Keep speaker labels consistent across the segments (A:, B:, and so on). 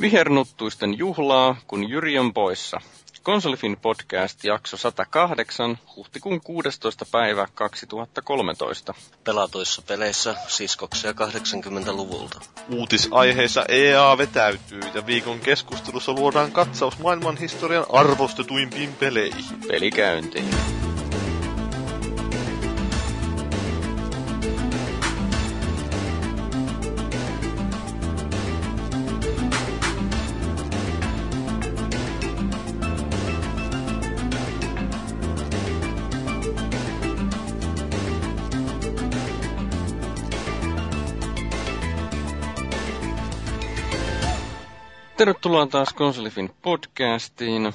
A: Vihernuttuisten juhlaa, kun Jyri on poissa. Konsolifin podcast jakso 108, huhtikuun 16. päivä 2013.
B: Pelatuissa peleissä siskoksia 80-luvulta.
C: Uutisaiheissa EA vetäytyy ja viikon keskustelussa luodaan katsaus maailman historian arvostetuimpiin peleihin.
A: Pelikäyntiin. Tervetuloa taas Konsolifin podcastiin.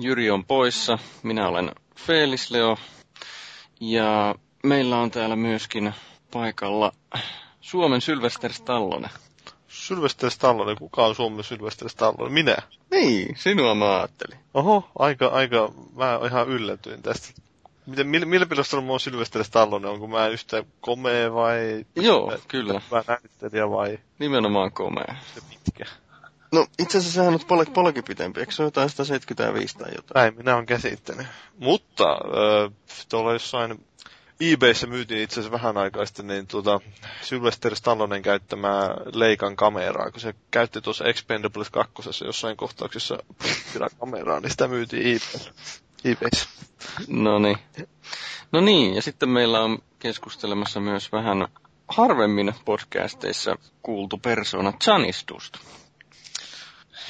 A: Jyri on poissa, minä olen Felis Leo ja meillä on täällä myöskin paikalla Suomen Sylvester Stallone.
C: Sylvester Stallone, kuka on Suomen Sylvester Stallone? Minä?
A: Niin, sinua mä ajattelin.
C: Oho, aika, aika, mä ihan yllätyin tästä. Miten, millä, millä perusteella mä oon Sylvester Stallone? Onko mä yhtä komea vai...
A: Joo,
C: mä,
A: kyllä.
C: Mä näyttelijä vai...
A: Nimenomaan komea.
C: Se pitkä.
A: No itse asiassa sehän on paljon, paljonkin pitempi, eikö se ole jotain 175 tai jotain?
C: Näin minä olen käsittänyt. Mutta äh, tuolla jossain eBayssä myytiin itse asiassa vähän aikaa sitten niin tuota, Sylvester Stallonen käyttämää Leikan kameraa, kun se käytti tuossa Expendables 2. jossain kohtauksessa kameraa, niin sitä myytiin eBayssä. eBayssä.
A: No niin. No niin, ja sitten meillä on keskustelemassa myös vähän harvemmin podcasteissa kuultu persona Janistusta.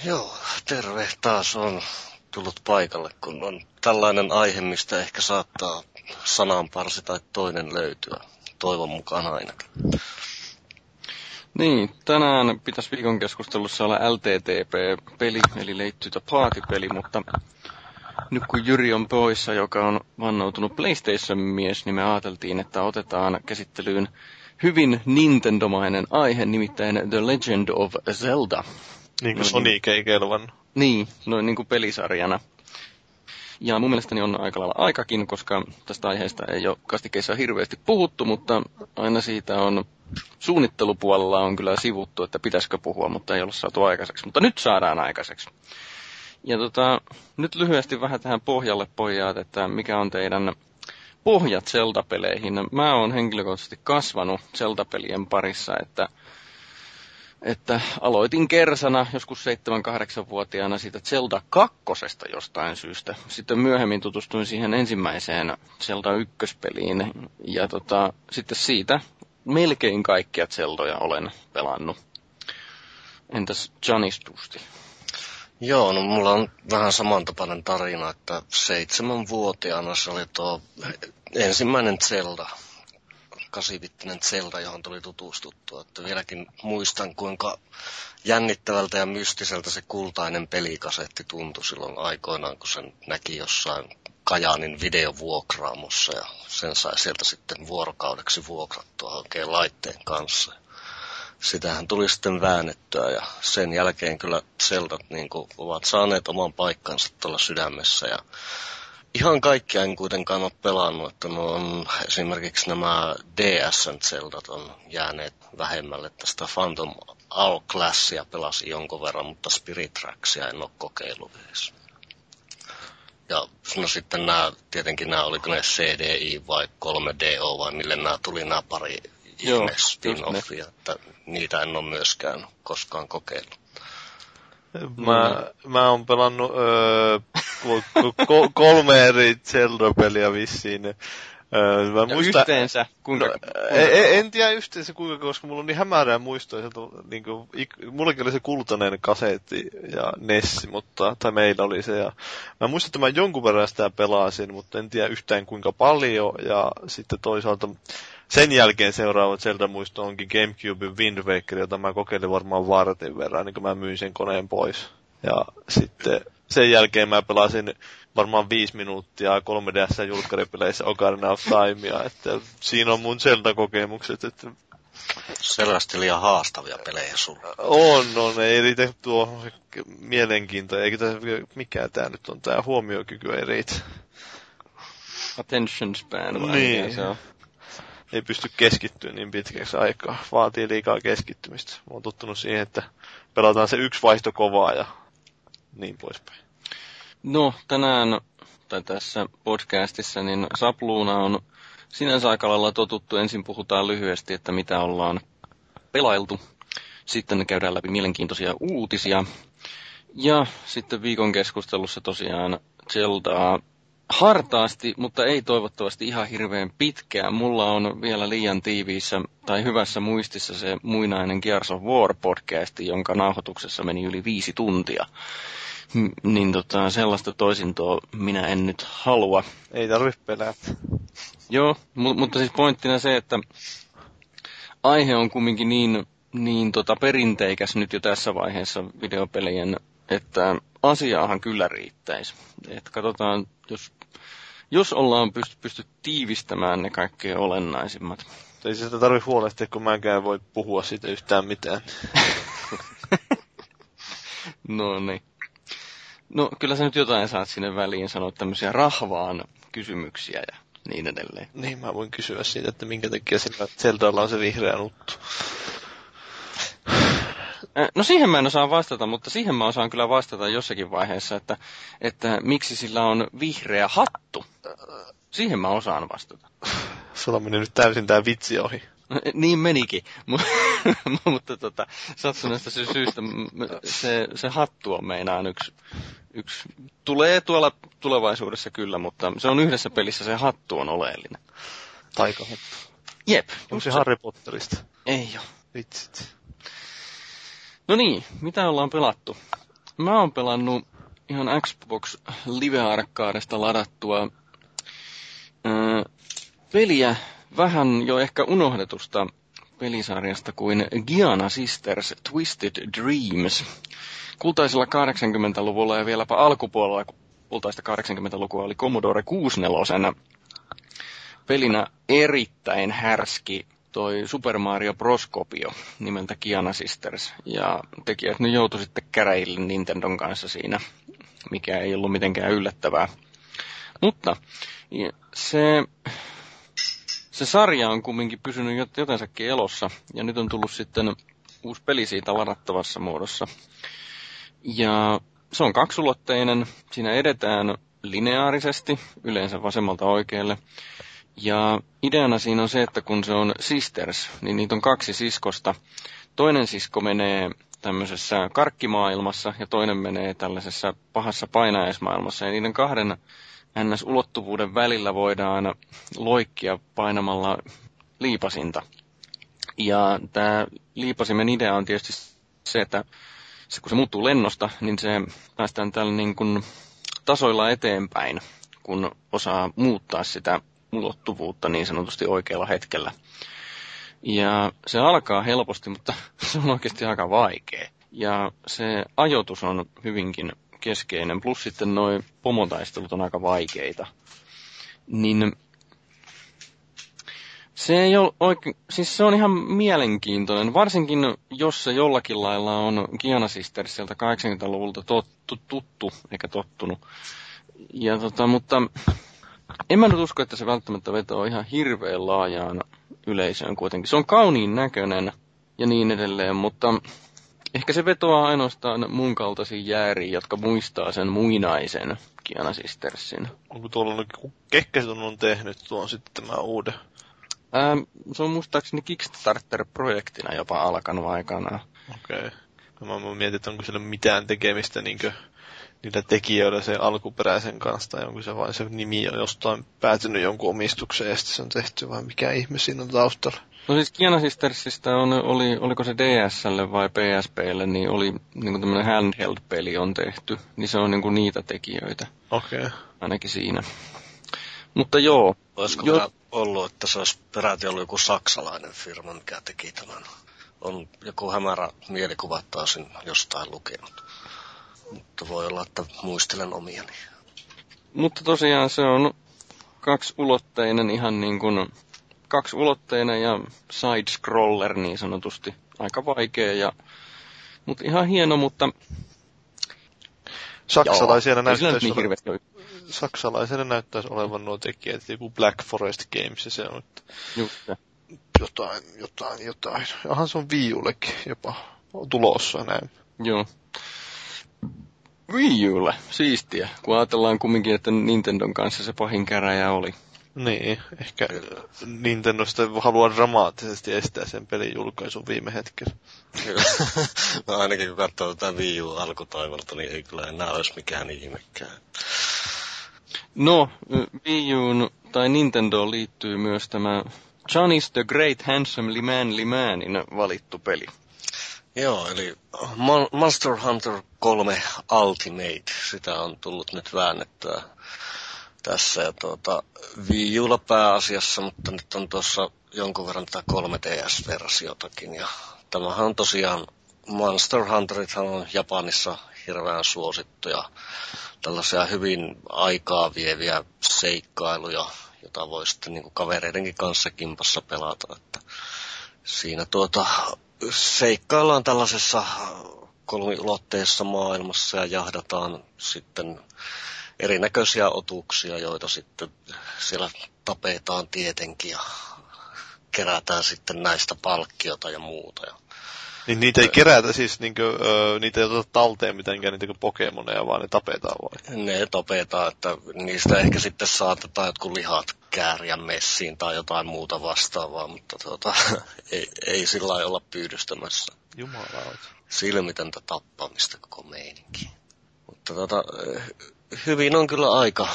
B: Joo, terve taas on tullut paikalle, kun on tällainen aihe, mistä ehkä saattaa sananparsi tai toinen löytyä. Toivon mukaan ainakin.
A: Niin, tänään pitäisi viikon keskustelussa olla LTTP-peli, eli the Party-peli, mutta nyt kun Jyri on poissa, joka on vannoutunut PlayStation-mies, niin me ajateltiin, että otetaan käsittelyyn hyvin Nintendomainen aihe, nimittäin The Legend of Zelda.
C: Niin kuin Sonic ei kelvannut.
A: Niin, noin niin kuin pelisarjana. Ja mun mielestäni on aika lailla aikakin, koska tästä aiheesta ei ole kastikeissa hirveästi puhuttu, mutta aina siitä on suunnittelupuolella on kyllä sivuttu, että pitäisikö puhua, mutta ei ole saatu aikaiseksi. Mutta nyt saadaan aikaiseksi. Ja tota, nyt lyhyesti vähän tähän pohjalle pojat, että mikä on teidän pohjat Zelda-peleihin. Mä oon henkilökohtaisesti kasvanut Zelda-pelien parissa, että että aloitin kersana joskus 7-8-vuotiaana siitä Zelda 2 jostain syystä. Sitten myöhemmin tutustuin siihen ensimmäiseen Zelda 1-peliin ja tota, sitten siitä melkein kaikkia Zeldoja olen pelannut. Entäs Janistusti?
B: Joo, no mulla on vähän samantapainen tarina, että seitsemänvuotiaana se oli tuo ensimmäinen Zelda kasivittinen Zelda, johon tuli tutustuttua. Että vieläkin muistan, kuinka jännittävältä ja mystiseltä se kultainen pelikasetti tuntui silloin aikoinaan, kun sen näki jossain Kajaanin videovuokraamossa ja sen sai sieltä sitten vuorokaudeksi vuokrattua oikein laitteen kanssa. Sitähän tuli sitten väännettyä ja sen jälkeen kyllä Zeldat niin ovat saaneet oman paikkansa tuolla sydämessä ja ihan kaikkia en kuitenkaan ole pelannut, että no on esimerkiksi nämä DSn Zeldat on jääneet vähemmälle. Tästä Phantom Hourglassia pelasin jonkun verran, mutta Spirit Tracksia en ole kokeillut edes. Ja no sitten nämä, tietenkin nämä, oliko ne CDI vai 3DO vai mille nämä tuli nämä pari ihme spin-offia, että niitä en ole myöskään koskaan kokeillut.
C: Mä, mä oon pelannut öö, ko- kolme eri Zelda-peliä vissiin. Öö, mä
A: ja muista... yhteensä? Kuinka? No,
C: en, e- en tiedä yhteensä kuinka, koska mulla on niin hämärää muistoa. Niin kuin, mullakin oli se kultainen kasetti ja Nessi, mutta, tai meillä oli se. Ja, mä muistan, että mä jonkun verran sitä pelasin, mutta en tiedä yhtään kuinka paljon. Ja sitten toisaalta sen jälkeen seuraava Zelda-muisto onkin Gamecubein Wind Waker, jota mä kokeilin varmaan vartin verran, niin kun mä myin sen koneen pois. Ja sitten sen jälkeen mä pelasin varmaan viisi minuuttia 3DS julkkaripeleissä Ocarina of Timea, että siinä on mun Zelda-kokemukset, että
B: Selvästi liian haastavia pelejä sulla.
C: On, on. Ei riitä tuo mielenkiinto. Eikä tässä, mikä tää nyt on, tää huomiokyky ei riitä.
A: Attention span vai
C: niin.
A: se on?
C: Ei pysty keskittyä niin pitkäksi aikaa. Vaatii liikaa keskittymistä. Mä oon tottunut siihen, että pelataan se yksi vaihto kovaa ja niin poispäin.
A: No, tänään tai tässä podcastissa, niin Sapluuna on sinänsä aika lailla totuttu. Ensin puhutaan lyhyesti, että mitä ollaan pelailtu. Sitten käydään läpi mielenkiintoisia uutisia. Ja sitten viikon keskustelussa tosiaan Zeldaa hartaasti, mutta ei toivottavasti ihan hirveän pitkään. Mulla on vielä liian tiiviissä tai hyvässä muistissa se muinainen Gears of War podcasti, jonka nauhoituksessa meni yli viisi tuntia. Niin tota, sellaista toisintoa minä en nyt halua.
C: Ei tarvitse pelätä.
A: Joo, mu- mutta siis pointtina se, että aihe on kumminkin niin, niin tota perinteikäs nyt jo tässä vaiheessa videopelien, että asiaahan kyllä riittäisi. Et katsotaan, jos, jos ollaan pysty, pysty tiivistämään ne kaikkein olennaisimmat.
C: Ei sitä tarvitse huolehtia, kun mäkään voi puhua siitä yhtään mitään.
A: no niin. No kyllä sä nyt jotain saat sinne väliin sanoa tämmöisiä rahvaan kysymyksiä ja niin edelleen.
C: Niin, mä voin kysyä siitä, että minkä takia sillä Zeldalla on se vihreä nuttu.
A: No siihen mä en osaa vastata, mutta siihen mä osaan kyllä vastata jossakin vaiheessa, että, että miksi sillä on vihreä hattu. Siihen mä osaan vastata.
C: Sulla meni nyt täysin tää vitsi ohi.
A: niin menikin, mutta tota, sattuneesta se syystä se, se hattu on meinaan yksi, yksi, tulee tuolla tulevaisuudessa kyllä, mutta se on yhdessä pelissä se hattu on oleellinen.
C: Taikahattu.
A: Jep.
C: Onko se Harry Potterista?
A: Ei oo.
C: Vitsit.
A: No niin, mitä ollaan pelattu? Mä oon pelannut ihan Xbox Live Arcadeista ladattua ää, peliä vähän jo ehkä unohdetusta pelisarjasta kuin Giana Sisters Twisted Dreams. Kultaisella 80-luvulla ja vieläpä alkupuolella kultaista 80-lukua oli Commodore 64 pelinä erittäin härski toi Super Mario Bros. kopio nimeltä Kiana Sisters. Ja tekijät nyt joutui sitten käräjille Nintendon kanssa siinä, mikä ei ollut mitenkään yllättävää. Mutta se, se sarja on kumminkin pysynyt jotensakin elossa, ja nyt on tullut sitten uusi peli siitä ladattavassa muodossa. Ja se on kaksulotteinen, siinä edetään lineaarisesti, yleensä vasemmalta oikealle. Ja ideana siinä on se, että kun se on sisters, niin niitä on kaksi siskosta. Toinen sisko menee tämmöisessä karkkimaailmassa ja toinen menee tällaisessa pahassa painajaismaailmassa. Ja niiden kahden NS-ulottuvuuden välillä voidaan loikkia painamalla liipasinta. Ja tämä liipasimen idea on tietysti se, että se, kun se muuttuu lennosta, niin se päästään tällä niin kuin tasoilla eteenpäin, kun osaa muuttaa sitä ulottuvuutta niin sanotusti oikealla hetkellä. Ja se alkaa helposti, mutta se on oikeasti aika vaikea. Ja se ajoitus on hyvinkin keskeinen, plus sitten noin pomotaistelut on aika vaikeita. Niin se ei ole oikein, siis se on ihan mielenkiintoinen, varsinkin jos se jollakin lailla on Kiana Sisters sieltä 80-luvulta tottu, tuttu, eikä tottunut. Ja tota, mutta en mä nyt usko, että se välttämättä vetoo ihan hirveän laajaan yleisöön kuitenkin. Se on kauniin näköinen ja niin edelleen, mutta ehkä se vetoaa ainoastaan mun kaltaisiin jääriin, jotka muistaa sen muinaisen Kiana Sistersin.
C: Onko tuolla joku Kekkäset on tehnyt tuon sitten tämän uuden?
A: Ää, se on muistaakseni Kickstarter-projektina jopa alkanut aikanaan.
C: Okei. Okay. No mä mietin, että onko sillä mitään tekemistä niinkö niillä tekijöillä se alkuperäisen kanssa, tai onko se vain se nimi on jostain päätynyt jonkun omistukseen, ja sitten se on tehty, vai mikä ihme siinä on taustalla?
A: No siis Kiana Sistersistä on, oli, oliko se DSL vai PSPlle, niin oli niin tämmöinen handheld-peli on tehty, niin se on niin kuin niitä tekijöitä.
C: Okei. Okay.
A: Ainakin siinä. Mutta joo.
B: Olisiko jo... ollut, että se olisi peräti ollut joku saksalainen firma, mikä teki tämän? On joku hämärä mielikuva, että olisin jostain lukenut. Mutta voi olla, että muistelen omiani.
A: Mutta tosiaan se on kaksiulotteinen ihan niin kuin kaksiulotteinen ja side-scroller niin sanotusti. Aika vaikea ja mutta ihan hieno, mutta Joo, nyt
C: näyttäisi
A: niin
C: ole-
A: hirveästi ole.
C: Saksalaisia ne näyttäisi olevan nuo tekijät, joku Black Forest Games ja se on että
A: Just se.
C: jotain, jotain, jotain. Ahan se on Viullekin jopa tulossa näin.
A: Joo. Wii Ulle, siistiä. Kun ajatellaan kumminkin, että Nintendon kanssa se pahin käräjä oli.
C: Niin, ehkä Nintendo sitten haluaa dramaattisesti estää sen pelin julkaisun viime hetkellä.
B: Kyllä. no ainakin kun katsoo tätä Wii U alkutaivalta, niin ei kyllä enää olisi mikään ihmekään.
A: No, Wii Uun tai Nintendoon liittyy myös tämä Johnny's the Great Handsomely Manly Manin valittu peli.
B: Joo, eli Mon- Monster Hunter 3 Ultimate, sitä on tullut nyt väännettyä tässä. Ja tuota, Wii Ulla pääasiassa, mutta nyt on tuossa jonkun verran tätä 3DS-versiotakin. Ja tämähän on tosiaan, Monster Hunterithan on Japanissa hirveän suosittuja. Tällaisia hyvin aikaa vieviä seikkailuja, jota voi sitten niin kavereidenkin kanssa kimpassa pelata. Että siinä tuota, seikkaillaan tällaisessa kolmiulotteisessa maailmassa ja jahdataan sitten erinäköisiä otuksia, joita sitten siellä tapetaan tietenkin ja kerätään sitten näistä palkkiota ja muuta. Ja
C: Niin niitä ei kerätä siis, niinkö, öö, niitä ei oteta talteen mitenkään niitä kuin Pokemoneja, vaan ne tapetaan vai?
B: ne tapetaan, että niistä ehkä sitten saatetaan jotkut lihat kääriä messiin tai jotain muuta vastaavaa, mutta tuota, ei, ei sillä lailla olla pyydystämässä.
C: Jumalauta.
B: silmitöntä tappamista koko meininki. Mutta eh, hyvin on kyllä aika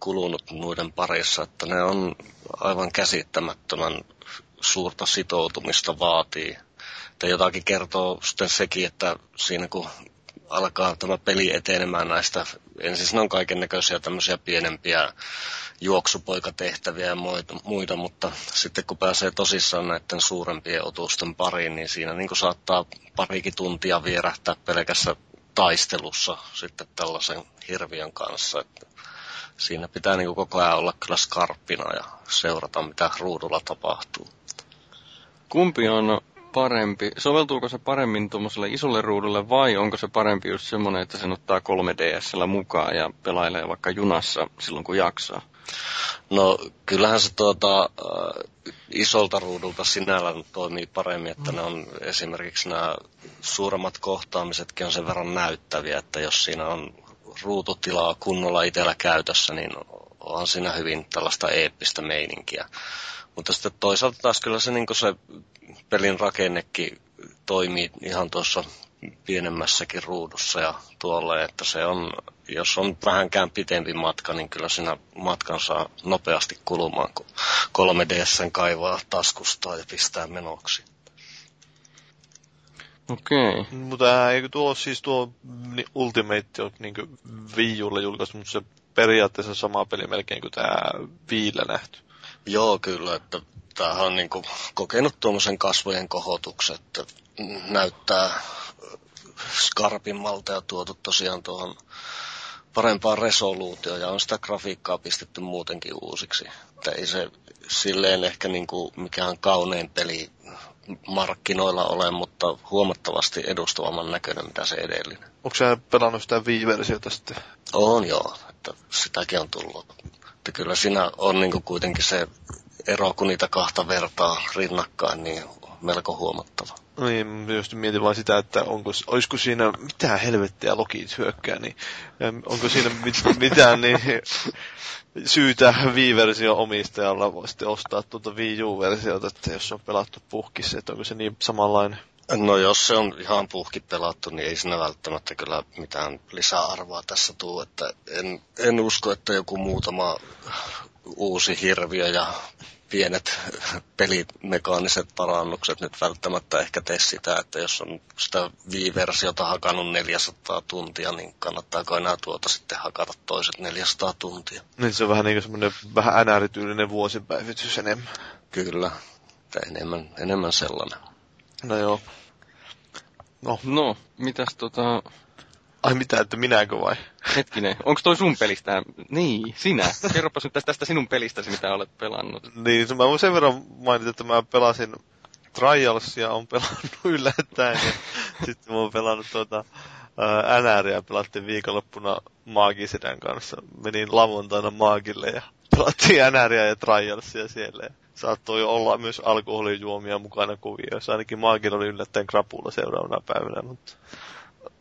B: kulunut noiden parissa, että ne on aivan käsittämättömän suurta sitoutumista vaatii. Että jotakin kertoo sitten sekin, että siinä kun alkaa tämä peli etenemään näistä, ensin siinä on kaiken näköisiä tämmöisiä pienempiä juoksupoikatehtäviä ja muita, mutta sitten kun pääsee tosissaan näiden suurempien otusten pariin, niin siinä niin saattaa parikin tuntia vierähtää pelkässä taistelussa sitten tällaisen hirviön kanssa. Että siinä pitää niin koko ajan olla kyllä skarppina ja seurata, mitä ruudulla tapahtuu.
A: Kumpi on parempi? Soveltuuko se paremmin tuommoiselle isolle ruudulle vai onko se parempi just semmoinen, että sen ottaa 3DSllä mukaan ja pelailee vaikka junassa silloin kun jaksaa?
B: No kyllähän se tuota, äh, isolta ruudulta sinällään toimii paremmin, että ne on esimerkiksi nämä suuremmat kohtaamisetkin on sen verran näyttäviä, että jos siinä on ruututilaa kunnolla itsellä käytössä, niin onhan siinä hyvin tällaista eeppistä meininkiä. Mutta sitten toisaalta taas kyllä se, niin se pelin rakennekin toimii ihan tuossa pienemmässäkin ruudussa ja tuolla, että se on, jos on vähänkään pitempi matka, niin kyllä siinä matkan saa nopeasti kulumaan, kun 3DS kaivaa taskustaa ja pistää menoksi.
A: Okei. Okay.
C: Mutta eikö tuo siis tuo ni- Ultimate on niin Wii Ulle julkaistu, mutta se periaatteessa sama peli melkein kuin tämä Viillä nähty.
B: Joo, kyllä, että tämähän on niin kuin kokenut tuommoisen kasvojen kohotuksen, että näyttää skarpimmalta ja tuotu tosiaan tuohon parempaan resoluutioon ja on sitä grafiikkaa pistetty muutenkin uusiksi. Että ei se silleen ehkä niin kuin mikään kaunein peli markkinoilla ole, mutta huomattavasti edustavamman näköinen mitä se edellinen.
C: Onko sä pelannut sitä Wii-versiota sitten?
B: On joo, että sitäkin on tullut. Että kyllä siinä on niin kuitenkin se ero, kun niitä kahta vertaa rinnakkain, niin melko huomattava.
C: Niin, mä just mietin vain sitä, että onko, olisiko siinä mitään helvettiä Lokit hyökkää, niin onko siinä mit, mitään niin, syytä Wii-version omistajalla sitten ostaa tuota Wii U-versiota, että jos on pelattu puhkissa, että onko se niin samanlainen?
B: No jos se on ihan puhki pelattu, niin ei siinä välttämättä kyllä mitään lisäarvoa tässä tuu. Että en, en usko, että joku muutama uusi hirviö ja pienet pelimekaaniset parannukset nyt välttämättä ehkä tee sitä, että jos on sitä Wii-versiota hakannut 400 tuntia, niin kannattaako enää tuota sitten hakata toiset 400 tuntia?
C: Niin se on vähän niin kuin semmoinen vähän NR-tyylinen vuosipäivitys enemmän.
B: Kyllä, että enemmän, enemmän sellainen.
C: No joo. No,
A: No, mitäs tota...
C: ai mitä, että minäkö vai?
A: Hetkinen, onko toi sun pelistä? Niin, sinä. Kerropas nyt tästä, tästä sinun pelistäsi, mitä olet pelannut.
C: Niin, mä voin sen verran mainita, että mä pelasin Trialsia, on pelannut yllättäen, ja sitten mä oon pelannut tuota NRiä pelattiin viikonloppuna Maagisidän kanssa. Menin lavontaina Maagille ja pelattiin NRiä ja Trialsia siellä. Saattoi olla myös alkoholijuomia mukana kuvioissa. Ainakin Maagilla oli yllättäen krapulla seuraavana päivänä, mutta,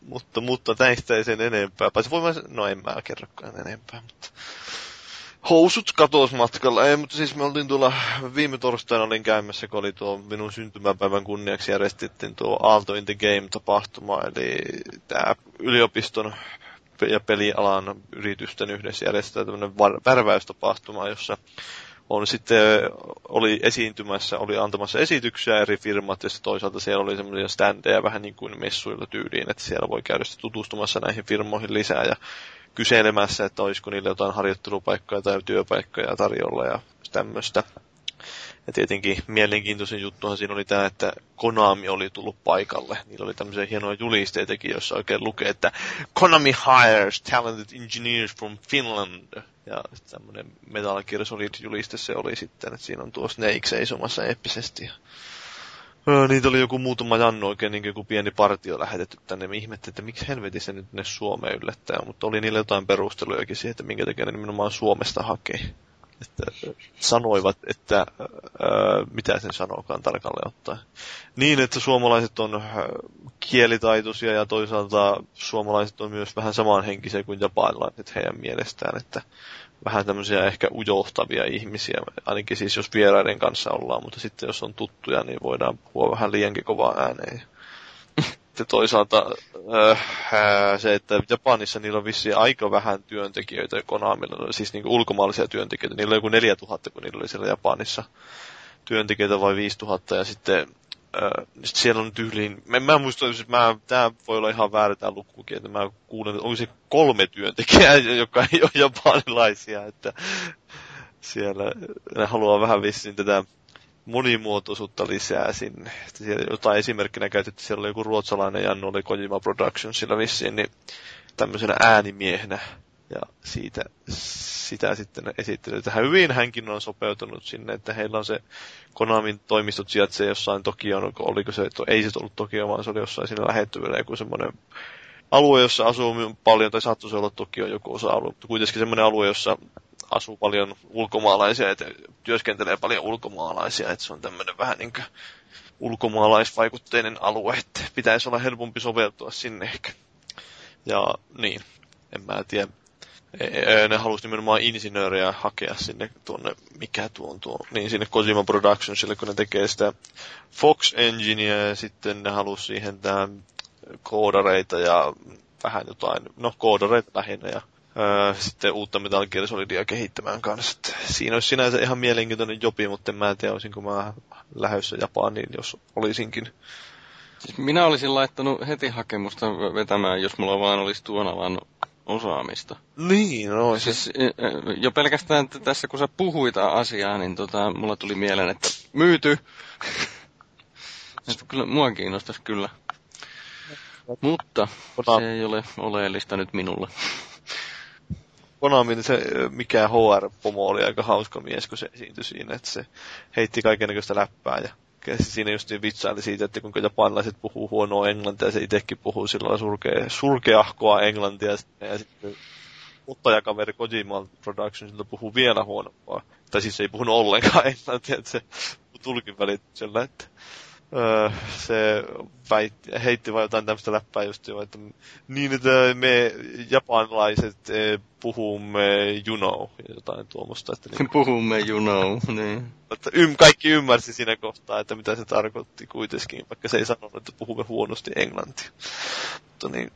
C: mutta, mutta näistä ei sen enempää. Paitsi voi mä, no en mä kerrokaan enempää, mutta housut katos matkalla. Ei, mutta siis me oltiin tuolla, viime torstaina olin käymässä, kun oli tuo minun syntymäpäivän kunniaksi järjestettiin tuo Aalto in the Game-tapahtuma, eli tämä yliopiston ja pelialan yritysten yhdessä järjestetään tämmöinen värväystapahtuma, jossa on sitten, oli esiintymässä, oli antamassa esityksiä eri firmat ja sitten toisaalta siellä oli semmoisia standeja vähän niin kuin messuilla tyyliin, että siellä voi käydä tutustumassa näihin firmoihin lisää ja kyselemässä, että olisiko niille jotain harjoittelupaikkoja tai työpaikkoja tarjolla ja tämmöistä. Ja tietenkin mielenkiintoisin juttuhan siinä oli tämä, että Konami oli tullut paikalle. Niillä oli tämmöisiä hienoja julisteitakin, joissa oikein lukee, että Konami hires talented engineers from Finland. Ja tämmöinen Metal Gear Solid-juliste se oli sitten, että siinä on tuo Snake seisomassa eeppisesti. Öö, niitä oli joku muutama Jannu oikein niin joku pieni partio lähetetty tänne. Me ihmettiin, että miksi helvetissä nyt ne Suomeen yllättää. Mutta oli niillä jotain perustelujakin siihen, että minkä takia ne nimenomaan Suomesta hakee. Että sanoivat, että öö, mitä sen sanookaan tarkalleen ottaen. Niin, että suomalaiset on kielitaitoisia ja toisaalta suomalaiset on myös vähän samanhenkisiä kuin japanilaiset heidän mielestään. Että vähän tämmöisiä ehkä ujohtavia ihmisiä, ainakin siis jos vieraiden kanssa ollaan, mutta sitten jos on tuttuja, niin voidaan puhua vähän liiankin kovaa ääneen. Sitten toisaalta äh, se, että Japanissa niillä on vissiin aika vähän työntekijöitä Konamilla, siis niin ulkomaalaisia työntekijöitä. Niillä on joku 4000, kun niillä oli siellä Japanissa työntekijöitä vai 5000 ja sitten Äh, siellä on tyyliin, mä, mä että mä, tää voi olla ihan väärä tää lukukin, että mä kuulen, että onko se kolme työntekijää, joka ei ole japanilaisia, että siellä ne haluaa vähän vissiin tätä monimuotoisuutta lisää sinne. Että siellä jotain esimerkkinä käytetty, siellä oli joku ruotsalainen Jannu, oli Kojima Productionsilla vissiin, niin tämmöisenä äänimiehenä ja siitä, sitä sitten esittely. Tähän hyvin hänkin on sopeutunut sinne, että heillä on se Konamin toimistot sijaitsee jossain Tokioon, oliko se, ei se ollut Tokio, vaan se oli jossain siinä lähettyvillä joku semmoinen alue, jossa asuu paljon, tai saattoisi olla Tokio joku osa-alue, mutta kuitenkin semmoinen alue, jossa asuu paljon ulkomaalaisia, että työskentelee paljon ulkomaalaisia, että se on tämmöinen vähän niin kuin ulkomaalaisvaikutteinen alue, että pitäisi olla helpompi soveltua sinne ehkä. Ja niin, en mä tiedä, ne halusi nimenomaan insinööriä hakea sinne tuonne, mikä tuo on tuo, niin sinne Kojima Productionsille, kun ne tekee sitä Fox Engineä ja sitten ne halusi siihen tämän koodareita ja vähän jotain, no koodareita lähinnä ja öö, sitten uutta Metal Gear Solidia kehittämään kanssa. Et siinä olisi sinänsä ihan mielenkiintoinen jopi, mutta en mä tiedä, olisinko mä lähdössä Japaniin, jos olisinkin.
A: Siis minä olisin laittanut heti hakemusta vetämään, jos mulla vaan olisi tuon alan osaamista.
C: Niin, no
A: siis... siis jo pelkästään että tässä kun sä puhuit asiaa, niin tota, mulla tuli mieleen, että myyty. että kyllä, mua kiinnostaisi kyllä. Mutta se ei ole oleellista nyt minulle.
C: Konamin se, mikä HR-pomo oli aika hauska mies, kun se esiintyi siinä, että se heitti kaikenlaista läppää ja siinä just niin vitsaili siitä, että kuinka japanilaiset puhuu huonoa englantia, ja se itsekin puhuu sillä surkea, surkeahkoa englantia, ja sitten ottajakaveri Kojima Productionsilta puhuu vielä huonompaa. Tai siis ei puhunut ollenkaan englantia, että se tulkin välityksellä, että öö, se väitti, heitti vain jotain tämmöistä läppää just jo, että niin, että me japanilaiset e, puhumme you know, jotain tuommoista. Että
A: niin, puhumme you know, niin.
C: Että ym, kaikki ymmärsi siinä kohtaa, että mitä se tarkoitti kuitenkin, vaikka se ei sanonut, että puhumme huonosti englantia. Mutta niin,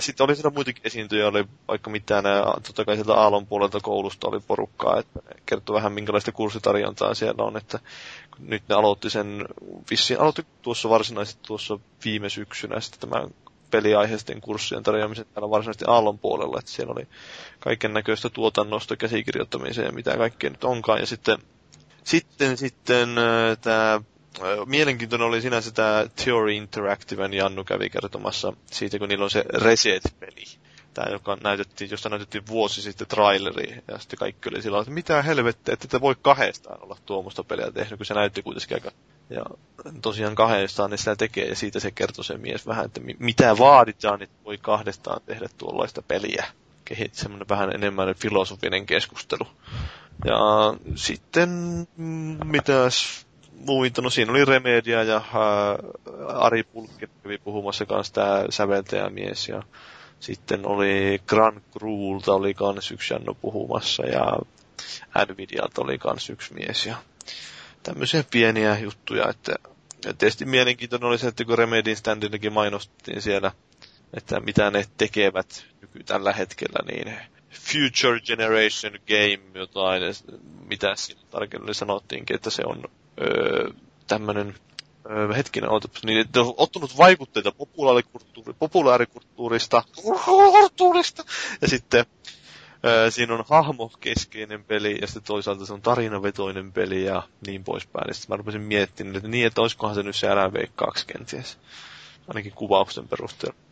C: sitten oli siinä muitakin esiintyjä, oli vaikka mitään, totta kai sieltä Aallon puolelta koulusta oli porukkaa, että kertoi vähän minkälaista kurssitarjontaa siellä on, että nyt ne aloitti sen, vissiin aloitti tuossa varsinaisesti tuossa viime syksynä sitten tämän peliaiheisten kurssien tarjoamisen täällä varsinaisesti Aallon puolella, että siellä oli kaiken näköistä tuotannosta, käsikirjoittamiseen ja mitä kaikkea nyt onkaan, ja sitten sitten, sitten tämä mielenkiintoinen oli sinänsä tämä Theory Interactiven Jannu kävi kertomassa siitä, kun niillä on se Reset-peli. Tämä, joka näytettiin, josta näytettiin vuosi sitten traileri, ja sitten kaikki oli sillä että mitä helvettiä, että te voi kahdestaan olla tuommoista peliä tehnyt, kun se näytti kuitenkin aika ja tosiaan kahdestaan ne sitä tekee, ja siitä se kertoo se mies vähän, että mitä vaaditaan, että voi kahdestaan tehdä tuollaista peliä. Kehit semmoinen vähän enemmän filosofinen keskustelu. Ja sitten, mm, mitäs muita, no siinä oli Remedia ja ää, Ari Pulkki kävi puhumassa kanssa tämä säveltäjämies ja sitten oli Grand Cruelta oli kans yksi Janno puhumassa ja Nvidialta oli kans yksi mies ja tämmöisiä pieniä juttuja, että ja tietysti mielenkiintoinen oli se, että kun Remedin standinkin mainostettiin siellä, että mitä ne tekevät nyky tällä hetkellä, niin Future Generation Game, jotain, mitä siinä tarkemmin sanottiinkin, että se on öö, tämmöinen öö, hetkinen, ootapa, niin että on ottanut vaikutteita populaarikulttuuri, populaarikulttuurista, kulttuurista, ja sitten öö, siinä on hahmokeskeinen peli, ja sitten toisaalta se on tarinavetoinen peli, ja niin poispäin. Ja sitten mä rupesin miettimään, että niin, että olisikohan se nyt se LV2 kenties, ainakin kuvauksen perusteella.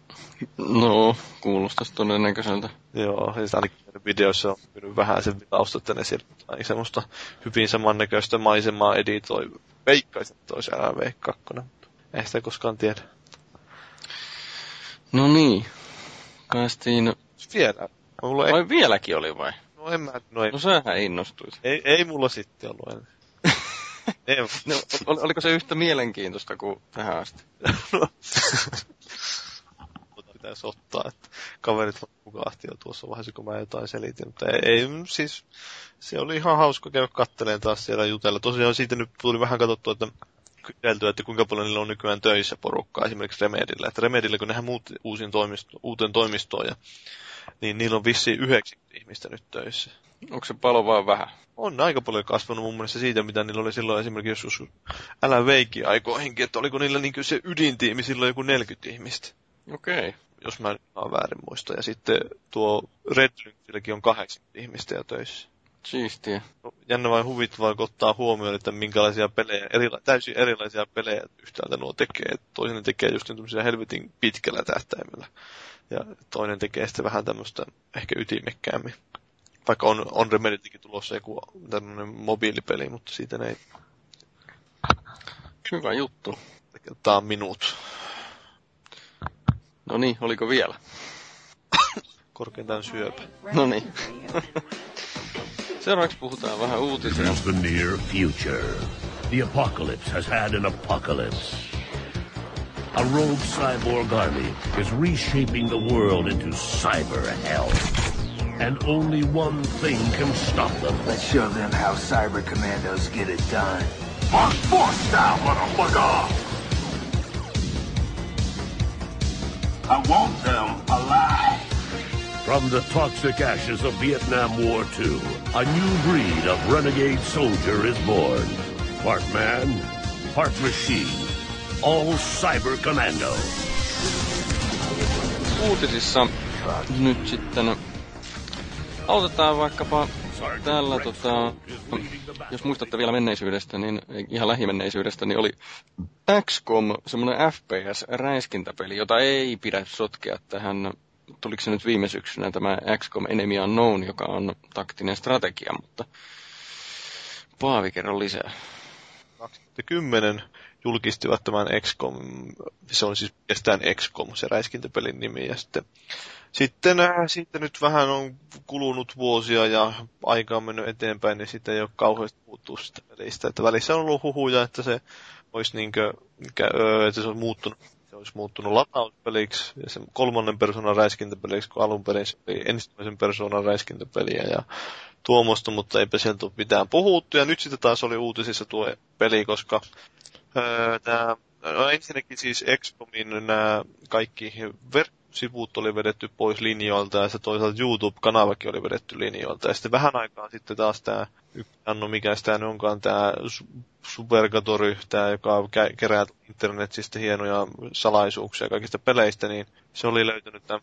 A: No, kuulostaisi todennäköiseltä.
C: Joo, siis ainakin videoissa on mennyt vähän sen tausta, että ne sieltä semmoista hyvin samannäköistä maisemaa editoi. Veikkaisin, että olisi LV2, mutta ei sitä koskaan tiedä.
A: No niin. Päästiin...
C: Vielä.
A: Mulla vai ei... vieläkin oli vai?
C: No en mä... No, ei...
A: no sähän innostuit.
C: Ei, ei mulla sitten ollut enää.
A: ei. no, oliko se yhtä mielenkiintoista kuin tähän asti? no
C: pitäisi ottaa, että kaverit hukahti jo tuossa vaiheessa, kun mä jotain selitin, mutta ei, ei siis se oli ihan hauska käydä katteleen taas siellä jutella. Tosiaan siitä nyt tuli vähän katsottua, että kyseltyä, että kuinka paljon niillä on nykyään töissä porukkaa esimerkiksi Remedillä. Että Remedillä, kun nehän muut uusiin toimisto, uuteen toimistoon, ja, niin niillä on vissi 90 ihmistä nyt töissä.
A: Onko se palo vaan vähän?
C: On aika paljon kasvanut mun mielestä siitä, mitä niillä oli silloin esimerkiksi joskus älä veikki aikoihinkin, että oliko niillä niin se ydintiimi silloin joku 40 ihmistä.
A: Okei. Okay
C: jos mä en väärin muista. Ja sitten tuo Red Lynxilläkin on kahdeksan ihmistä jo töissä.
A: Siistiä.
C: Jännä vain huvittavaa, kun ottaa huomioon, että minkälaisia pelejä, erila- täysin erilaisia pelejä yhtäältä nuo tekee. Toinen tekee just tämmöisiä helvetin pitkällä tähtäimellä. Ja toinen tekee sitten vähän tämmöistä ehkä ytimekkäämmin. Vaikka on, on Remeditykin tulossa joku tämmöinen mobiilipeli, mutta siitä ei...
A: Hyvä juttu.
C: Tämä on minut.
A: No niin, oliko vielä?
C: Korkeintaan syöpä.
A: No niin. Seuraavaksi puhutaan vähän uutisia.
D: Here's the near future. The apocalypse has had an apocalypse. A rogue cyborg army is reshaping the world into cyber hell. And only one thing can stop them.
E: Let's show them how cyber commandos get it done. Mark Force style, motherfucker! I want them alive.
D: From the toxic ashes of Vietnam War II, a new breed of renegade soldier is born. Part man, part machine. All cyber commando.
A: Uutisissa nyt sitten aloitetaan vaikkapa tällä, tota, jos muistatte vielä menneisyydestä, niin ihan lähimenneisyydestä, niin oli XCOM, semmoinen FPS-räiskintäpeli, jota ei pidä sotkea tähän, tuliko se nyt viime syksynä tämä XCOM Enemy Unknown, joka on taktinen strategia, mutta Paavi kerro lisää.
C: 2010 julkistivat tämän XCOM, se on siis pelkästään XCOM, se räiskintäpelin nimi, ja sitten sitten äh, siitä nyt vähän on kulunut vuosia ja aika on mennyt eteenpäin, niin sitten ei ole kauheasti puuttuu sitä pelistä. Että välissä on ollut huhuja, että se olisi niinkö, että se olisi muuttunut, se olisi muuttunut latauspeliksi ja sen kolmannen persoonan räiskintäpeliksi, kun alun perin se oli ensimmäisen persoonan räiskintäpeliä ja tuomosta, mutta eipä sieltä ole mitään puhuttu. Ja nyt sitten taas oli uutisissa tuo peli, koska öö, tämä No ensinnäkin siis XCOMin nämä kaikki ver- sivut oli vedetty pois linjoilta ja se toisaalta YouTube-kanavakin oli vedetty linjoilta. Ja sitten vähän aikaa sitten taas tämä, anno mikä sitä onkaan, tämä Supergatory, tämä joka kerää internetistä hienoja salaisuuksia kaikista peleistä, niin se oli löytänyt tämän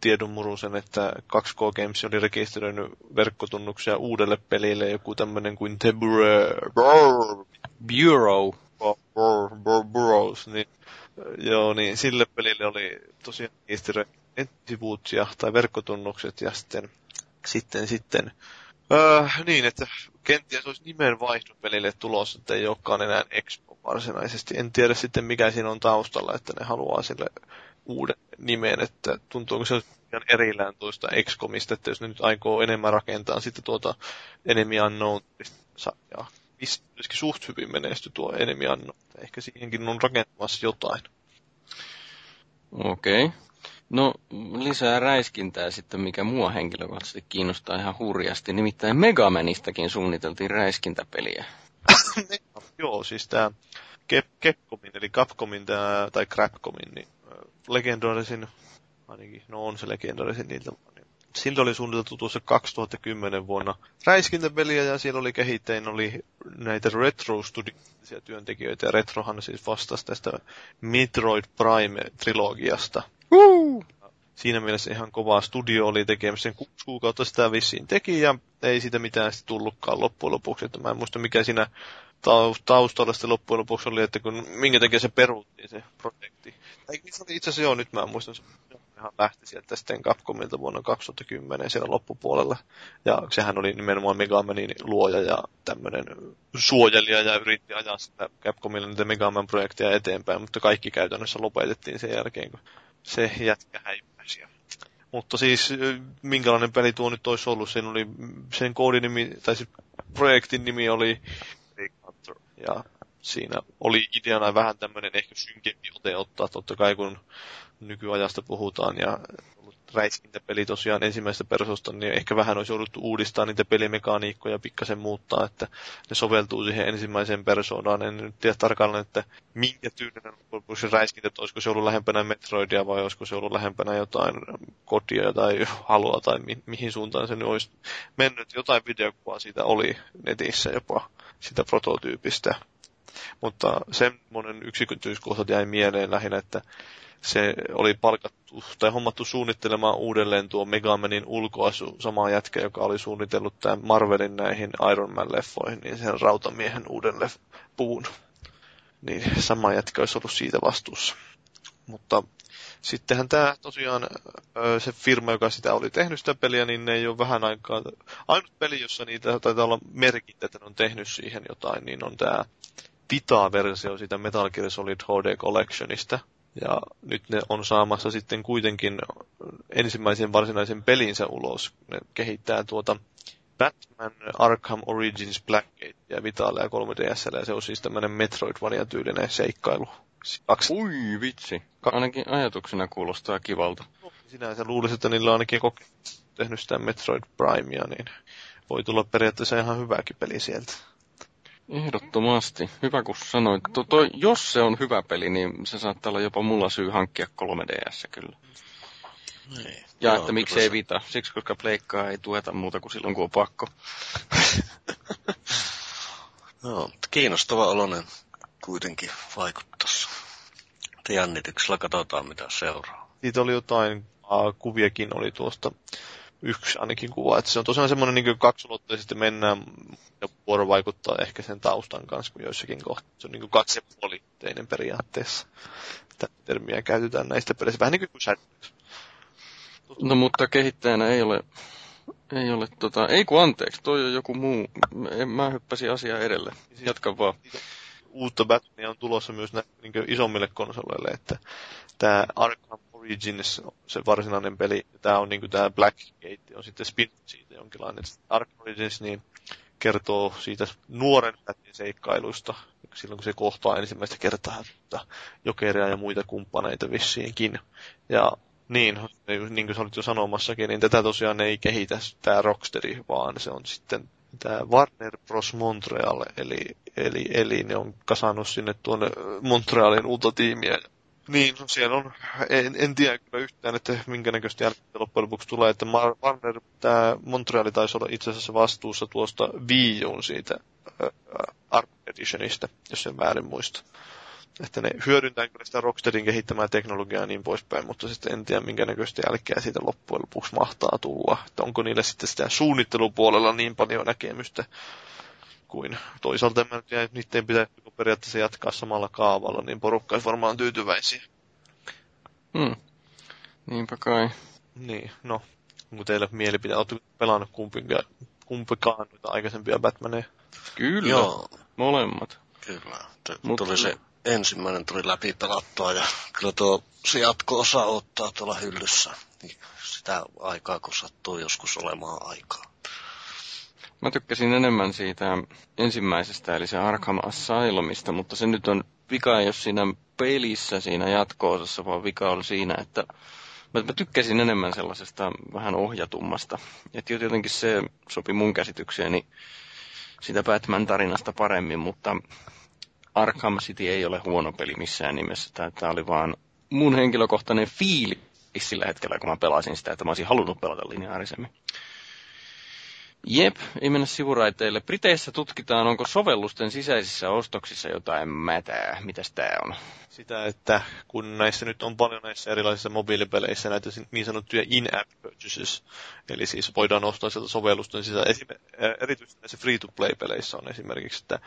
C: tiedonmurusen, että 2K Games oli rekisteröinyt verkkotunnuksia uudelle pelille, joku tämmöinen kuin The Bureau.
A: Bureau.
C: Bureau, niin Joo, niin sille pelille oli tosiaan easter ja, tai verkkotunnukset ja sitten, sitten, sitten öö, niin, että kenties olisi nimenvaihdon pelille tulossa, että ei olekaan enää Expo varsinaisesti. En tiedä sitten mikä siinä on taustalla, että ne haluaa sille uuden nimen, että tuntuuko se ihan erillään tuosta XCOMista, että jos ne nyt aikoo enemmän rakentaa sitten tuota Enemy Unknown ja myöskin suht hyvin menesty tuo Enemy Unknown. Ehkä siihenkin on rakentamassa jotain.
A: Okei. Okay. No, lisää räiskintää sitten, mikä mua henkilökohtaisesti kiinnostaa ihan hurjasti. Nimittäin Megamanistakin suunniteltiin räiskintäpeliä.
C: Joo, siis tämä Capcomin, eli Capcomin tää, tai Crapcomin, niin legendaarisin, ainakin, no on se legendaarisin niiltä. Siltä oli suunniteltu tuossa 2010 vuonna räiskintäpeliä ja siellä oli kehittäjän oli näitä Retro Studio työntekijöitä ja Retrohan siis vastasi tästä Metroid Prime-trilogiasta. Woo! Siinä mielessä ihan kovaa studio oli tekemässä sen kuusi kuukautta sitä vissiin teki ja ei siitä mitään sitten tullutkaan loppujen lopuksi. Että mä en muista mikä siinä taustalla sitten loppujen lopuksi oli, että kun, minkä takia se peruttiin se projekti. Tai se oli itse asiassa joo, nyt mä en muista, se ihan lähti sieltä sitten Capcomilta vuonna 2010 siellä loppupuolella. Ja sehän oli nimenomaan Megamanin luoja ja tämmöinen suojelija ja yritti ajaa sitä Capcomilla niitä Megaman projekteja eteenpäin, mutta kaikki käytännössä lopetettiin sen jälkeen, kun se jätkä häippäsi. Mutta siis minkälainen peli tuo nyt olisi ollut? Siinä oli sen koodinimi, tai siis projektin nimi oli ja siinä oli ideana vähän tämmöinen ehkä synkempi ote ottaa, totta kai kun nykyajasta puhutaan ja räiskintäpeli tosiaan ensimmäistä persoista, niin ehkä vähän olisi jouduttu uudistaa niitä pelimekaniikkoja pikkasen muuttaa, että ne soveltuu siihen ensimmäiseen persoonaan. En nyt tiedä tarkalleen, että minkä tyylinen se räiskintä, että olisiko se ollut lähempänä Metroidia vai olisiko se ollut lähempänä jotain kodia tai halua tai mi- mihin suuntaan se nyt olisi mennyt. Jotain videokuvaa siitä oli netissä jopa sitä prototyypistä. Mutta semmoinen yksityiskohta jäi mieleen lähinnä, että se oli palkattu tai hommattu suunnittelemaan uudelleen tuo Megamanin ulkoasu, sama jätkä, joka oli suunnitellut tämän Marvelin näihin Iron Man-leffoihin, niin sen rautamiehen uuden leff- puun. Niin sama jätkä olisi ollut siitä vastuussa. Mutta sittenhän tämä tosiaan, se firma, joka sitä oli tehnyt sitä peliä, niin ne ei ole vähän aikaa... Ainut peli, jossa niitä taitaa olla merkintä, että ne on tehnyt siihen jotain, niin on tämä Vita-versio siitä Metal Gear Solid HD Collectionista. Ja nyt ne on saamassa sitten kuitenkin ensimmäisen varsinaisen pelinsä ulos. Ne kehittää tuota Batman Arkham Origins Blackgate ja Vitalle ja 3DSL, ja se on siis tämmöinen Metroidvania-tyylinen seikkailu.
A: Kaksi. Ui vitsi, ainakin ajatuksena kuulostaa kivalta.
C: No, sinänsä luulisin, että niillä on ainakin kokemus tehnyt sitä Metroid Primea, niin voi tulla periaatteessa ihan hyväkin peli sieltä.
A: Ehdottomasti. Hyvä kun sanoit. To, to, jos se on hyvä peli, niin se saattaa olla jopa mulla syy hankkia 3DS kyllä. Niin. Ja no, että miksei Vita. Siksi, koska pleikkaa ei tueta muuta kuin silloin, kun on pakko.
B: no, kiinnostava oloinen kuitenkin vaikuttaisi. Jännityksellä katsotaan, mitä seuraa.
C: Siitä oli jotain uh, kuviakin oli tuosta yksi ainakin kuva. Että se on tosiaan semmoinen niin kaksulotteisesti mennään ja vuoro vaikuttaa ehkä sen taustan kanssa, kun joissakin kohtaa se on niin katsepuolitteinen periaatteessa. Tätä termiä käytetään näistä peleissä. Vähän niin kuin Shadows.
A: No mutta kehittäjänä ei ole, ei ole tota, ei kun anteeksi, toi on joku muu. Mä hyppäsin asiaa edelle. Jatka vaan.
C: Uutta Batmania on tulossa myös nä, niin isommille konsoleille, että tämä Arkham Origins, se varsinainen peli, tämä on niinku tämä Blackgate, on sitten spin siitä jonkinlainen. Arkham Origins niin kertoo siitä nuoren Batmanin seikkailuista, silloin kun se kohtaa ensimmäistä kertaa jokeria ja muita kumppaneita vissiinkin. Ja niin, niin kuin sä olit jo sanomassakin, niin tätä tosiaan ei kehitä tämä Rocksteri, vaan se on sitten tämä Warner Bros. Montreal, eli, eli, eli ne on kasannut sinne tuonne Montrealin uutta tiimiä niin, no siellä on, en, en tiedä kyllä yhtään, että minkä näköistä jälkeen loppujen lopuksi tulee, että Warner, tämä Montreali taisi olla itse asiassa vastuussa tuosta Wii Uun siitä äh, Art Editionista, jos en väärin muista. Että ne hyödyntää kyllä sitä Rocksteadin kehittämää teknologiaa ja niin poispäin, mutta sitten en tiedä minkä näköistä jälkeä siitä loppujen lopuksi mahtaa tulla. Että onko niille sitten sitä suunnittelupuolella niin paljon näkemystä kuin toisaalta mä nyt jäin, niiden pitäisi periaatteessa jatkaa samalla kaavalla, niin porukka olisi varmaan tyytyväisiä.
A: Hmm. Niinpä kai.
C: Niin, no, onko teillä mielipide, Oletteko pelannut kumpikaan, kumpikaan noita aikaisempia Batmaneja?
A: Kyllä,
B: Joo,
A: molemmat.
B: kyllä. T-
A: Mut-
B: tuli se ensimmäinen tuli läpi pelattua ja kyllä tuo se jatko-osa ottaa tuolla hyllyssä. Niin Sitä aikaa, kun sattuu joskus olemaan aikaa.
A: Mä tykkäsin enemmän siitä ensimmäisestä, eli se Arkham Asylumista, mutta se nyt on vika ole siinä pelissä, siinä jatko-osassa, vaan vika on siinä, että mä, mä tykkäsin enemmän sellaisesta vähän ohjatummasta. Että jotenkin se sopi mun käsitykseeni sitä Batman-tarinasta paremmin, mutta Arkham City ei ole huono peli missään nimessä. Tää oli vaan mun henkilökohtainen fiilis sillä hetkellä, kun mä pelasin sitä, että mä olisin halunnut pelata lineaarisemmin. Jep, ei mennä sivuraiteille. Briteissä tutkitaan, onko sovellusten sisäisissä ostoksissa jotain mätää. Mitäs tää on?
C: Sitä, että kun näissä nyt on paljon näissä erilaisissa mobiilipeleissä näitä niin sanottuja in-app purchases, eli siis voidaan ostaa sieltä sovellusten sisään. Esim- erityisesti näissä free-to-play-peleissä on esimerkiksi, että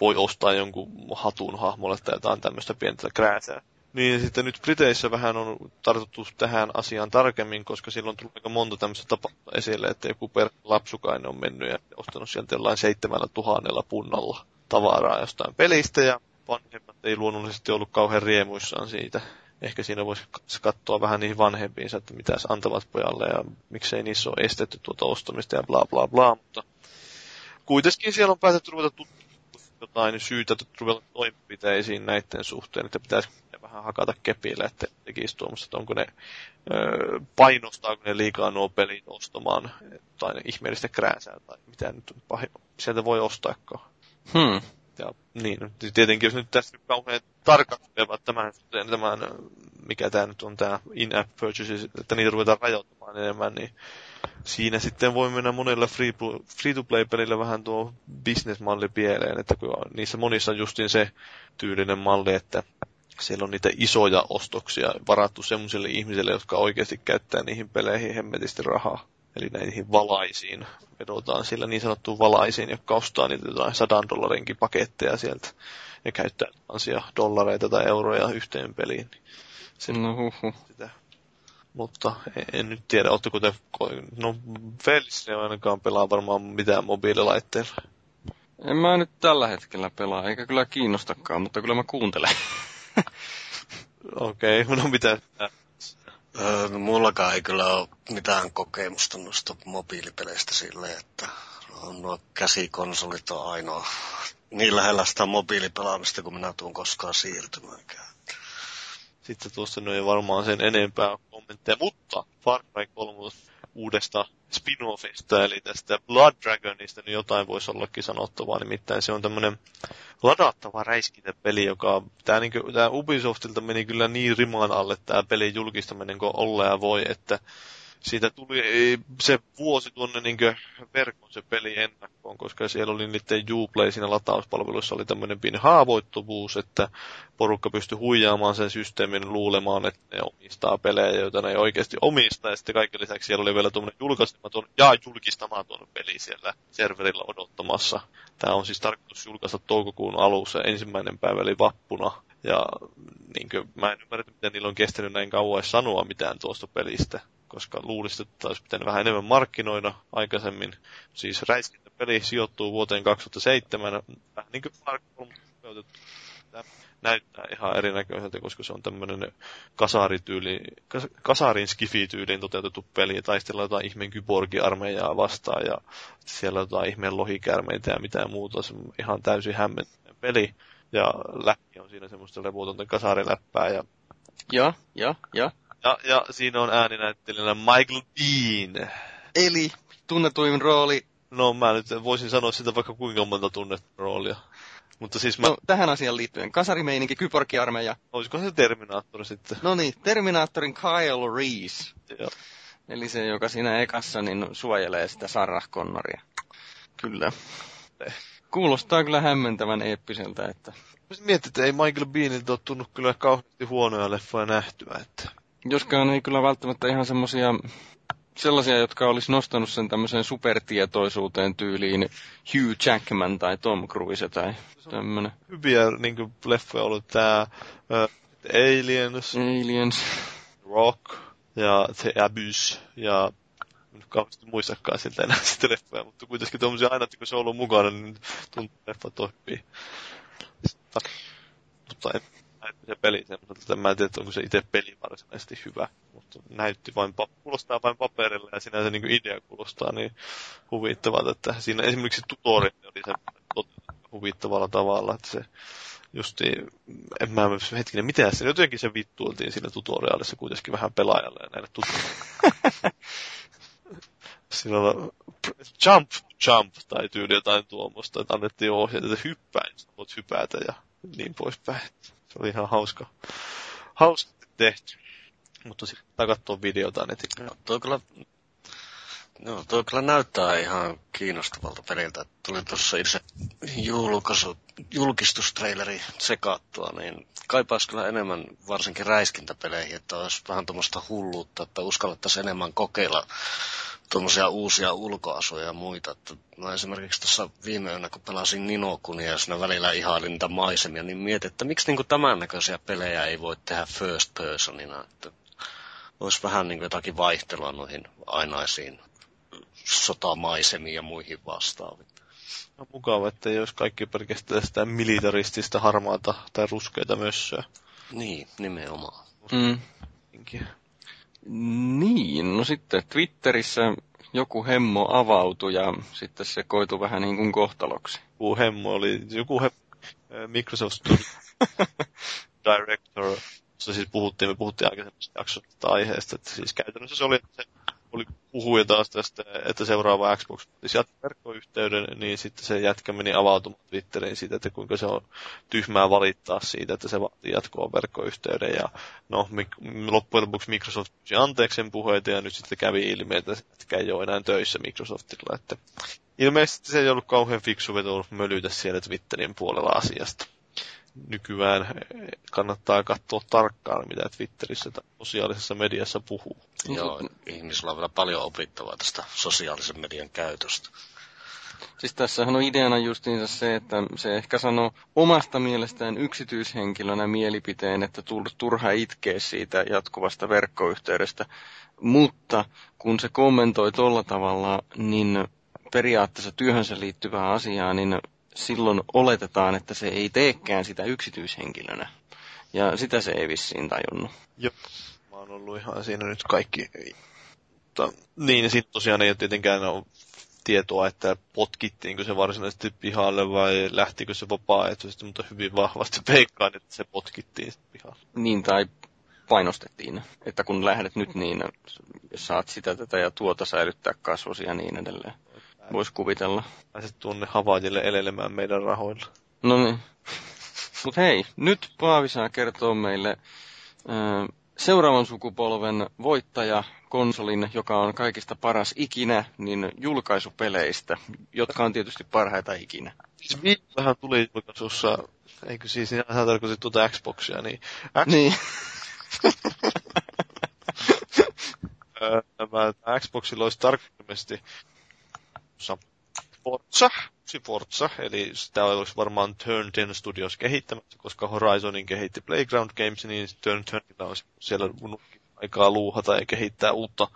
C: voi ostaa jonkun hatun hahmolle tai jotain tämmöistä pientä krääsää. Niin sitten nyt Briteissä vähän on tartuttu tähän asiaan tarkemmin, koska silloin on tullut aika monta tämmöistä tapaa esille, että joku per lapsukainen on mennyt ja ostanut sieltä jollain seitsemällä tuhannella punnalla tavaraa jostain pelistä ja vanhemmat ei luonnollisesti ollut kauhean riemuissaan siitä. Ehkä siinä voisi katsoa vähän niihin vanhempiinsa, että mitä antavat pojalle ja miksei niissä ole estetty tuota ostamista ja bla bla bla, mutta kuitenkin siellä on päätetty ruveta jotain syytä ruveta toimenpiteisiin näiden suhteen, että pitäisi vähän hakata kepille, että tekisi tuommoista, että onko ne, öö, painostaako ne liikaa nuo pelit ostamaan tai ihmeellistä krääsää tai mitä nyt pahin, sieltä voi ostaakaan.
A: Hmm.
C: Ja niin, tietenkin jos nyt tässä nyt kauhean tarkastelevat tämän, tämän, mikä tämä nyt on tämä in-app purchases, että niitä ruvetaan rajoittamaan enemmän, niin siinä sitten voi mennä monella free-to-play-pelillä vähän tuo business-malli pieleen, että kun niissä monissa on justin se tyylinen malli, että siellä on niitä isoja ostoksia varattu semmoisille ihmisille, jotka oikeasti käyttää niihin peleihin hemmetisti rahaa. Eli näihin valaisiin vedotaan sillä niin sanottuun valaisiin, jotka ostaa niitä jotain sadan dollarinkin paketteja sieltä ja käyttää tuhansia dollareita tai euroja yhteen peliin.
A: Se, no huhu.
C: Sitä. Mutta en, en, nyt tiedä, ootteko te, no Felis ei ainakaan pelaa varmaan mitään mobiililaitteilla.
A: En mä nyt tällä hetkellä pelaa, eikä kyllä kiinnostakaan, mutta kyllä mä kuuntelen.
C: Okei, okay, no mitä?
B: Öö, no mullakaan ei kyllä ole mitään kokemusta noista mobiilipeleistä silleen, että on nuo käsikonsolit on ainoa niin lähellä sitä mobiilipelaamista, kun minä tuun koskaan siirtymäänkään.
C: Sitten tuossa ei varmaan sen enempää kommentteja, mutta Far Cry 3 uudesta spin-offista, eli tästä Blood Dragonista, niin jotain voisi ollakin sanottavaa, nimittäin se on tämmöinen ladattava räiskintäpeli, joka tää, niin kuin, tää Ubisoftilta meni kyllä niin rimaan alle tämä pelin julkistaminen kuin olla ja voi, että siitä tuli se vuosi tuonne niin verkon se peli ennakkoon, koska siellä oli niiden Uplay siinä latauspalveluissa oli tämmöinen pieni haavoittuvuus, että porukka pystyi huijaamaan sen systeemin luulemaan, että ne omistaa pelejä, joita ne ei oikeasti omista, ja sitten kaiken lisäksi siellä oli vielä tuommoinen julkaistamaton ja julkistamaton peli siellä serverillä odottamassa. Tämä on siis tarkoitus julkaista toukokuun alussa, ensimmäinen päivä eli vappuna, ja niin kuin, mä en ymmärrä, miten niillä on kestänyt näin kauan sanoa mitään tuosta pelistä koska luulisi, että olisi pitänyt vähän enemmän markkinoida aikaisemmin. Siis räiskintäpeli sijoittuu vuoteen 2007, vähän niin kuin Mark näyttää ihan erinäköiseltä, koska se on tämmöinen kasarityyli, kas, kasarin skifityyliin toteutettu peli, taistellaan jotain ihmeen kyborgi-armeijaa vastaan ja siellä jotain ihmeen lohikärmeitä ja mitään muuta, se on ihan täysin hämmentäinen peli. Ja läppi on siinä semmoista levotonta kasariläppää ja
A: ja, ja, ja.
C: Ja, ja siinä on ääninäyttelijänä Michael Bean.
A: Eli tunnetuin rooli.
C: No mä nyt voisin sanoa sitä vaikka kuinka monta tunnettu roolia. Mutta siis mä...
A: No, tähän asiaan liittyen. Kasarimeininki, kyborgiarmeija.
C: Olisiko se Terminaattori sitten?
A: No niin, Terminaattorin Kyle Reese.
C: Joo.
A: Eli se, joka siinä ekassa niin suojelee sitä Sarah Connoria. Kyllä. Kuulostaa kyllä hämmentävän eeppiseltä, että...
C: Mä mietin, että ei Michael Beanilta ole tullut kyllä kauheasti huonoja leffoja nähtyä, että...
A: Joskaan ei kyllä välttämättä ihan semmosia sellaisia, jotka olisi nostanut sen tämmöiseen supertietoisuuteen tyyliin Hugh Jackman tai Tom Cruise tai tämmöinen.
C: Hyviä niin kuin, leffoja ollut tää uh, Aliens,
A: Aliens,
C: Rock ja The Abyss ja nyt kauheasti muistakaan siltä enää sitä leffoja, mutta kuitenkin tuommoisia aina, kun se on ollut mukana, niin tuntuu, leffa toimii. Mutta en, se peli semmoiselta, mä en tiedä, onko se itse peli varsinaisesti hyvä, mutta näytti vain, kuulostaa vain paperille ja sinänsä niin idea kuulostaa niin huvittavalta, että siinä esimerkiksi tutorial oli se huvittavalla tavalla, että se justi, en mä hetkinen, miten se, jotenkin se vittuiltiin siinä tutoriaalissa kuitenkin vähän pelaajalle ja näille tutoriaaleille. siinä on jump, jump tai tyyli jotain tuommoista, että annettiin ohjeet, että hyppää, niin voit hypätä ja niin poispäin. Se oli ihan hauska, hauska tehty. Mutta sitten katsoa videota netistä.
B: No, toi kyllä, no, toi kyllä näyttää ihan kiinnostavalta peliltä. Tuli tuossa itse julkaisu, julkistustraileri sekattua, niin kaipaisi kyllä enemmän varsinkin räiskintäpeleihin, että olisi vähän tuommoista hulluutta, että uskallettaisiin enemmän kokeilla tuommoisia uusia ulkoasuja ja muita. Että mä esimerkiksi tuossa viime yönä, kun pelasin Ninokunia ja siinä välillä ihailin niitä maisemia, niin mietin, että miksi niin tämän näköisiä pelejä ei voi tehdä first personina. Että olisi vähän niin jotakin vaihtelua noihin ainaisiin sotamaisemiin ja muihin vastaaviin.
C: On mukava, että ei olisi kaikki pelkästään sitä militaristista harmaata tai ruskeita mössöä.
B: Niin, nimenomaan.
A: Mm. Niin, no sitten Twitterissä joku hemmo avautui ja sitten se koitui vähän niin kuin kohtaloksi.
C: Joku hemmo oli, joku he, Microsoft Director, jossa siis puhuttiin, me puhuttiin aikaisemmasta jaksosta aiheesta, että siis käytännössä se oli, se oli puhuja taas tästä, että seuraava Xbox jatkaa verkkoyhteyden, niin sitten se jätkä meni avautumaan Twitteriin siitä, että kuinka se on tyhmää valittaa siitä, että se vaatii jatkoa verkkoyhteyden. Ja no, loppujen lopuksi Microsoft pyysi anteeksi sen puheita ja nyt sitten kävi ilmi, että se ei ole enää töissä Microsoftilla. Että ilmeisesti se ei ollut kauhean fiksu veto mölytä siellä Twitterin puolella asiasta nykyään kannattaa katsoa tarkkaan, mitä Twitterissä tai sosiaalisessa mediassa puhuu.
B: Joo, ihmisillä on vielä paljon opittavaa tästä sosiaalisen median käytöstä.
A: Siis tässähän on ideana justiinsa se, että se ehkä sanoo omasta mielestään yksityishenkilönä mielipiteen, että turha itkeä siitä jatkuvasta verkkoyhteydestä. Mutta kun se kommentoi tolla tavalla, niin periaatteessa työhönsä liittyvää asiaa, niin silloin oletetaan, että se ei teekään sitä yksityishenkilönä. Ja sitä se ei vissiin tajunnut.
C: Joo, mä oon ollut ihan siinä nyt kaikki. Mutta, niin, ja sitten tosiaan ei ole tietenkään ole tietoa, että potkittiinko se varsinaisesti pihalle vai lähtikö se vapaaehtoisesti, mutta hyvin vahvasti veikkaan, että se potkittiin pihalle.
A: Niin, tai painostettiin, että kun lähdet nyt, niin saat sitä tätä ja tuota säilyttää kasvosia ja niin edelleen. Voisi kuvitella.
C: Pääset tuonne Havaajille elelemään meidän rahoilla.
A: No niin. Mut hei, nyt Paavi saa kertoa meille äh, seuraavan sukupolven voittaja konsolin, joka on kaikista paras ikinä, niin julkaisupeleistä, jotka on tietysti parhaita ikinä.
C: Siis viimehän tuli julkaisussa, eikö siis ihan tarkoitin tuota Xboxia, niin...
A: X... Niin.
C: Tämä Xboxilla olisi tarkoittomasti Forza, Forza, eli sitä olisi varmaan Turn 10 Studios kehittämässä, koska Horizonin kehitti Playground Games, niin Turn 10 olisi siellä aikaa luuhata ja kehittää uutta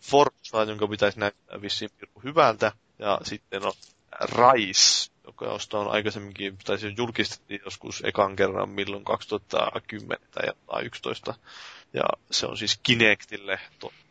C: Forzaa, jonka pitäisi näyttää vissiin hyvältä. Ja sitten on Rise, joka josta on aikaisemminkin, tai se julkistettiin joskus ekan kerran milloin 2010 tai 2011. Ja se on siis Kinectille tuommoinen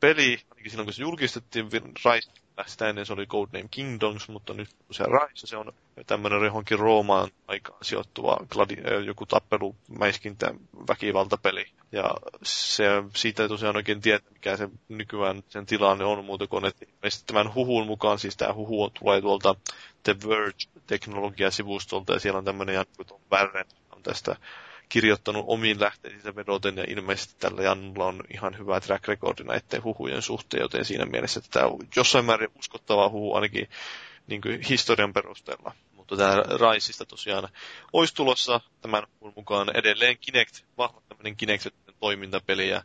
C: peli, ainakin silloin kun se julkistettiin, Rise, sitä ennen se oli Codename Kingdoms, mutta nyt se Rise, se on tämmöinen johonkin Roomaan aikaan sijoittuva gladi- joku tappelu, mäiskintä, väkivaltapeli. Ja se, siitä ei tosiaan oikein tiedä, mikä se nykyään sen tilanne on muuta kuin, että tämän huhun mukaan, siis tämä huhu tulee tuolta The Verge-teknologiasivustolta, ja siellä on tämmöinen Jan Värren tästä kirjoittanut omiin lähteisiinsä vedoten, ja ilmeisesti tällä Jannulla on ihan hyvä track record näiden huhujen suhteen, joten siinä mielessä että tämä on jossain määrin uskottava huhu ainakin niin kuin historian perusteella. Mutta tämä Raisista tosiaan olisi tulossa tämän mukaan edelleen Kinect, vahva tämmöinen Kinect toimintapeli, ja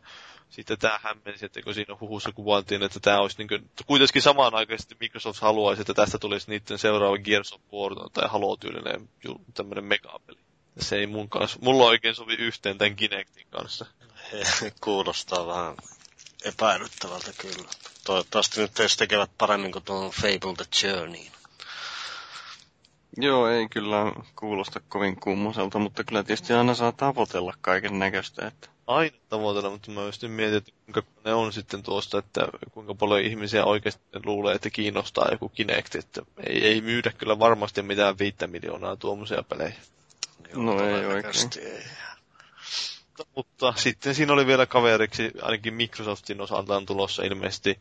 C: sitten tämä hämmensi, että kun siinä huhussa kuvattiin, että tämä olisi niin kuin, kuitenkin samaan aikaan Microsoft haluaisi, että tästä tulisi niiden seuraava Gears of War tai Halo-tyylinen tämmöinen megapeli. Se ei mun kanssa, mulla oikein sovi yhteen tämän Kinectin kanssa.
B: Kuulostaa vähän epäilyttävältä kyllä. Toivottavasti nyt edes tekevät paremmin kuin tuon Fable the Journey.
A: Joo, ei kyllä kuulosta kovin kummoselta, mutta kyllä tietysti aina saa tavoitella kaiken näköistä. Että...
C: Aina tavoitella, mutta mä just mietin, että kuinka ne on sitten tuosta, että kuinka paljon ihmisiä oikeasti luulee, että kiinnostaa joku Kinect, että ei, ei myydä kyllä varmasti mitään viittä miljoonaa tuommoisia pelejä.
A: No ei oikein. Ei.
C: Mutta, sitten siinä oli vielä kaveriksi, ainakin Microsoftin osalta on tulossa ilmeisesti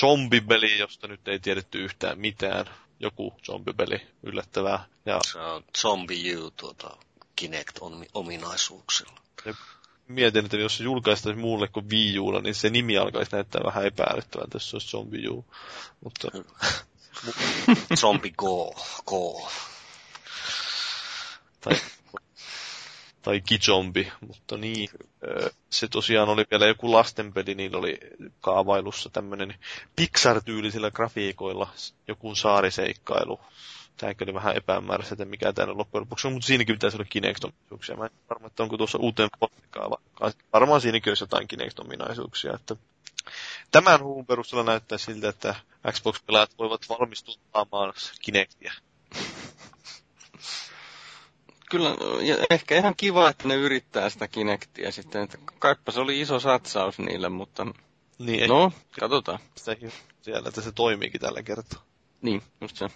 C: zombipeli, josta nyt ei tiedetty yhtään mitään joku zombipeli yllättävää. Ja...
B: Se on Zombie U tuota, Kinect-ominaisuuksilla. Ja
C: mietin, että jos se julkaistaisi muulle kuin Wii Ulla, niin se nimi alkaisi näyttää vähän epäilyttävältä, jos se olisi Zombie U. Mutta...
B: Zombie Go. Go.
C: Tai tai Kijombi, mutta niin, se tosiaan oli vielä joku lastenpeli, niillä oli kaavailussa tämmöinen Pixar-tyylisillä grafiikoilla joku saariseikkailu. Tämäkin oli vähän epämääräistä, että mikä tämä on loppujen lopuksi mutta siinäkin pitäisi olla Kinect-ominaisuuksia. Mä en varma, että onko tuossa uuteen pottikaan, varmaan siinäkin olisi jotain Kinect-ominaisuuksia, että Tämän huun perusteella näyttää siltä, että Xbox-pelaajat voivat valmistua Kinectia
A: kyllä, ja ehkä ihan kiva, että ne yrittää sitä Kinectia sitten, että kaipa se oli iso satsaus niille, mutta niin, no, katsotaan.
C: Sitä siellä, että se toimiikin tällä kertaa.
A: Niin, just se.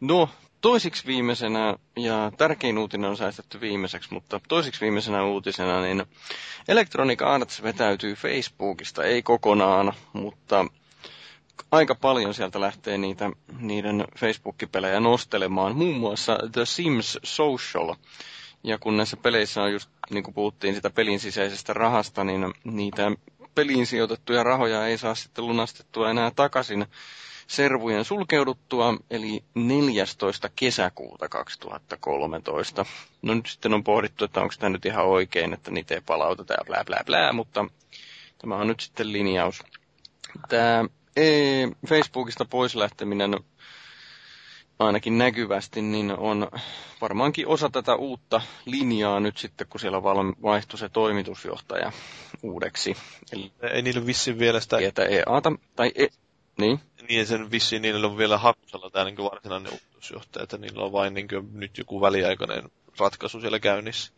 A: No, toisiksi viimeisenä, ja tärkein uutinen on säästetty viimeiseksi, mutta toisiksi viimeisenä uutisena, niin Electronic Arts vetäytyy Facebookista, ei kokonaan, mutta aika paljon sieltä lähtee niitä, niiden Facebook-pelejä nostelemaan, muun muassa The Sims Social. Ja kun näissä peleissä on just, niin kuin puhuttiin sitä pelin sisäisestä rahasta, niin niitä peliin sijoitettuja rahoja ei saa sitten lunastettua enää takaisin servujen sulkeuduttua, eli 14. kesäkuuta 2013. No nyt sitten on pohdittu, että onko tämä nyt ihan oikein, että niitä ei palauteta ja blää blää blää, mutta tämä on nyt sitten linjaus. Tämä ei, Facebookista pois lähteminen ainakin näkyvästi, niin on varmaankin osa tätä uutta linjaa nyt sitten, kun siellä vaihtui se toimitusjohtaja uudeksi.
C: Eli ei niillä vissiin vielä sitä...
A: Tietä EAta, tai e, niin.
C: Niin, sen vissiin niillä on vielä hakusella tämä niin varsinainen uutusjohtaja, että niillä on vain niin nyt joku väliaikainen ratkaisu siellä käynnissä.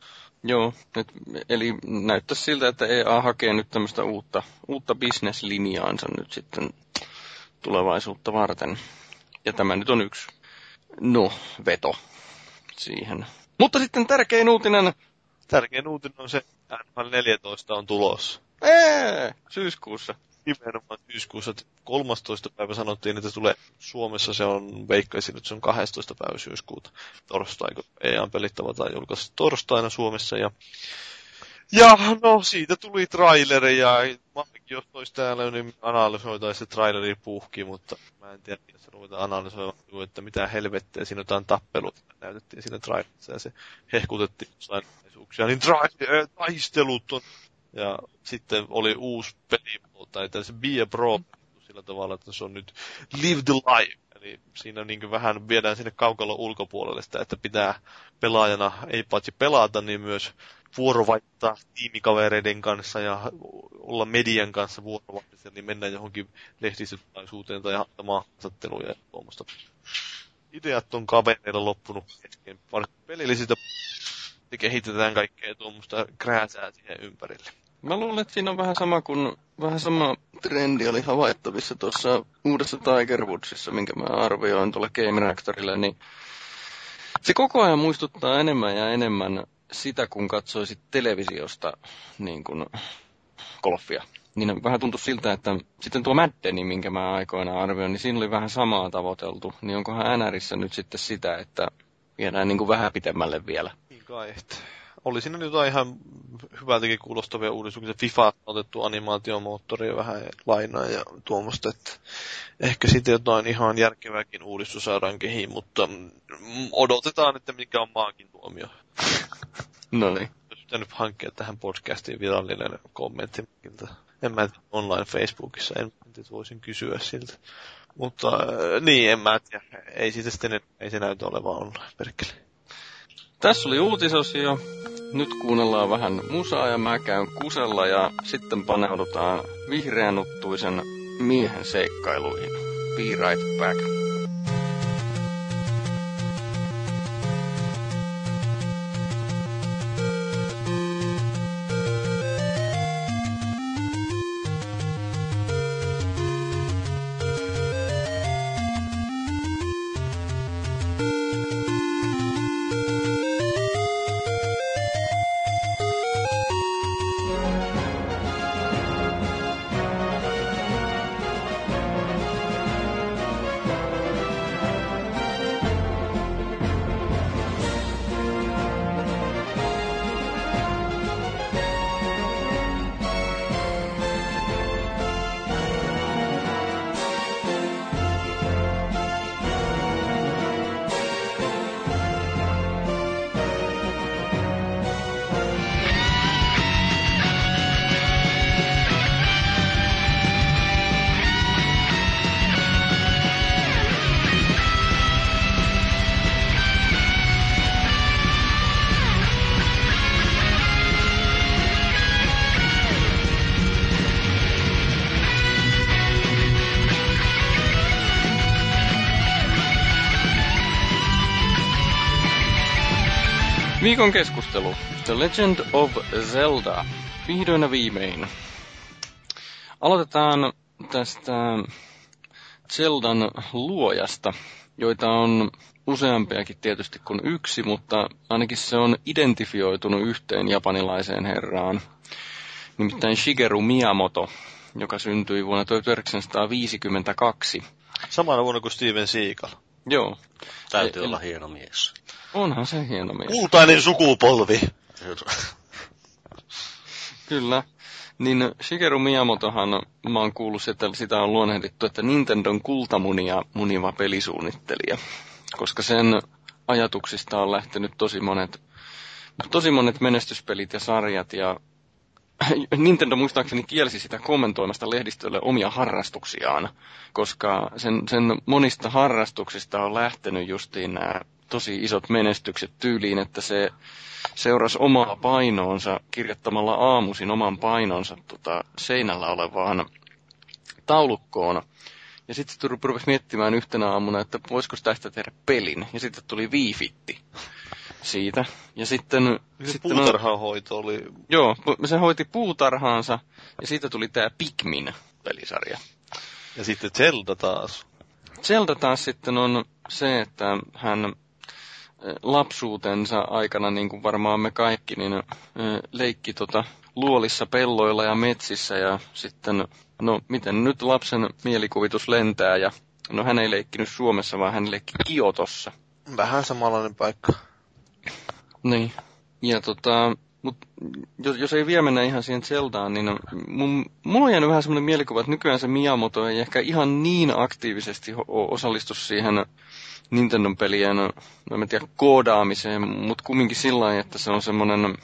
A: Joo, et, eli näyttää siltä, että EA hakee nyt tämmöistä uutta, uutta bisneslinjaansa nyt sitten tulevaisuutta varten. Ja tämä nyt on yksi, no, veto siihen. Mutta sitten tärkein uutinen.
C: Tärkein uutinen on se, että NHL 14 on tulossa.
A: Ee, syyskuussa.
C: Nimenomaan syyskuussa. 13. päivä sanottiin, että tulee Suomessa, se on, veikkaisin, että se on 12. päivä syyskuuta. Torstai, kun EA pelit tai julkaisi torstaina Suomessa. Ja ja no siitä tuli trailereja. Mäkin jos olisi täällä, niin analysoitaisiin se traileri puhki, mutta mä en tiedä, jos ruvetaan analysoimaan, että mitä helvettiä, siinä jotain tappelut näytettiin siinä trailerissa ja se hehkutettiin jossain niin tra- taistelut on. Ja sitten oli uusi peli, tai se Be a Pro sillä tavalla, että se on nyt Live the Life. Eli siinä niin vähän viedään sinne kaukalon ulkopuolelle sitä, että pitää pelaajana ei paitsi pelata, niin myös vuorovaihtaa tiimikavereiden kanssa ja olla median kanssa vuorovaihtoisia, niin mennään johonkin lehdistötilaisuuteen tai antamaan haastatteluja ja tuommoista. Ideat on kavereilla loppunut hetken. Pelillisistä kehitetään kaikkea tuommoista krääsää siihen ympärille.
A: Mä luulen, että siinä on vähän sama kuin, vähän sama trendi oli havaittavissa tuossa uudessa Tiger Woodsissa, minkä mä arvioin tuolla Game Reactorille, niin se koko ajan muistuttaa enemmän ja enemmän sitä, kun katsoisit televisiosta niin kuin golfia. Niin vähän tuntui siltä, että sitten tuo Maddeni, minkä mä aikoinaan arvioin, niin siinä oli vähän samaa tavoiteltu. Niin onkohan NRissä nyt sitten sitä, että viedään niin kuin vähän pitemmälle vielä?
C: Niin kai, että oli siinä nyt jotain ihan hyvältäkin kuulostavia uudistuksia. FIFA on otettu animaatiomoottoria vähän lainaa ja tuommoista, että ehkä sitten jotain ihan järkevääkin uudistus saadaan kehiin, mutta odotetaan, että mikä on maakin tuomio.
A: no niin.
C: pitänyt hankkia tähän podcastiin virallinen kommentti. En mä online Facebookissa, en tiedä, voisin kysyä siltä. Mutta äh, niin, en mä tiedä. Ei siitä sitten, ei se näytä olevan online, perkele.
A: Tässä oli uutisosio. Nyt kuunnellaan vähän musaa ja mä käyn kusella ja sitten paneudutaan vihreänuttuisen miehen seikkailuihin. Be right back. Viikon keskustelu. The Legend of Zelda. Vihdoin ja viimein. Aloitetaan tästä Zeldan luojasta, joita on useampiakin tietysti kuin yksi, mutta ainakin se on identifioitunut yhteen japanilaiseen herraan. Nimittäin Shigeru Miyamoto, joka syntyi vuonna 1952.
C: Samana vuonna kuin Steven Seagal.
A: Joo.
B: Täytyy e- olla hieno mies.
A: Onhan se hieno mies.
C: Kultainen sukupolvi.
A: Kyllä. Niin Shigeru Miyamotohan, mä oon kuullut, että sitä on luonnehdittu, että Nintendon kultamunia muniva pelisuunnittelija. Koska sen ajatuksista on lähtenyt tosi monet, tosi monet menestyspelit ja sarjat ja Nintendo muistaakseni kielsi sitä kommentoimasta lehdistölle omia harrastuksiaan, koska sen, sen monista harrastuksista on lähtenyt justiin nämä tosi isot menestykset tyyliin, että se seurasi omaa painoonsa kirjoittamalla aamuisin oman painonsa tota, seinällä olevaan taulukkoon. Ja sitten rupesi miettimään yhtenä aamuna, että voisiko tästä tehdä pelin. Ja sitten tuli Viifitti siitä. Ja sitten...
C: Se sitten puutarhahoito oli...
A: Joo, se hoiti puutarhaansa ja siitä tuli tämä Pikmin-pelisarja.
C: Ja sitten Zelda taas.
A: Zelda taas sitten on se, että hän lapsuutensa aikana, niin kuin varmaan me kaikki, niin leikki tota luolissa pelloilla ja metsissä ja sitten, no miten nyt lapsen mielikuvitus lentää ja no hän ei leikkinyt Suomessa, vaan hän leikki Kiotossa.
C: Vähän samanlainen paikka.
A: Niin. Ja tota, mut jos, jos ei vielä mennä ihan siihen Zeldaan, niin mun, mulla on jäänyt vähän semmoinen mielikuva, että nykyään se Miyamoto ei ehkä ihan niin aktiivisesti osallistu siihen Nintendon pelien, no en tiedä, koodaamiseen, mutta kumminkin sillä että se on semmoinen,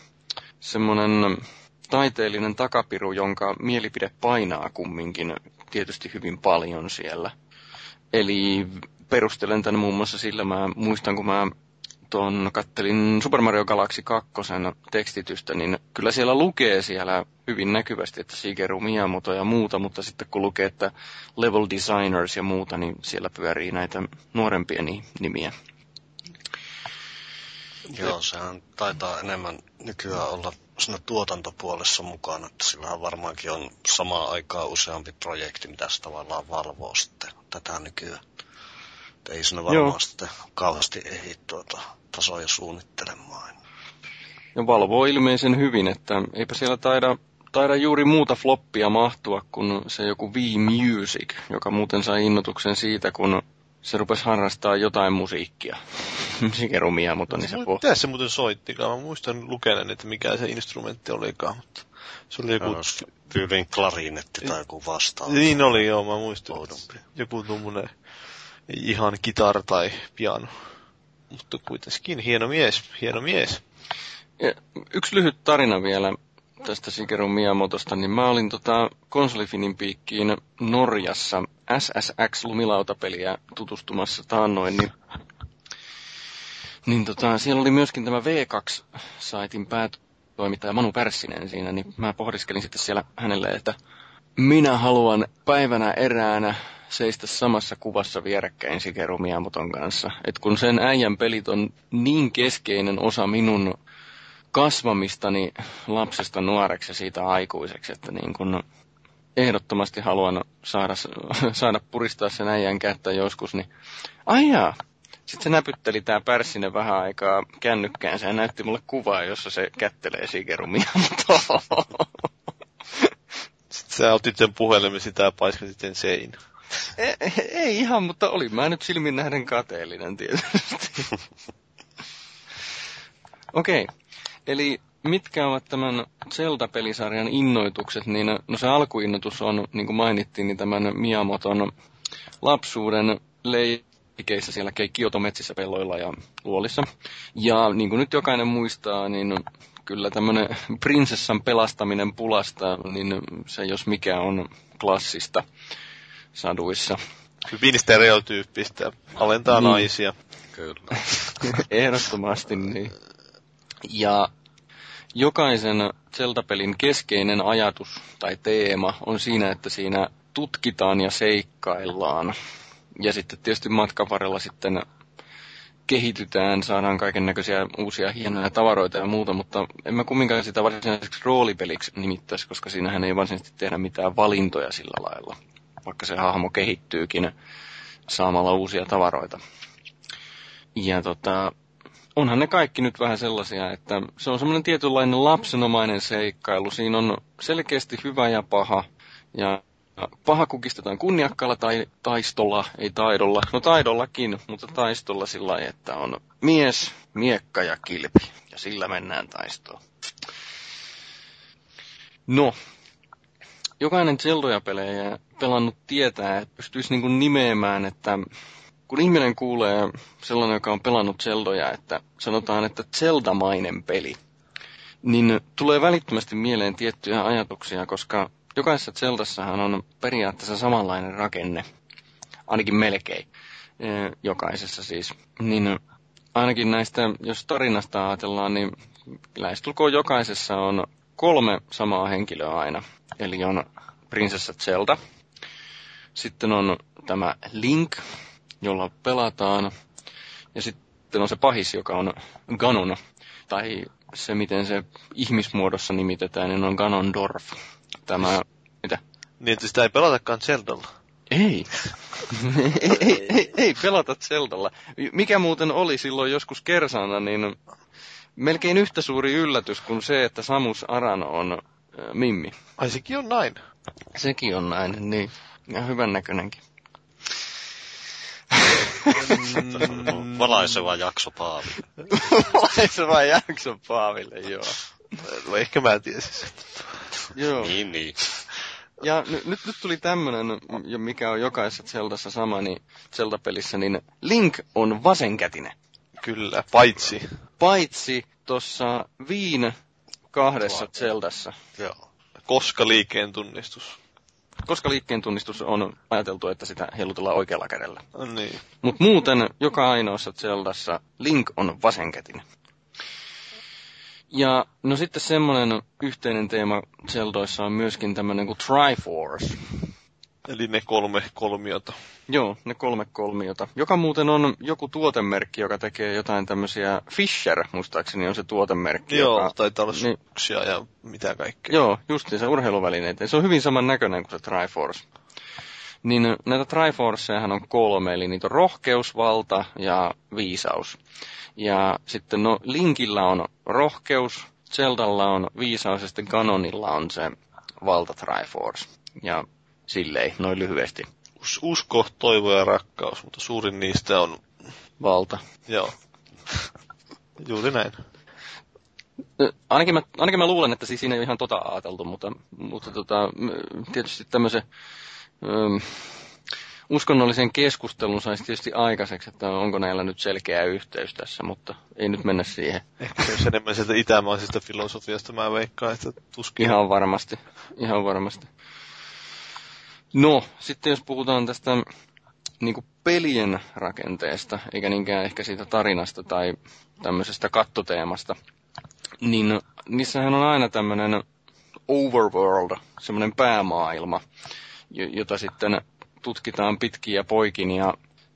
A: semmoinen taiteellinen takapiru, jonka mielipide painaa kumminkin tietysti hyvin paljon siellä. Eli perustelen tämän muun muassa sillä, mä muistan kun mä tuon kattelin Super Mario Galaxy 2 tekstitystä, niin kyllä siellä lukee siellä hyvin näkyvästi, että Shigeru Miyamoto ja muuta, mutta sitten kun lukee, että level designers ja muuta, niin siellä pyörii näitä nuorempia nimiä.
B: Joo, sehän taitaa enemmän nykyään olla siinä tuotantopuolessa mukana, että sillähän varmaankin on samaan aikaan useampi projekti, mitä se tavallaan valvoo sitten tätä nykyään. Että ei siinä varmaan Joo. sitten kauheasti ehdi tuota tasoja suunnittelemaan.
A: Ja valvoo ilmeisen hyvin, että eipä siellä taida, taida juuri muuta floppia mahtua kuin se joku V-Music, joka muuten sai innotuksen siitä, kun se rupesi harrastaa jotain musiikkia. Sikerumia, mutta niin se pohti.
C: Mitä se muuten soittikaan? Mä muistan lukeneen, että mikä se instrumentti olikaan, mutta se oli joku...
B: Tyyliin klarinetti tai joku vastaava.
C: Niin oli, joo, mä muistan. Joku tuommoinen ihan kitar tai piano. Mutta kuitenkin hieno mies, hieno mies.
A: Ja yksi lyhyt tarina vielä tästä Shigeru Miyamotosta, niin mä olin tota konsolifinin piikkiin Norjassa SSX lumilautapeliä tutustumassa taannoin, niin, niin tota, siellä oli myöskin tämä V2-saitin päätoimittaja Manu Pärssinen siinä, niin mä pohdiskelin sitten siellä hänelle, että minä haluan päivänä eräänä seistä samassa kuvassa vierekkäin Shigeru Miyamoton kanssa. Et kun sen äijän pelit on niin keskeinen osa minun kasvamistani lapsesta nuoreksi ja siitä aikuiseksi, että niin kun ehdottomasti haluan saada, saada puristaa sen äijän kättä joskus, niin aijaa. Sitten se näpytteli tää Pärssinen vähän aikaa kännykkäänsä ja näytti mulle kuvaa, jossa se kättelee Shigeru.
C: Sitten sä otit sen puhelimen sitä ja paiskasit sen seinään.
A: Ei, ei ihan, mutta olin mä nyt silmin nähden kateellinen tietysti. Okei, okay. eli mitkä ovat tämän Zelda-pelisarjan innoitukset, niin no se alkuinnoitus on, niin kuin mainittiin, niin tämän Miyamoton lapsuuden leikeissä siellä Kioto metsissä pelloilla ja luolissa. Ja niin kuin nyt jokainen muistaa, niin kyllä tämmöinen prinsessan pelastaminen pulasta, niin se jos mikä on klassista saduissa.
C: Hyvin stereotyyppistä. Alentaa
A: Niin.
C: naisia.
B: Kyllä.
A: Ehdottomasti niin. Ja jokaisen Zelda-pelin keskeinen ajatus tai teema on siinä, että siinä tutkitaan ja seikkaillaan. Ja sitten tietysti matkan varrella sitten kehitytään, saadaan kaiken näköisiä uusia hienoja tavaroita ja muuta, mutta en mä kumminkaan sitä varsinaiseksi roolipeliksi nimittäisi, koska siinähän ei varsinaisesti tehdä mitään valintoja sillä lailla, vaikka se hahmo kehittyykin saamalla uusia tavaroita. Ja tota, onhan ne kaikki nyt vähän sellaisia, että se on semmoinen tietynlainen lapsenomainen seikkailu. Siinä on selkeästi hyvä ja paha. Ja paha kukistetaan kunniakkaalla tai taistolla, ei taidolla. No taidollakin, mutta taistolla sillä lailla, että on mies, miekka ja kilpi. Ja sillä mennään taistoon. No, jokainen Zeldoja-pelejä pelannut tietää, että pystyisi niinku nimeämään, että kun ihminen kuulee sellainen, joka on pelannut Zeldoja, että sanotaan, että Zelda-mainen peli, niin tulee välittömästi mieleen tiettyjä ajatuksia, koska jokaisessa Zeldassahan on periaatteessa samanlainen rakenne, ainakin melkein, eh, jokaisessa siis. Niin ainakin näistä, jos tarinasta ajatellaan, niin lähestulkoon jokaisessa on kolme samaa henkilöä aina. Eli on prinsessa Zelda, sitten on tämä Link, jolla pelataan, ja sitten on se pahis, joka on Ganon, tai se miten se ihmismuodossa nimitetään, niin on Ganondorf. Tämä, mitä?
C: Niin, että sitä ei pelatakaan Zeldalla.
A: Ei. ei, ei, ei, ei pelata Zeldalla. Mikä muuten oli silloin joskus kersana, niin melkein yhtä suuri yllätys kuin se, että Samus Aran on äh, Mimmi.
C: Ai sekin on näin.
A: Sekin on näin, niin. Ja hyvän näköinenkin.
C: Mm,
B: Valaiseva jakso Paavi.
A: Valaiseva jakso Paaville, joo.
C: no ehkä mä tiesin sen.
A: joo.
B: Niin, niin.
A: Ja nyt, nyt, nyt tuli tämmönen, mikä on jokaisessa Zeldassa sama, niin Zelda-pelissä, niin Link on vasenkätinen.
C: Kyllä, paitsi.
A: Paitsi tuossa Viin kahdessa Zeldassa.
B: Joo.
C: Koska liikkeen tunnistus.
A: Koska liikkeen tunnistus on ajateltu, että sitä heilutellaan oikealla kädellä.
C: No Niin.
A: Mutta muuten joka ainoassa Zeldassa Link on vasenkätinen. Ja no sitten semmoinen yhteinen teema Zeldoissa on myöskin tämmöinen kuin Triforce.
C: Eli ne kolme kolmiota.
A: Joo, ne kolme kolmiota. Joka muuten on joku tuotemerkki, joka tekee jotain tämmöisiä Fisher, muistaakseni on se tuotemerkki.
C: Joo,
A: joka,
C: taitaa olla
A: niin,
C: suksia ja mitä kaikkea.
A: Joo, justiin se urheiluvälineitä. Se on hyvin saman näköinen kuin se Triforce. Niin näitä Triforcejahan on kolme, eli niitä on rohkeus, valta ja viisaus. Ja sitten no Linkillä on rohkeus, Zeldalla on viisaus ja sitten Ganonilla on se valta Triforce. Ja silleen, noin lyhyesti,
C: Us- usko, toivo ja rakkaus, mutta suurin niistä on,
A: valta.
C: joo. Juuri näin.
A: Ainakin mä, ainakin mä luulen, että siis siinä ei ole ihan tota ajateltu, mutta, mutta tota, tietysti tämmöisen, öm, uskonnollisen keskustelun saisi tietysti aikaiseksi, että onko näillä nyt selkeä yhteys tässä, mutta ei nyt mennä siihen.
C: Ehkä se olisi enemmän sieltä itämaisesta filosofiasta, mä veikkaan, että tuskin.
A: Ihan varmasti, ihan varmasti. No, sitten jos puhutaan tästä niin kuin pelien rakenteesta, eikä niinkään ehkä siitä tarinasta tai tämmöisestä kattoteemasta, niin niissähän on aina tämmöinen overworld, semmoinen päämaailma, jota sitten tutkitaan pitkin ja poikin ja,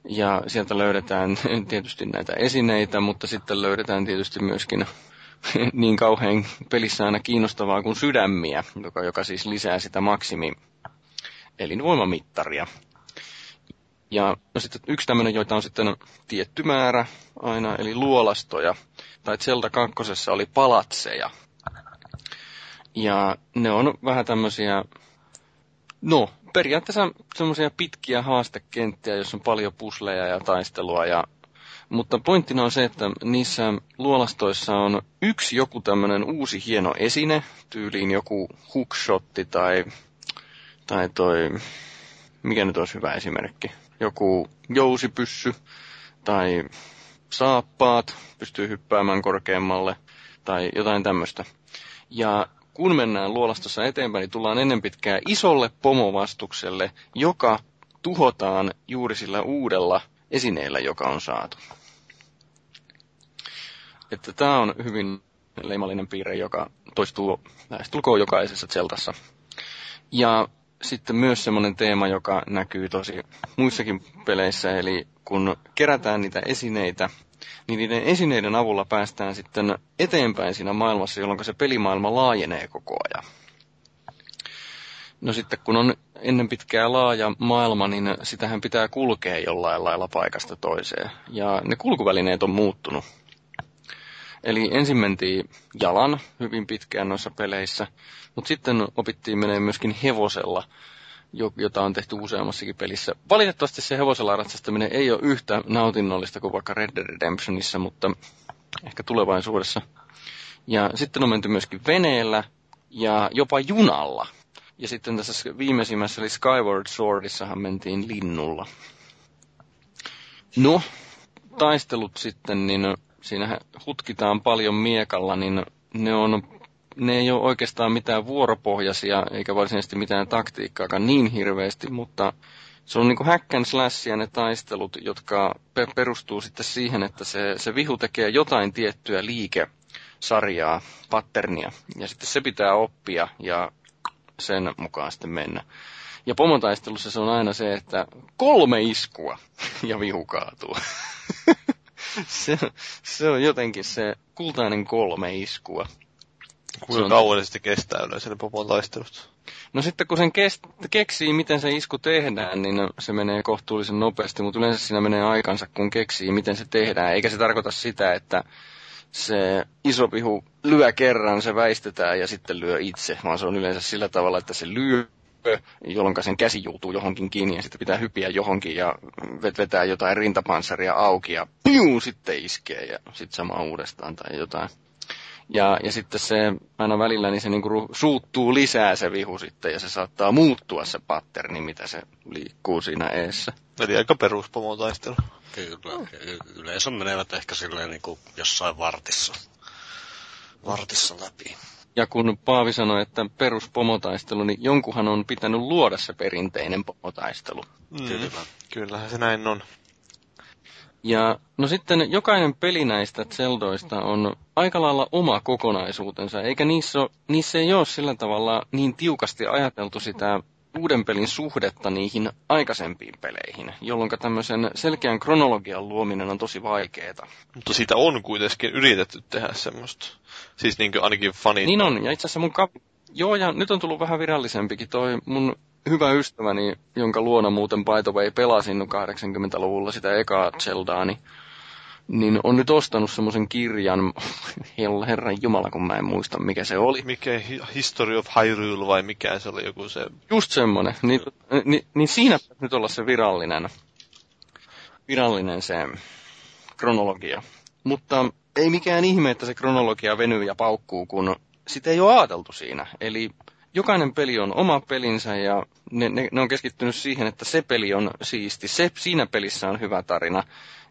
A: ja sieltä löydetään tietysti näitä esineitä, mutta sitten löydetään tietysti myöskin niin kauhean pelissä aina kiinnostavaa kuin sydämiä, joka, joka siis lisää sitä maksimi elinvoimamittaria. Ja no sitten yksi tämmöinen, joita on sitten tietty määrä aina, eli luolastoja. Tai Zelda kakkosessa oli palatseja. Ja ne on vähän tämmöisiä, no periaatteessa semmoisia pitkiä haastekenttiä, jossa on paljon pusleja ja taistelua. Ja, mutta pointtina on se, että niissä luolastoissa on yksi joku tämmöinen uusi hieno esine, tyyliin joku hookshotti tai, tai toi, mikä nyt olisi hyvä esimerkki, joku jousipyssy tai saappaat, pystyy hyppäämään korkeammalle tai jotain tämmöistä. Ja kun mennään luolastossa eteenpäin, niin tullaan ennen pitkää isolle pomovastukselle, joka tuhotaan juuri sillä uudella esineellä, joka on saatu. Että tämä on hyvin leimallinen piirre, joka toistuu lähestulkoon jokaisessa Zeltassa. Ja sitten myös semmoinen teema, joka näkyy tosi muissakin peleissä, eli kun kerätään niitä esineitä, niin niiden esineiden avulla päästään sitten eteenpäin siinä maailmassa, jolloin se pelimaailma laajenee koko ajan. No sitten kun on ennen pitkää laaja maailma, niin sitähän pitää kulkea jollain lailla paikasta toiseen. Ja ne kulkuvälineet on muuttunut. Eli ensin mentiin jalan hyvin pitkään noissa peleissä, mutta sitten opittiin menee myöskin hevosella, jota on tehty useammassakin pelissä. Valitettavasti se hevosella ratsastaminen ei ole yhtä nautinnollista kuin vaikka Red Dead Redemptionissa, mutta ehkä tulevaisuudessa. Ja sitten on menty myöskin veneellä ja jopa junalla. Ja sitten tässä viimeisimmässä eli Skyward Swordissahan mentiin linnulla. No, taistelut sitten, niin siinä hutkitaan paljon miekalla, niin ne on ne ei ole oikeastaan mitään vuoropohjaisia, eikä varsinaisesti mitään taktiikkaakaan niin hirveästi, mutta se on niinku hack and ne taistelut, jotka perustuu sitten siihen, että se, se vihu tekee jotain tiettyä liikesarjaa, patternia, ja sitten se pitää oppia ja sen mukaan sitten mennä. Ja pomotaistelussa se on aina se, että kolme iskua ja vihu kaatuu. se, se on jotenkin se kultainen kolme iskua.
C: Kuinka kauan se sitten kestää yleensä ne popon taistelut?
A: No sitten kun sen kest- keksii, miten se isku tehdään, niin se menee kohtuullisen nopeasti, mutta yleensä siinä menee aikansa, kun keksii, miten se tehdään. Eikä se tarkoita sitä, että se iso pihu lyö kerran, se väistetään ja sitten lyö itse, vaan se on yleensä sillä tavalla, että se lyö jolloin sen käsi juutuu johonkin kiinni ja sitten pitää hypiä johonkin ja vetää jotain rintapanssaria auki ja piu, sitten iskee ja sitten sama uudestaan tai jotain. Ja, ja sitten se aina välillä niin se niinku suuttuu lisää se vihu sitten ja se saattaa muuttua se patterni, mitä se liikkuu siinä eessä.
C: Eli aika peruspomotaistelu.
B: Kyllä. Yleensä menevät ehkä silleen niin kuin jossain vartissa, vartissa läpi.
A: Ja kun Paavi sanoi, että peruspomotaistelu, niin jonkunhan on pitänyt luoda se perinteinen pomotaistelu.
C: Mm, kyllä. Kyllähän se näin on.
A: Ja no sitten jokainen peli näistä Zeldoista on aika lailla oma kokonaisuutensa, eikä niissä, ole, niissä ei ole sillä tavalla niin tiukasti ajateltu sitä uuden pelin suhdetta niihin aikaisempiin peleihin, jolloin tämmöisen selkeän kronologian luominen on tosi vaikeaa.
C: Mutta siitä on kuitenkin yritetty tehdä semmoista. Siis niin ainakin fanit.
A: Niin on, ja itse asiassa mun kap... Joo, ja nyt on tullut vähän virallisempikin toi mun hyvä ystäväni, jonka luona muuten by the way pelasin 80-luvulla sitä ekaa Zeldaa, niin, niin on nyt ostanut semmoisen kirjan, herran jumala kun mä en muista mikä se oli.
C: Mikä History of Hyrule vai mikä se oli joku se?
A: Just semmonen, niin, niin, niin siinä nyt olla se virallinen, virallinen se kronologia. Mutta ei mikään ihme, että se kronologia venyy ja paukkuu, kun sitä ei ole ajateltu siinä. Eli jokainen peli on oma pelinsä ja ne, ne, ne on keskittynyt siihen, että se peli on siisti, se, siinä pelissä on hyvä tarina.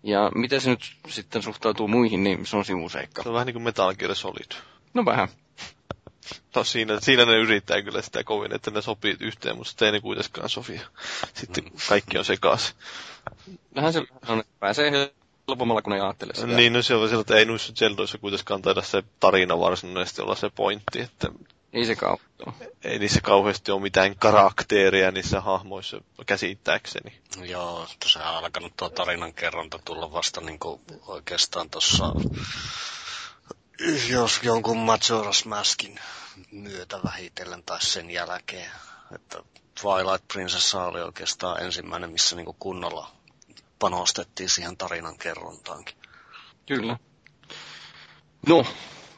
A: Ja miten se nyt sitten suhtautuu muihin, niin se on sivuseikka.
C: Se on vähän niin kuin Metal Gear Solid.
A: No vähän.
C: No siinä, siinä ne yrittää kyllä sitä kovin, että ne sopii yhteen, mutta sitten ei ne kuitenkaan sovi. Sitten kaikki on sekaisin.
A: Vähän se on, että pääsee helpommalla, kun ei ajattele sitä.
C: Niin, no se on sillä, että ei noissa Zeldoissa kuitenkaan taida se tarina varsinaisesti olla se pointti, että
A: Ei se kauan.
C: ei niissä kauheasti ole mitään karakteeria niissä hahmoissa käsittääkseni.
B: Joo, se on alkanut tuo tarinan kerronta tulla vasta niinku oikeastaan tuossa, jos jonkun Majora's Maskin myötä vähitellen tai sen jälkeen. Että Twilight Princessa oli oikeastaan ensimmäinen, missä niinku kunnolla panostettiin siihen tarinan kerrontaankin.
A: Kyllä. No,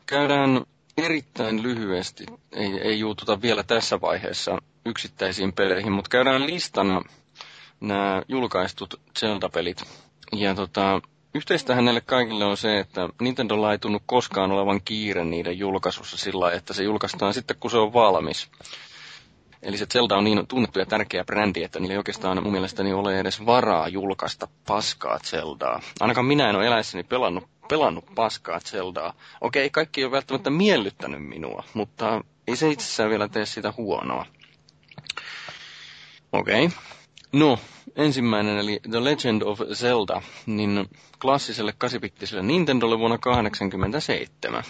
A: käydään erittäin lyhyesti, ei, ei juututa vielä tässä vaiheessa yksittäisiin peleihin, mutta käydään listana nämä julkaistut Zelda-pelit. Ja tota, yhteistähän näille kaikille on se, että Nintendolla ei tunnu koskaan olevan kiire niiden julkaisussa sillä että se julkaistaan sitten, kun se on valmis. Eli se Zelda on niin tunnettu ja tärkeä brändi, että niillä ei oikeastaan mun mielestäni ole edes varaa julkaista paskaa Zeldaa. Ainakaan minä en ole eläessäni pelannut, pelannut paskaa Zeldaa. Okei, kaikki ei ole välttämättä miellyttänyt minua, mutta ei se itsessään vielä tee sitä huonoa. Okei. No, ensimmäinen eli The Legend of Zelda, niin klassiselle kasipittiselle Nintendolle vuonna 1987.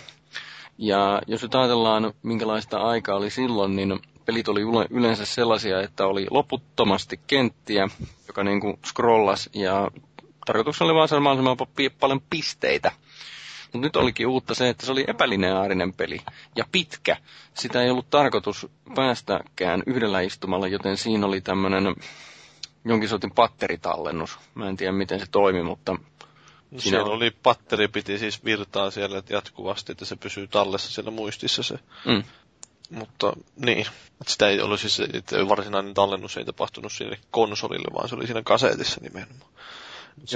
A: Ja jos nyt ajatellaan, minkälaista aikaa oli silloin, niin pelit oli yle- yleensä sellaisia, että oli loputtomasti kenttiä, joka niin kuin scrollas ja tarkoituksena oli vaan saada mahdollisimman paljon pisteitä. Mutta nyt olikin uutta se, että se oli epälineaarinen peli ja pitkä. Sitä ei ollut tarkoitus päästäkään yhdellä istumalla, joten siinä oli tämmöinen jonkin sortin patteritallennus. Mä en tiedä, miten se toimi, mutta
C: Siinä
A: Siinä-
C: oli patteri piti siis virtaa siellä että jatkuvasti, että se pysyy tallessa siellä muistissa se.
A: mm,
C: Mutta niin, että sitä ei ollut siis, että varsinainen tallennus ei tapahtunut sinne konsolille, vaan se oli siinä kasetissa nimenomaan.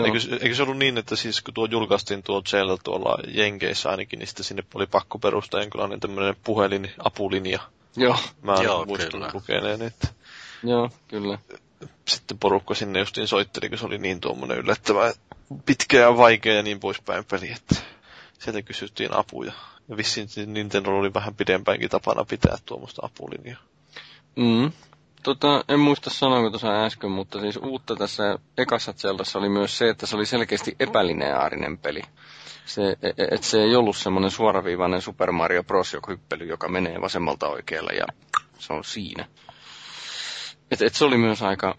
C: Eikö, eikö se ollut niin, että siis kun tuo julkaistiin tuo Zelda tuolla Jenkeissä ainakin, niin sitten sinne oli pakko perustaa jonkinlainen tämmöinen puhelin, apulinja.
A: joo,
C: Mä
B: Joo,
C: muistan
B: kyllä.
C: lukeneen, että
A: joo, kyllä.
C: sitten porukka sinne justiin soitteli, kun se oli niin tuommoinen yllättävän pitkä ja vaikea ja niin poispäin peli, että sieltä kysyttiin apuja. Ja vissiin Nintendo oli vähän pidempäänkin tapana pitää tuommoista apulinjaa.
A: Mm. Tota, en muista sanoinko tuossa äsken, mutta siis uutta tässä ekassa Zeldassa oli myös se, että se oli selkeästi epälineaarinen peli. Se, e- et se ei ollut semmoinen suoraviivainen Super Mario Bros. hyppely, joka menee vasemmalta oikealle ja se on siinä. Et, et se oli myös aika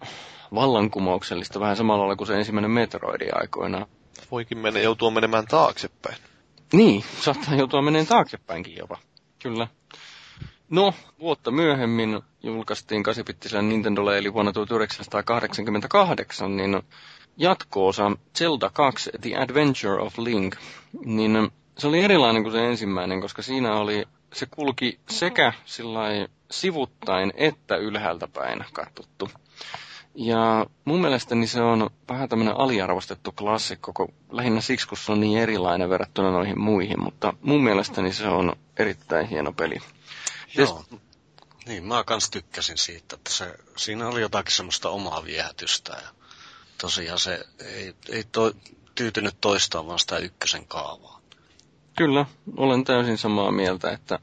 A: vallankumouksellista, vähän samalla lailla kuin se ensimmäinen Metroidi aikoinaan.
C: Voikin mennä, joutua menemään taaksepäin.
A: Niin, saattaa joutua meneen taaksepäinkin jopa. Kyllä. No, vuotta myöhemmin julkaistiin kasipittisellä Nintendolle, eli vuonna 1988, niin jatko-osa Zelda 2, The Adventure of Link, niin se oli erilainen kuin se ensimmäinen, koska siinä oli, se kulki sekä sivuttain että ylhäältä päin katsottu. Ja mun mielestäni se on vähän tämmöinen aliarvostettu klassikko, kun lähinnä siksi, kun se on niin erilainen verrattuna noihin muihin, mutta mun mielestäni se on erittäin hieno peli.
B: Joo. Niin, mä kans tykkäsin siitä, että se, siinä oli jotakin semmoista omaa viehätystä ja tosiaan se ei, ei to, tyytynyt toistaa vaan sitä ykkösen kaavaa.
A: Kyllä, olen täysin samaa mieltä, että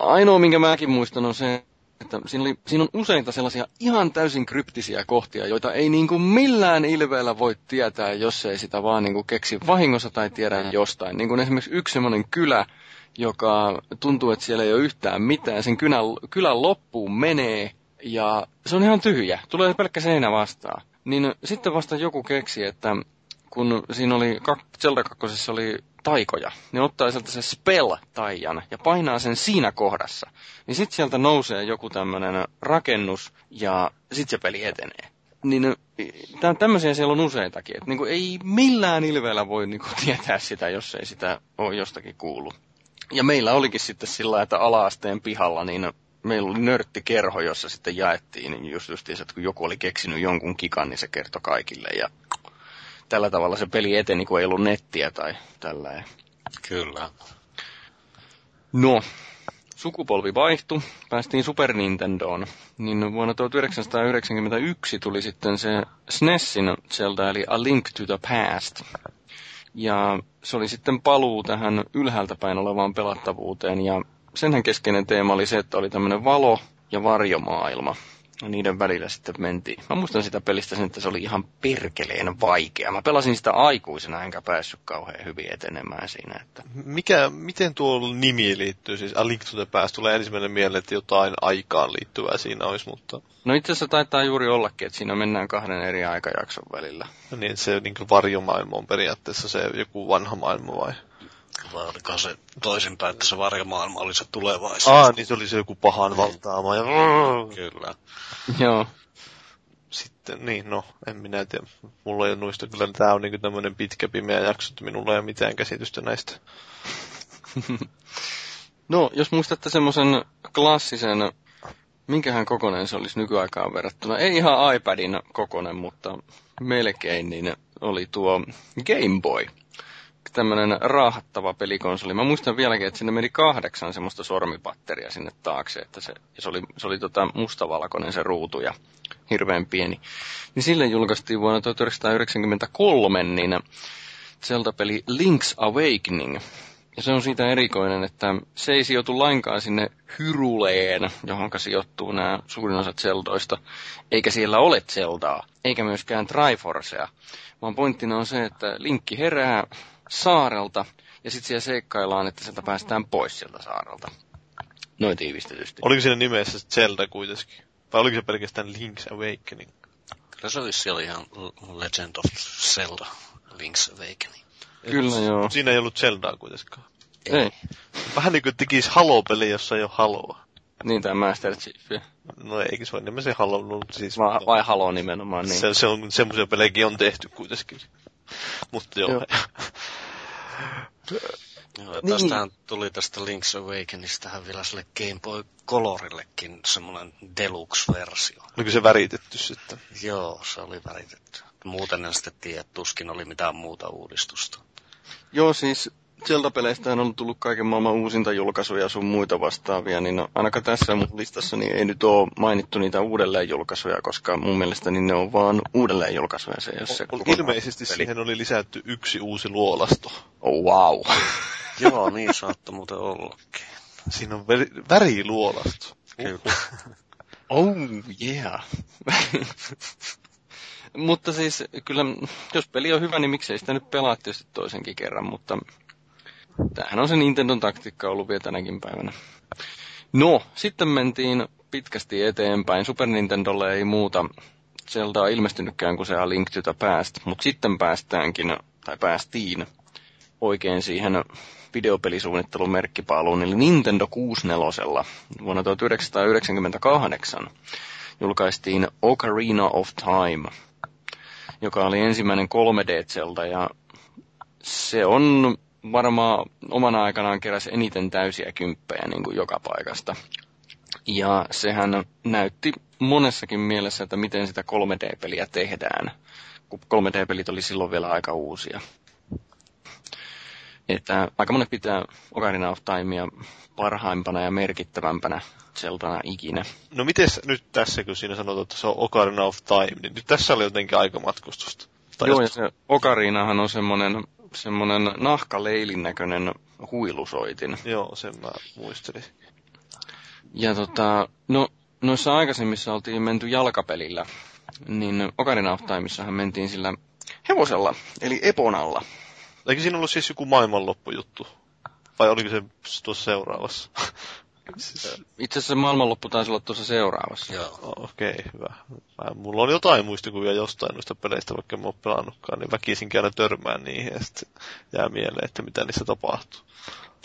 A: ainoa minkä mäkin muistan on se, että siinä, oli, siinä on useita sellaisia ihan täysin kryptisiä kohtia, joita ei niin kuin millään ilveellä voi tietää, jos ei sitä vaan niin kuin keksi vahingossa tai tiedä jostain. Niin kuin esimerkiksi yksi semmoinen kylä, joka tuntuu, että siellä ei ole yhtään mitään. Sen kylän, kylän loppuun menee ja se on ihan tyhjä. Tulee pelkkä seinä vastaan. Niin sitten vasta joku keksi, että kun siinä oli, Zelda 2 oli taikoja, niin ottaa sieltä se spell-taijan ja painaa sen siinä kohdassa. Niin sitten sieltä nousee joku tämmöinen rakennus ja sitten se peli etenee. Niin tä- tämmöisiä siellä on useitakin, että niinku ei millään ilveellä voi niinku tietää sitä, jos ei sitä ole jostakin kuullut. Ja meillä olikin sitten sillä, että ala-asteen pihalla, niin meillä oli nörttikerho, jossa sitten jaettiin niin just justiinsa, että kun joku oli keksinyt jonkun kikan, niin se kertoi kaikille. Ja tällä tavalla se peli eteni, kun ei ollut nettiä tai tällä.
B: Kyllä.
A: No, sukupolvi vaihtui, päästiin Super Nintendoon, niin vuonna 1991 tuli sitten se SNESin Zelda, eli A Link to the Past. Ja se oli sitten paluu tähän ylhäältä päin olevaan pelattavuuteen, ja senhän keskeinen teema oli se, että oli tämmöinen valo- ja varjomaailma niiden välillä sitten mentiin. Mä muistan sitä pelistä sen, että se oli ihan perkeleen vaikea. Mä pelasin sitä aikuisena, enkä päässyt kauhean hyvin etenemään siinä. Että...
C: Mikä, miten tuo nimi liittyy? Siis A Link to the Past tulee ensimmäinen mieleen, että jotain aikaan liittyvää siinä olisi, mutta...
A: No itse asiassa taitaa juuri ollakin, että siinä mennään kahden eri aikajakson välillä.
C: No niin, se niin varjomaailma on periaatteessa se joku vanha maailma vai?
B: Vai oliko se toisinpäin, että se varjomaailma oli se tulevaisuus?
C: Ah, niin se oli se joku pahan valtaama. Ja...
B: Kyllä.
A: Joo.
C: Sitten, niin, no, en minä tiedä. Mulla ei ole noista, kyllä tämä on niin tämmöinen pitkä pimeä jakso, että minulla ei ole mitään käsitystä näistä.
A: no, jos muistatte semmoisen klassisen, minkähän kokonen se olisi nykyaikaan verrattuna. Ei ihan iPadin kokonen, mutta melkein, niin oli tuo Game Boy tämmöinen raahattava pelikonsoli. Mä muistan vieläkin, että sinne meni kahdeksan semmoista sormipatteria sinne taakse, että se, se oli, se oli tota mustavalkoinen se ruutu ja hirveän pieni. Niin sille julkaistiin vuonna 1993 niin Zelda-peli Link's Awakening. Ja se on siitä erikoinen, että se ei sijoitu lainkaan sinne Hyruleen, johon sijoittuu nämä suurin osa Zeldoista, eikä siellä ole Zeldaa, eikä myöskään Triforcea, vaan pointtina on se, että Linkki herää saarelta, ja sitten siellä seikkaillaan, että sieltä päästään pois sieltä saarelta. Noin tiivistetysti.
C: Oliko siinä nimessä Zelda kuitenkin? Vai oliko se pelkästään Link's Awakening?
B: Kyllä se olisi siellä ihan Legend of Zelda, Link's Awakening.
A: Kyllä
C: Et,
A: joo.
C: Siinä ei ollut Zeldaa kuitenkaan.
A: Ei. ei.
C: Vähän niin kuin tekisi Halo-peli, jossa ei ole Haloa.
A: Niin, tämä Master Chief.
C: No eikö se ole enemmän se Halo, no, siis...
A: Va- vai Halo nimenomaan, niin.
C: Se, se on, semmoisia pelejäkin on tehty kuitenkin. Mutta joo. joo.
B: Joo, ja niin. tästähän tuli tästä Link's Awakeningista vielä sille Game Boy Colorillekin semmoinen deluxe-versio.
C: Oliko se väritetty sitten?
B: Joo, se oli väritetty. Muuten en sitten tiedä, tuskin oli mitään muuta uudistusta.
A: Joo, siis Zelda-peleistä on tullut kaiken maailman uusinta julkaisuja sun muita vastaavia, niin no, ainakaan tässä mun listassani ei nyt ole mainittu niitä uudelleenjulkaisuja, koska mun mielestä niin ne on vaan uudelleenjulkaisuja. Se, jos se
C: Ilmeisesti peli. siihen oli lisätty yksi uusi luolasto.
A: Oh, wow.
B: Joo, niin saattoi muuten ollakin.
C: Siinä on veri, väriluolasto.
B: Kyllä.
A: oh, yeah. mutta siis kyllä, jos peli on hyvä, niin miksei sitä nyt pelaa tietysti toisenkin kerran, mutta tämähän on se Nintendon taktiikka ollut vielä tänäkin päivänä. No, sitten mentiin pitkästi eteenpäin. Super Nintendolle ei muuta Zeldaa ilmestynytkään kuin se A Link to the Past, mutta sitten päästäänkin, tai päästiin oikein siihen videopelisuunnittelun merkkipaaluun, eli Nintendo 64 vuonna 1998 julkaistiin Ocarina of Time, joka oli ensimmäinen 3D-Zelda, ja se on varmaan omana aikanaan keräsi eniten täysiä kymppejä niin kuin joka paikasta. Ja sehän näytti monessakin mielessä, että miten sitä 3D-peliä tehdään, kun 3D-pelit oli silloin vielä aika uusia. Että aika monet pitää Ocarina of Timea parhaimpana ja merkittävämpänä Zeltana ikinä.
C: No miten nyt tässä, kun siinä sanotaan, että se on Ocarina of Time, niin nyt tässä oli jotenkin aikamatkustusta.
A: Tai Joo, ja se Ocarinahan on semmoinen semmoinen nahkaleilin näköinen huilusoitin.
C: Joo, sen mä muistelin.
A: Ja tota, no, noissa aikaisemmissa oltiin menty jalkapelillä, niin Ocarina of Timeissahan mentiin sillä hevosella, eli Eponalla.
C: Eikö siinä ollut siis joku maailmanloppujuttu? Vai oliko se tuossa seuraavassa?
A: Siis... Itse asiassa maailmanloppu taisi olla tuossa seuraavassa.
C: Joo. Okei, okay, hyvä. Mä, mulla on jotain muistikuvia jostain noista peleistä, vaikka en ole pelannutkaan, niin väkisin käydä törmään niihin ja sitten jää mieleen, että mitä niissä tapahtuu.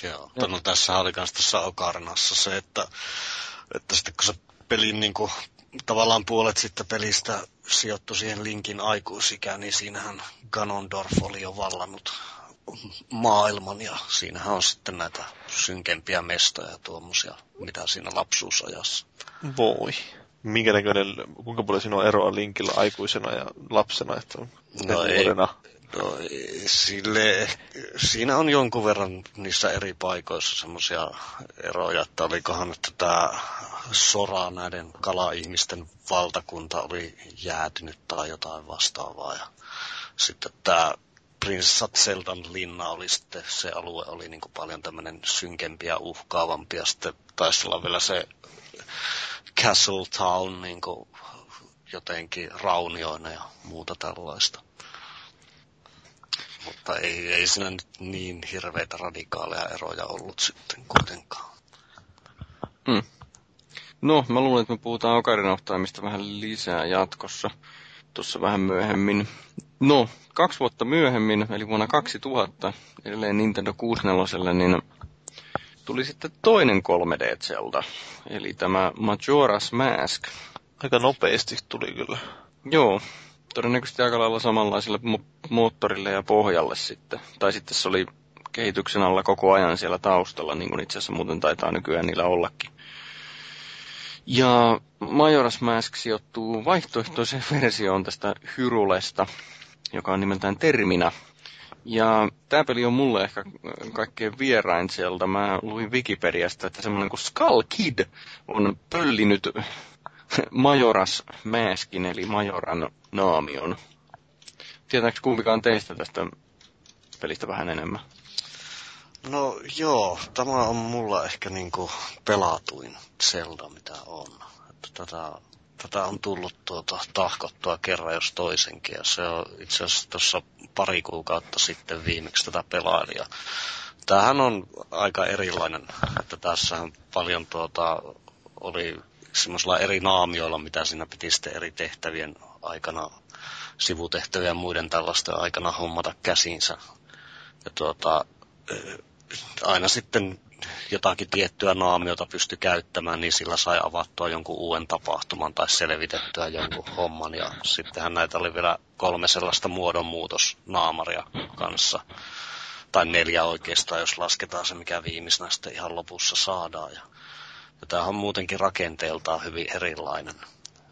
B: Joo, Joo. no tässä oli myös tässä Okarinassa se, että, että sitten kun se pelin niin kuin, tavallaan puolet sitten pelistä sijoittui siihen linkin aikuisikään, niin siinähän Ganondorf oli jo vallannut maailman ja siinähän on sitten näitä synkempiä mestoja ja tuommoisia, mitä siinä lapsuusajassa.
C: Voi. Minkä näköinen, kuinka paljon siinä on eroa linkillä aikuisena ja lapsena, että on
B: no ei, No, sille, siinä on jonkun verran niissä eri paikoissa semmoisia eroja, että olikohan että tämä sora näiden kala-ihmisten valtakunta oli jäätynyt tai jotain vastaavaa. Ja sitten tämä Prinsessat Zeldan linna oli sitten, se alue oli niin kuin paljon tämmöinen synkempi ja uhkaavampi. Ja sitten taisi olla vielä se Castle Town niin kuin jotenkin raunioina ja muuta tällaista. Mutta ei, ei siinä nyt niin hirveitä radikaaleja eroja ollut sitten kuitenkaan.
A: Mm. No, mä luulen, että me puhutaan Ocarina vähän lisää jatkossa, tuossa vähän myöhemmin. No, kaksi vuotta myöhemmin, eli vuonna 2000, edelleen Nintendo 64, niin tuli sitten toinen 3D-Zelda, eli tämä Majora's Mask.
C: Aika nopeasti tuli kyllä.
A: Joo, todennäköisesti aika lailla samanlaiselle mo- moottorille ja pohjalle sitten. Tai sitten se oli kehityksen alla koko ajan siellä taustalla, niin kuin itse asiassa muuten taitaa nykyään niillä ollakin. Ja Majora's Mask sijoittuu vaihtoehtoiseen versioon tästä Hyrulesta, joka on nimeltään Termina. Ja tämä peli on mulle ehkä kaikkein vierain sieltä. Mä luin Wikipediasta, että semmoinen kuin Skull Kid on pöllinyt Majoras Maskin, eli Majoran naamion. Tietääkö kumpikaan teistä tästä pelistä vähän enemmän?
B: No joo, tämä on mulla ehkä niinku pelatuin Zelda, mitä on. Tätä, tätä on tullut tuota, tahkottua kerran jos toisenkin, ja se on itse asiassa tuossa pari kuukautta sitten viimeksi tätä pelailia. Tämähän on aika erilainen, että tässähän paljon tuota, oli semmoisilla eri naamioilla, mitä siinä piti sitten eri tehtävien aikana, sivutehtävien ja muiden tällaisten aikana hommata käsinsä. Ja tuota, aina sitten jotakin tiettyä naamiota pysty käyttämään, niin sillä sai avattua jonkun uuden tapahtuman tai selvitettyä jonkun homman. Ja sittenhän näitä oli vielä kolme sellaista muodonmuutosnaamaria kanssa. Tai neljä oikeastaan, jos lasketaan se, mikä viimeisenä sitten ihan lopussa saadaan. Ja, ja tämähän on muutenkin rakenteeltaan hyvin erilainen.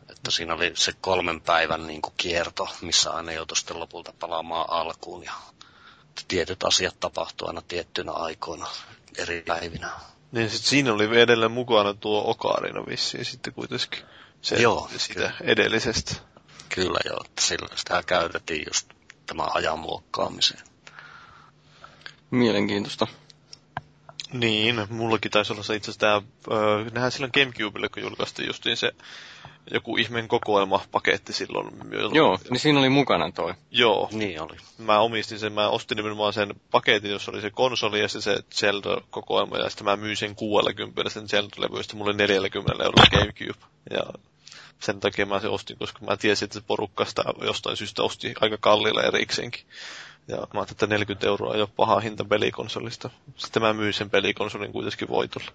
B: Että siinä oli se kolmen päivän niin kuin kierto, missä aina joutui sitten lopulta palaamaan alkuun. Ja tietyt asiat tapahtuu aina tiettynä aikoina eri päivinä.
C: Niin sit siinä oli edelleen mukana tuo Ocarina vissiin sitten kuitenkin. Se,
B: Joo,
C: sitä
B: kyllä.
C: edellisestä.
B: Kyllä joo, että sillä sitä käytettiin just tämän ajan muokkaamiseen.
A: Mielenkiintoista.
C: Niin, mullakin taisi olla se itse asiassa tämä, öö, nähdään silloin Gamecubelle, kun julkaistiin justiin se joku ihmeen kokoelmapaketti silloin.
A: Joo, niin siinä oli mukana toi.
C: Joo.
B: Niin oli.
C: Mä omistin sen, mä ostin nimenomaan sen paketin, jossa oli se konsoli ja se, se Zelda-kokoelma, ja sitten mä myin sen 60 sen Zelda-levy, ja sitten mulle 40 eurolla Gamecube. Ja sen takia mä sen ostin, koska mä tiesin, että se porukka sitä jostain syystä osti aika kalliilla erikseenkin. Ja mä ajattelin, että 40 euroa ei ole paha hinta pelikonsolista. Sitten mä myin sen pelikonsolin kuitenkin voitolla.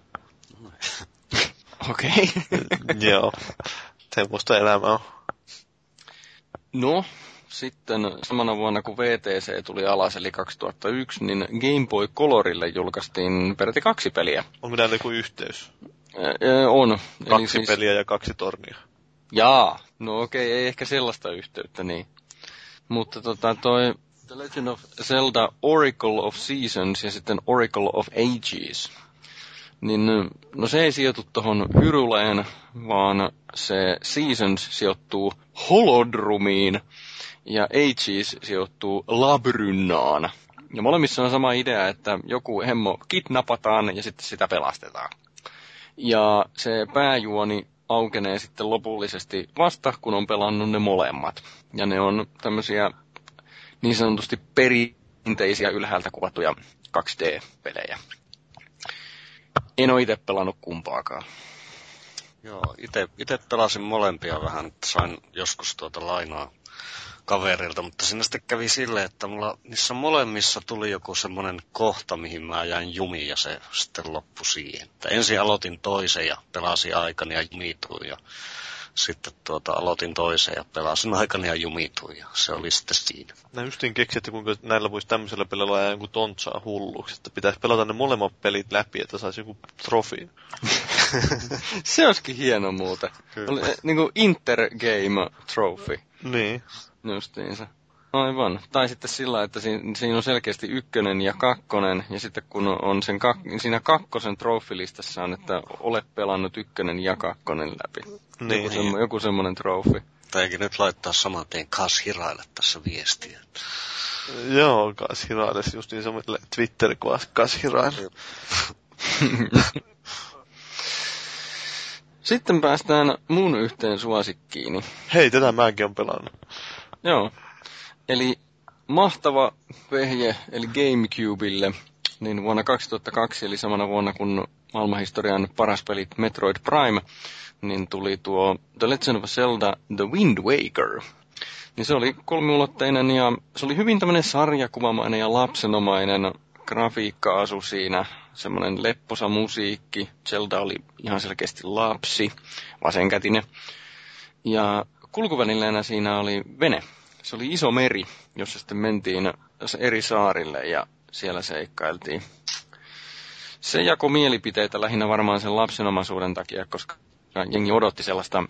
A: Okei. Okay.
C: Joo. Semmoista elämää on.
A: No, sitten samana vuonna kun VTC tuli alas, eli 2001, niin Game Boy Colorille julkaistiin peräti kaksi peliä.
C: Onko näillä joku yhteys?
A: Ää, on.
C: Kaksi siis... peliä ja kaksi tornia.
A: Jaa, no okei, ei ehkä sellaista yhteyttä, niin. Mutta tota, toi The Legend of Zelda Oracle of Seasons ja sitten Oracle of Ages, niin no se ei sijoitu tuohon Hyruleen, vaan se Seasons sijoittuu Holodrumiin ja Ages sijoittuu Labrynnaan. Ja molemmissa on sama idea, että joku hemmo kidnapataan ja sitten sitä pelastetaan. Ja se pääjuoni aukenee sitten lopullisesti vasta, kun on pelannut ne molemmat. Ja ne on tämmöisiä niin sanotusti perinteisiä ylhäältä kuvattuja 2D-pelejä. En ole itse pelannut kumpaakaan.
B: Joo, itse pelasin molempia vähän, että sain joskus tuota lainaa kaverilta, mutta sinne sitten kävi silleen, että mulla niissä molemmissa tuli joku semmoinen kohta, mihin mä jäin jumiin ja se sitten loppui siihen. Että ensin aloitin toisen ja pelasin aikani ja jumituin ja sitten tuota, aloitin toisen ja pelasin aikani ja jumituin ja se oli sitten siinä.
C: Mä justiin keksin, että kuinka näillä voisi tämmöisellä pelillä ajaa jonkun tontsaa hulluksi, että pitäisi pelata ne molemmat pelit läpi, että saisi joku trofi.
A: se olisikin hieno muuten. Oli, niin kuin Intergame Trophy.
C: Niin.
A: Justiinsa. Aivan. Tai sitten sillä, että siinä, siinä on selkeästi ykkönen ja kakkonen, ja sitten kun on sen kak, siinä kakkosen trofilistassa on, että ole pelannut ykkönen ja kakkonen läpi.
C: Niin.
A: Joku, semmo, joku semmoinen trofi.
B: Tämäkin nyt laittaa saman tien Kas Hiraille tässä viestiä.
C: Joo, Kas Hirailes just niin semmoiselle Twitter kuin Kas Hiraile.
A: Sitten päästään mun yhteen suosikkiini.
C: Hei, tätä mäkin on pelannut.
A: Joo. Eli mahtava vehje, eli Gamecubelle, niin vuonna 2002, eli samana vuonna kun maailmanhistorian paras peli Metroid Prime, niin tuli tuo The Legend of Zelda The Wind Waker. Niin se oli kolmiulotteinen ja se oli hyvin tämmöinen sarjakuvamainen ja lapsenomainen grafiikka-asu siinä, semmoinen lepposa musiikki. Zelda oli ihan selkeästi lapsi, vasenkätinen. Ja kulkuvälineenä siinä oli vene. Se oli iso meri, jossa sitten mentiin eri saarille ja siellä seikkailtiin. Se jako mielipiteitä lähinnä varmaan sen lapsenomaisuuden takia, koska jengi odotti sellaista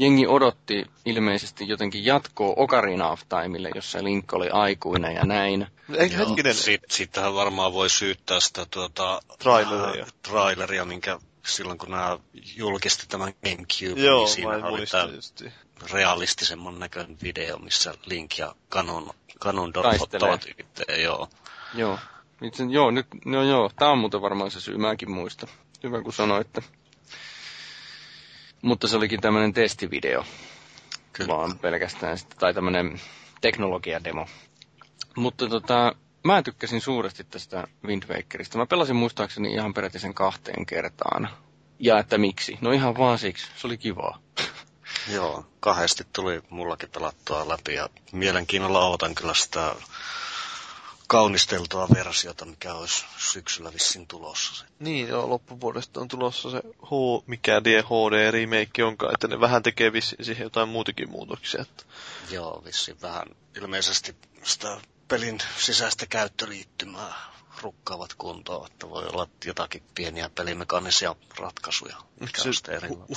A: jengi odotti ilmeisesti jotenkin jatkoa Ocarina of Timeille, jossa Link oli aikuinen ja näin.
C: Ei, hetkinen,
B: Sit, sitähän varmaan voi syyttää sitä tuota,
C: Traileria.
B: traileria, minkä silloin kun nämä julkisti tämän GameCube,
C: joo,
B: niin siinä oli tämä realistisemman näköinen video, missä Link ja Ganondorf
A: Taistelee.
B: ottavat yhteen, joo.
A: Joo. Itse, joo, nyt, no joo, tää on muuten varmaan se syy, mäkin muista. Hyvä kun sanoitte. Mutta se olikin tämmönen testivideo.
B: Kyllä.
A: Vaan pelkästään sitten, tai tämmönen teknologiademo. Mutta tota, mä tykkäsin suuresti tästä Wind Wakerista. Mä pelasin muistaakseni ihan periaatteessa sen kahteen kertaan. Ja että miksi? No ihan vaan siksi. Se oli kivaa.
B: Joo, kahdesti tuli mullakin pelattua läpi ja mielenkiinnolla odotan kyllä sitä kaunisteltua versiota, mikä olisi syksyllä vissin tulossa.
C: Niin, joo, loppuvuodesta on tulossa se H, mikä HD remake onkaan, että ne vähän tekee vissiin siihen jotain muutakin muutoksia. Että
B: Joo, vissiin vähän ilmeisesti sitä pelin sisäistä käyttöliittymää rukkaavat kuntoon, että voi olla jotakin pieniä pelimekaanisia ratkaisuja, mikä
C: se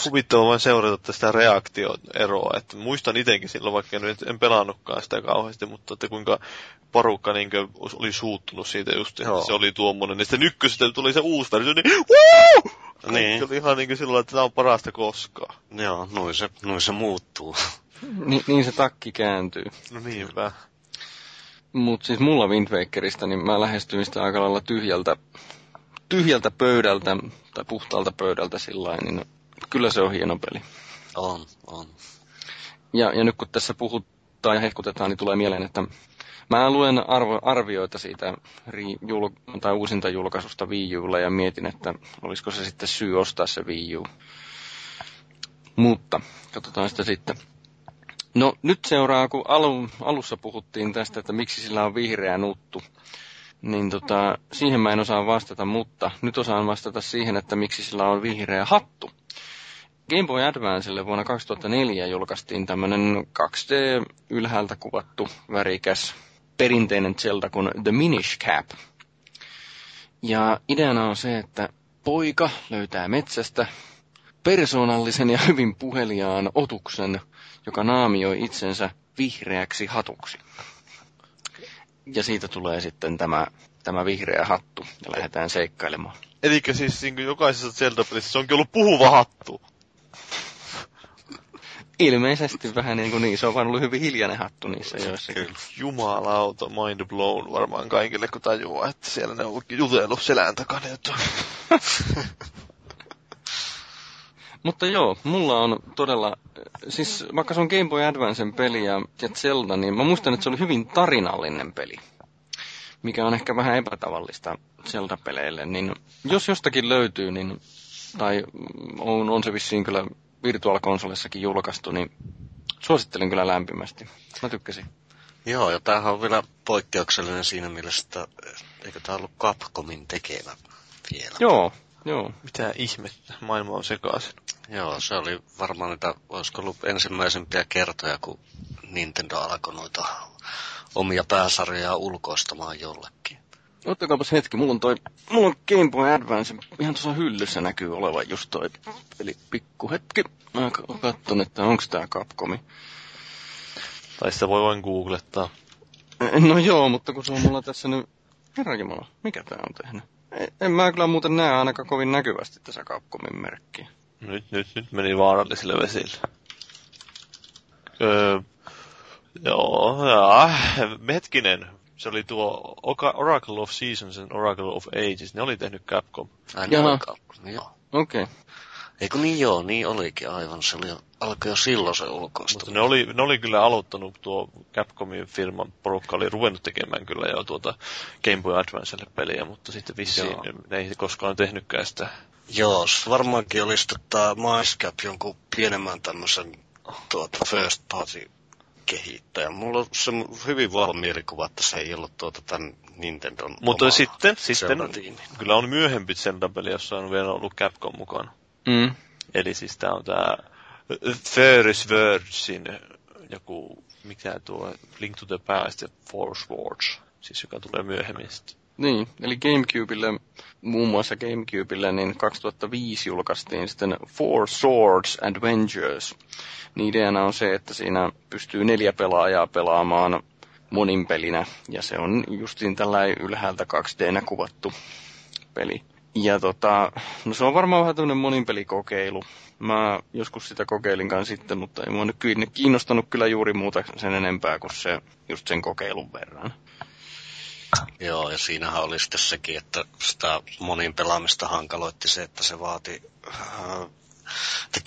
C: huvittava vain seurata tästä reaktioeroa, että muistan itsekin silloin, vaikka nyt en pelannutkaan sitä kauheasti, mutta että kuinka porukka niin oli suuttunut siitä just, että
B: Joo.
C: se oli tuommoinen. Ja sitten ykkösestä tuli se uusi versio, niin Woo!
B: Niin.
C: oli ihan niin sillä lailla, että tämä on parasta koskaan.
B: Joo, noin se, noin se muuttuu.
A: Ni, niin se takki kääntyy.
C: No niinpä.
A: Mutta siis mulla Wind Wakerista, niin mä lähestyin sitä aika lailla tyhjältä, tyhjältä pöydältä tai puhtaalta pöydältä sillä niin kyllä se on hieno peli.
B: On, on.
A: Ja, ja nyt kun tässä puhutaan ja hehkutetaan, niin tulee mieleen, että mä luen arvo, arvioita siitä ri, jul, tai uusinta julkaisusta Wii Ulla ja mietin, että olisiko se sitten syy ostaa se Wii U. Mutta katsotaan sitä sitten. No nyt seuraa, kun alu, alussa puhuttiin tästä, että miksi sillä on vihreä nuttu. Niin tota, siihen mä en osaa vastata, mutta nyt osaan vastata siihen, että miksi sillä on vihreä hattu. Game Boy Advancelle vuonna 2004 julkaistiin tämmönen 2D ylhäältä kuvattu värikäs perinteinen Zelda kuin The Minish Cap. Ja ideana on se, että poika löytää metsästä persoonallisen ja hyvin puheliaan otuksen, joka naamioi itsensä vihreäksi hatuksi. Ja siitä tulee sitten tämä, tämä vihreä hattu ja lähdetään seikkailemaan.
C: Eli siis niin kuin jokaisessa Zelda-pelissä se onkin ollut puhuva hattu.
A: Ilmeisesti vähän niin kuin niin, se on vaan ollut hyvin hiljainen hattu niissä joissakin.
B: Kyllä.
C: Jumalauta, mind blown varmaan kaikille, kun tajuaa, että siellä ne on jutellut selän takana.
A: Mutta joo, mulla on todella, siis vaikka se on Game Boy Advancen peli ja, Zelda, niin mä muistan, että se oli hyvin tarinallinen peli. Mikä on ehkä vähän epätavallista Zelda-peleille, niin jos jostakin löytyy, niin, tai on, on se vissiin kyllä virtuaalikonsolessakin julkaistu, niin suosittelen kyllä lämpimästi. Mä tykkäsin.
B: Joo, ja tämähän on vielä poikkeuksellinen siinä mielessä, että eikö tämä ollut Capcomin tekemä vielä.
A: Joo, joo.
C: Mitä ihmettä, maailma on sekaisin.
B: Joo, se oli varmaan niitä, olisiko ollut ensimmäisempiä kertoja, kun Nintendo alkoi noita omia pääsarjoja ulkoistamaan jollekin.
A: Ottakaapas hetki, mulla on toi, mulla on Game Boy Advance, ihan tuossa hyllyssä näkyy olevan just toi peli, pikku hetki. Mä katson, että onks tää Capcomi.
C: Tai sitä voi vain googlettaa.
A: No joo, mutta kun se on mulla tässä nyt... Herranjumala, mikä tää on tehnyt? En mä kyllä muuten näe ainakaan kovin näkyvästi tässä Capcomin merkkiä.
C: Nyt, nyt, nyt meni vaarallisille vesille. Öö, joo, jaa, hetkinen. Se oli tuo Oracle of Seasons and Oracle of Ages. Ne oli tehnyt Capcom.
B: Ai,
A: Jaha.
B: Joo.
A: Okei. Okay.
B: Eikö niin joo, niin olikin aivan. Se oli, alkoi jo silloin se ulkoistu.
C: Mutta ne oli, ne oli kyllä aloittanut tuo Capcomin firman porukka oli ruvennut tekemään kyllä jo tuota Game Boy Advancelle peliä, mutta sitten vissiin
B: Joo.
C: ne ei koskaan tehnytkään sitä.
B: Joo, varmaankin olisi tota MyScap jonkun pienemmän tämmöisen tuota first party kehittäjä. Mulla on se hyvin vahva mielikuva, että se ei ollut tuota tämän Nintendon
C: Mutta sitten, sitten kyllä on myöhempi Zelda-peli, jossa on vielä ollut Capcom mukana.
A: Mm.
C: Eli siis tää on tää Ferris Wordsin joku, mikä tuo Link to the Past ja Force Wars, siis joka tulee myöhemmin sitten.
A: Niin, eli Gamecubelle, muun muassa Gamecubelle, niin 2005 julkaistiin sitten Four Swords Adventures. Niin ideana on se, että siinä pystyy neljä pelaajaa pelaamaan monin pelinä, ja se on justiin tällainen ylhäältä 2D kuvattu peli. Ja tota, no se on varmaan vähän tämmöinen moninpelikokeilu. Mä joskus sitä kokeilin kanssa sitten, mutta ei mua nyt kiinnostanut kyllä juuri muuta sen enempää kuin se, just sen kokeilun verran.
B: Joo, ja siinähän oli sitten sekin, että sitä monin pelaamista hankaloitti se, että se vaati äh,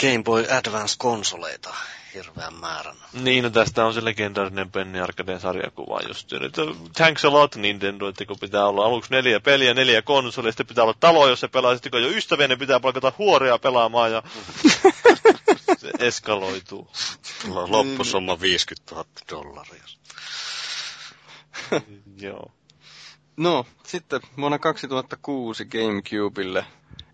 B: Game Boy Advance-konsoleita hirveän määrän.
C: Niin, no tästä on se legendaarinen Penny Arcaden sarjakuva just. Nyt, thanks a lot Nintendo, että kun pitää olla aluksi neljä peliä, neljä konsolia, sitten pitää olla talo, jos se pelaa, sitten kun jo ystäviä, niin pitää palkata huoria pelaamaan ja se eskaloituu.
B: Lo- Loppusumma 50 000 dollaria.
C: Joo.
A: No, sitten vuonna 2006 Gamecubelle.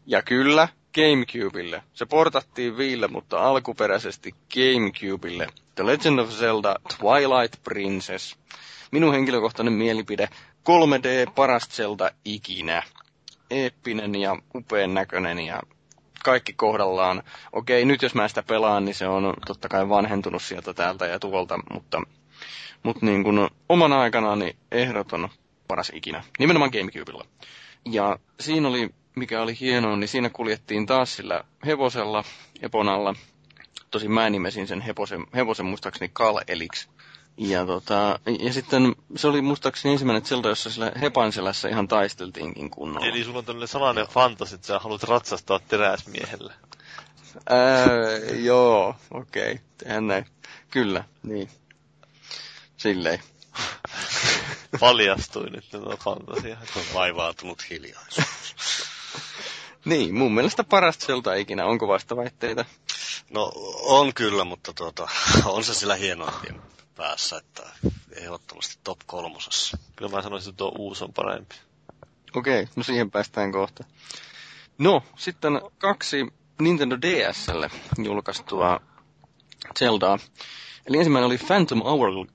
A: Ja kyllä, Gamecubelle. Se portattiin Viille, mutta alkuperäisesti Gamecubelle. The Legend of Zelda Twilight Princess. Minun henkilökohtainen mielipide. 3D paras Zelda ikinä. Eeppinen ja upean näköinen ja kaikki kohdallaan. Okei, nyt jos mä sitä pelaan, niin se on totta kai vanhentunut sieltä täältä ja tuolta, mutta, mutta niin kuin omana aikanaan niin ehdoton paras ikinä. Nimenomaan Gamecubella. Ja siinä oli, mikä oli hienoa, niin siinä kuljettiin taas sillä hevosella, eponalla. Tosin mä nimesin sen hevosen, hevosen muistaakseni Kal-Eliksi. Ja, tota, ja sitten se oli muistaakseni ensimmäinen Zelda, jossa sillä hepan selässä ihan taisteltiinkin kunnolla.
C: Eli sulla on tämmöinen salainen fantasi, että sä haluat ratsastaa teräsmiehellä.
A: Ää, joo, okei. Okay. Tehän näin. Kyllä, niin. Silleen.
C: Paljastui nyt tämä fantasia.
B: On vaivautunut hiljaisuus.
A: Niin, mun mielestä paras Zelda ikinä. Onko vastaväitteitä?
B: No on kyllä, mutta tuota, on se sillä hienoimpien päässä, että ehdottomasti top kolmosessa.
C: Kyllä mä sanoisin, että tuo uusi on parempi.
A: Okei, no siihen päästään kohta. No, sitten kaksi Nintendo DSlle julkaistua Zeldaa. Eli ensimmäinen oli Phantom, Hour...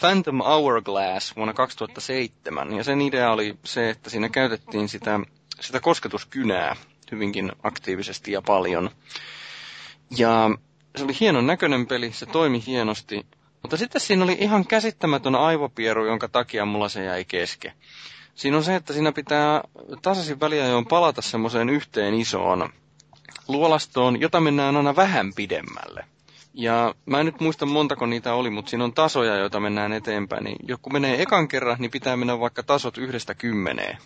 A: Phantom Hourglass vuonna 2007. Ja sen idea oli se, että siinä käytettiin sitä, sitä kosketuskynää hyvinkin aktiivisesti ja paljon. Ja se oli hienon näköinen peli, se toimi hienosti. Mutta sitten siinä oli ihan käsittämätön aivopieru, jonka takia mulla se jäi kesken. Siinä on se, että siinä pitää tasaisin väliajoin palata semmoiseen yhteen isoon luolastoon, jota mennään aina vähän pidemmälle. Ja mä en nyt muista montako niitä oli, mutta siinä on tasoja, joita mennään eteenpäin. Niin joku menee ekan kerran, niin pitää mennä vaikka tasot yhdestä kymmeneen.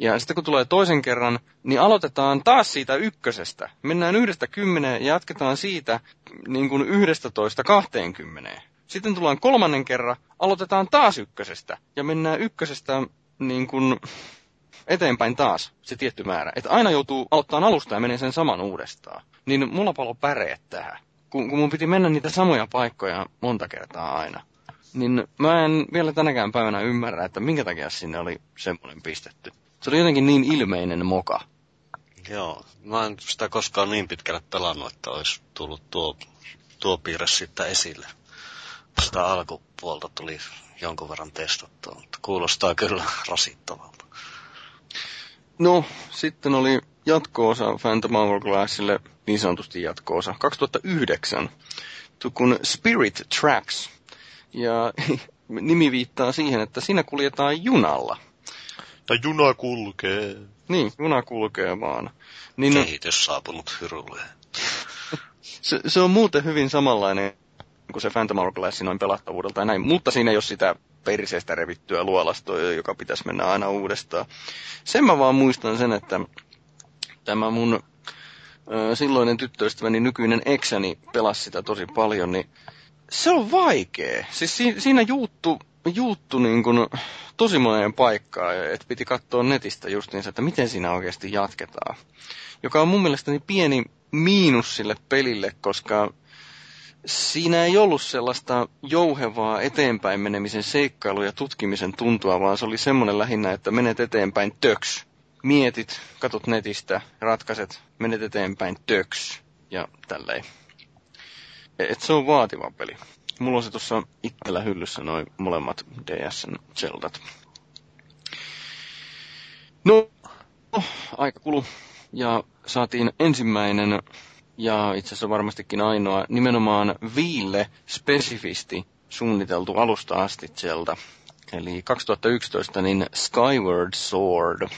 A: Ja sitten kun tulee toisen kerran, niin aloitetaan taas siitä ykkösestä. Mennään yhdestä kymmeneen ja jatketaan siitä niin kuin yhdestä toista kahteenkymmeneen. Sitten tullaan kolmannen kerran, aloitetaan taas ykkösestä ja mennään ykkösestä niin kuin eteenpäin taas se tietty määrä. Että aina joutuu aloittamaan alusta ja menee sen saman uudestaan. Niin mulla palo päreet tähän. Kun, kun mun piti mennä niitä samoja paikkoja monta kertaa aina. Niin mä en vielä tänäkään päivänä ymmärrä, että minkä takia sinne oli semmoinen pistetty. Se oli jotenkin niin ilmeinen moka.
B: Joo, mä en sitä koskaan niin pitkälle pelannut, että olisi tullut tuo, tuo piirre sitten esille. Sitä alkupuolta tuli jonkun verran testattua, mutta kuulostaa kyllä rasittavalta.
A: No, sitten oli jatko-osa Phantom Hourglassille, niin sanotusti jatko-osa, 2009. juttu kuin Spirit Tracks. Ja nimi viittaa siihen, että siinä kuljetaan junalla.
C: Ja juna kulkee.
A: Niin, juna kulkee vaan. Niin,
B: Kehitys saapunut hyrulle.
A: se, se on muuten hyvin samanlainen kuin se Phantom Hourglass noin pelattavuudelta ja näin, mutta siinä ei ole sitä perseestä revittyä luolastoa, joka pitäisi mennä aina uudestaan. Sen mä vaan muistan sen, että tämä mun ö, silloinen tyttöystäväni nykyinen eksäni pelasi sitä tosi paljon, niin se on vaikea. Siis si- siinä juuttu, juuttu niin kuin tosi moneen paikkaan, että piti katsoa netistä justiinsa, että miten siinä oikeasti jatketaan. Joka on mun mielestäni pieni miinus sille pelille, koska siinä ei ollut sellaista jouhevaa eteenpäin menemisen seikkailu ja tutkimisen tuntua, vaan se oli semmoinen lähinnä, että menet eteenpäin töks. Mietit, katot netistä, ratkaiset, menet eteenpäin töks ja tälleen. Et se on vaativa peli. Mulla on se tuossa itsellä hyllyssä noin molemmat DSn Zeldat. No, aika kulu. Ja saatiin ensimmäinen ja itse asiassa varmastikin ainoa nimenomaan Viille spesifisti suunniteltu alusta asti Zelda. Eli 2011 niin Skyward Sword.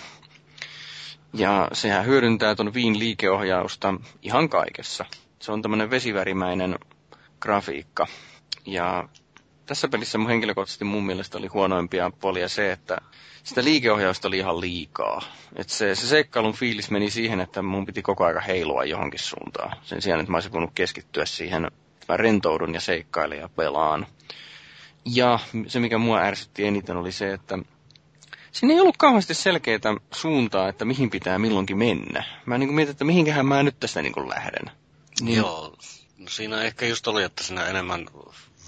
A: Ja sehän hyödyntää ton Viin liikeohjausta ihan kaikessa. Se on tämmönen vesivärimäinen grafiikka. Ja tässä pelissä mun henkilökohtaisesti mun mielestä oli huonoimpia puolia se, että sitä liikeohjausta oli ihan liikaa. Et se, se seikkailun fiilis meni siihen, että mun piti koko aika heilua johonkin suuntaan. Sen sijaan, että mä olisin voinut keskittyä siihen, mä rentoudun ja seikkailen ja pelaan. Ja se, mikä mua ärsytti eniten, oli se, että siinä ei ollut kauheasti selkeää suuntaa, että mihin pitää milloinkin mennä. Mä niin mietin, että mihinkähän mä nyt tästä niin lähden.
B: Niin. Joo, no siinä ehkä just oli, että siinä enemmän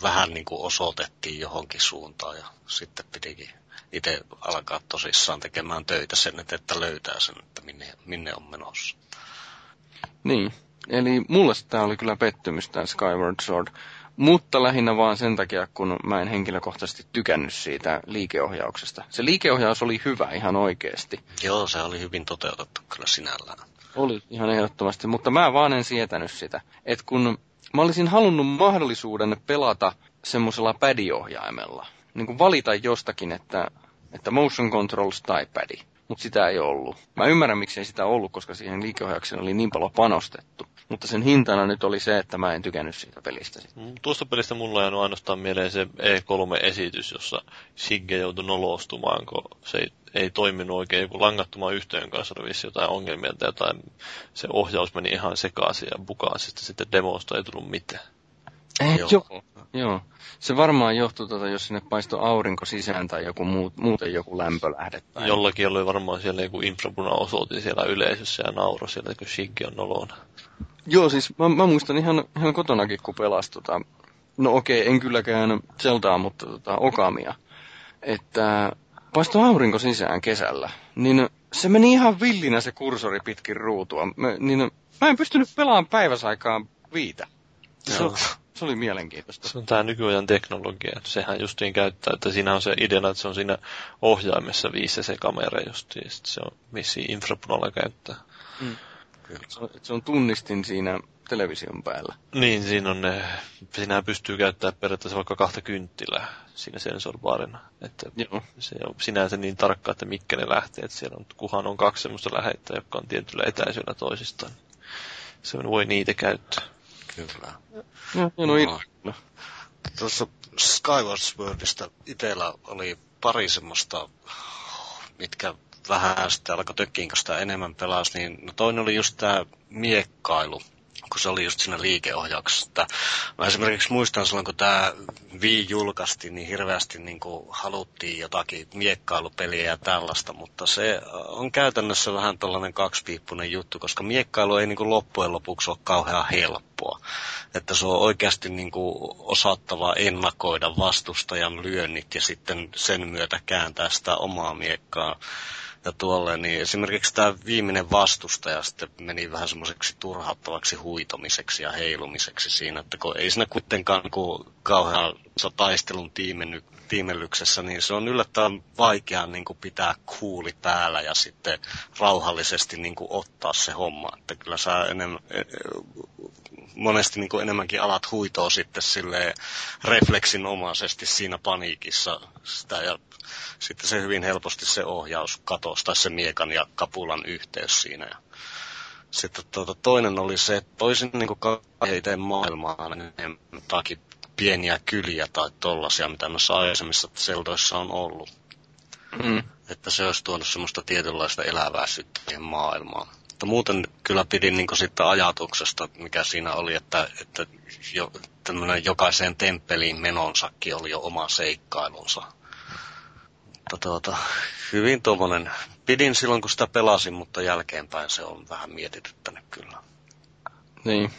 B: vähän niin kuin osoitettiin johonkin suuntaan ja sitten pitikin itse alkaa tosissaan tekemään töitä sen, että löytää sen, että minne, minne on menossa.
A: Niin, eli mulle tämä oli kyllä pettymys tämä Skyward Sword, mutta lähinnä vaan sen takia, kun mä en henkilökohtaisesti tykännyt siitä liikeohjauksesta. Se liikeohjaus oli hyvä ihan oikeasti.
B: Joo, se oli hyvin toteutettu kyllä sinällään.
A: Oli ihan ehdottomasti, mutta mä vaan en sietänyt sitä. Et kun mä olisin halunnut mahdollisuuden pelata semmoisella padiohjaimella, niin kuin valita jostakin, että, että motion controls tai padi, mutta sitä ei ollut. Mä ymmärrän, miksi ei sitä ollut, koska siihen liikeohjaukseen oli niin paljon panostettu. Mutta sen hintana nyt oli se, että mä en tykännyt siitä pelistä.
C: Mm, tuosta pelistä mulla on ainoastaan mieleen se E3-esitys, jossa Sigge joutui nolostumaan, kun se ei, ei toiminut oikein joku langattoman yhteen kanssa, oli jotain ongelmia tai jotain. Se ohjaus meni ihan sekaisin ja bukaasista sitten demosta ei tullut mitään.
A: Eh, joo. joo. Joo. Se varmaan johtuu, tuota, jos sinne paistoi aurinko sisään tai joku muu, muuten joku lämpölähde. Tai...
C: Jollakin oli varmaan siellä joku infrapuna osoitin siellä yleisössä ja nauro siellä, kun Shiggy on nolona.
A: Joo, siis mä, mä muistan ihan, ihan kotonakin, kun pelas tota, no okei, en kylläkään Zeldaa, mutta tota, Okamia. Että paistoi aurinko sisään kesällä, niin se meni ihan villinä se kursori pitkin ruutua. Mä, niin mä en pystynyt pelaamaan päiväsaikaan viitä. Se, se oli mielenkiintoista.
C: Se on tämä nykyajan teknologia. Sehän justiin käyttää, että siinä on se idea, että se on siinä ohjaimessa viisi se kamera justiin, se on missä infrapunalla käyttää. Mm.
A: Se, on, se on tunnistin siinä television päällä.
C: Niin, siinä on ne, siinä pystyy käyttämään periaatteessa vaikka kahta kynttilää siinä sensorbaarina. Että Joo. se on sinänsä niin tarkka, että mitkä ne lähtee, että siellä on, kuhan on kaksi semmoista lähetettä, jotka on tietyllä etäisyydellä toisistaan. Se voi niitä käyttää.
B: Kyllä.
A: No, no, no.
B: Tuossa Skyward Swordista itsellä oli pari semmoista, mitkä vähän sitten alkoi tökkiin, kun sitä enemmän pelasi, niin no toinen oli just tämä miekkailu kun se oli just siinä liikeohjauksessa. Mä esimerkiksi muistan silloin, kun tämä Wii julkaistiin, niin hirveästi niin kuin haluttiin jotakin miekkailupeliä ja tällaista, mutta se on käytännössä vähän tällainen kaksipiippunen juttu, koska miekkailu ei niin kuin loppujen lopuksi ole kauhean helppoa. Että se on oikeasti niin kuin osattava ennakoida vastustajan lyönnit ja sitten sen myötä kääntää sitä omaa miekkaa ja tuolle, niin esimerkiksi tämä viimeinen vastustaja sitten meni vähän semmoiseksi turhauttavaksi huitomiseksi ja heilumiseksi siinä, että kun ei siinä kuitenkaan kun kauhean taistelun tiimenny, tiimellyksessä, niin se on yllättävän vaikea niin kuin pitää kuuli päällä ja sitten rauhallisesti niin kuin ottaa se homma. Että kyllä sä enemmän, e, e, monesti niin kuin enemmänkin alat huitoa sitten sille refleksinomaisesti siinä paniikissa sitä ja sitten se hyvin helposti se ohjaus katosi tai se miekan ja kapulan yhteys siinä. Ja sitten tuota, toinen oli se, että toisin niin kuin maailmaan enemmänkin pieniä kyliä tai tollasia, mitä noissa aikaisemmissa seldoissa on ollut. Mm. Että se olisi tuonut semmoista tietynlaista elävää syttien maailmaan. Mutta muuten kyllä pidin niin sitten ajatuksesta, mikä siinä oli, että, että jo, jokaiseen temppeliin menonsakin oli jo oma seikkailunsa. Mutta tuota, hyvin tuommoinen, pidin silloin kun sitä pelasin, mutta jälkeenpäin se on vähän mietityttänyt kyllä.
A: Niin.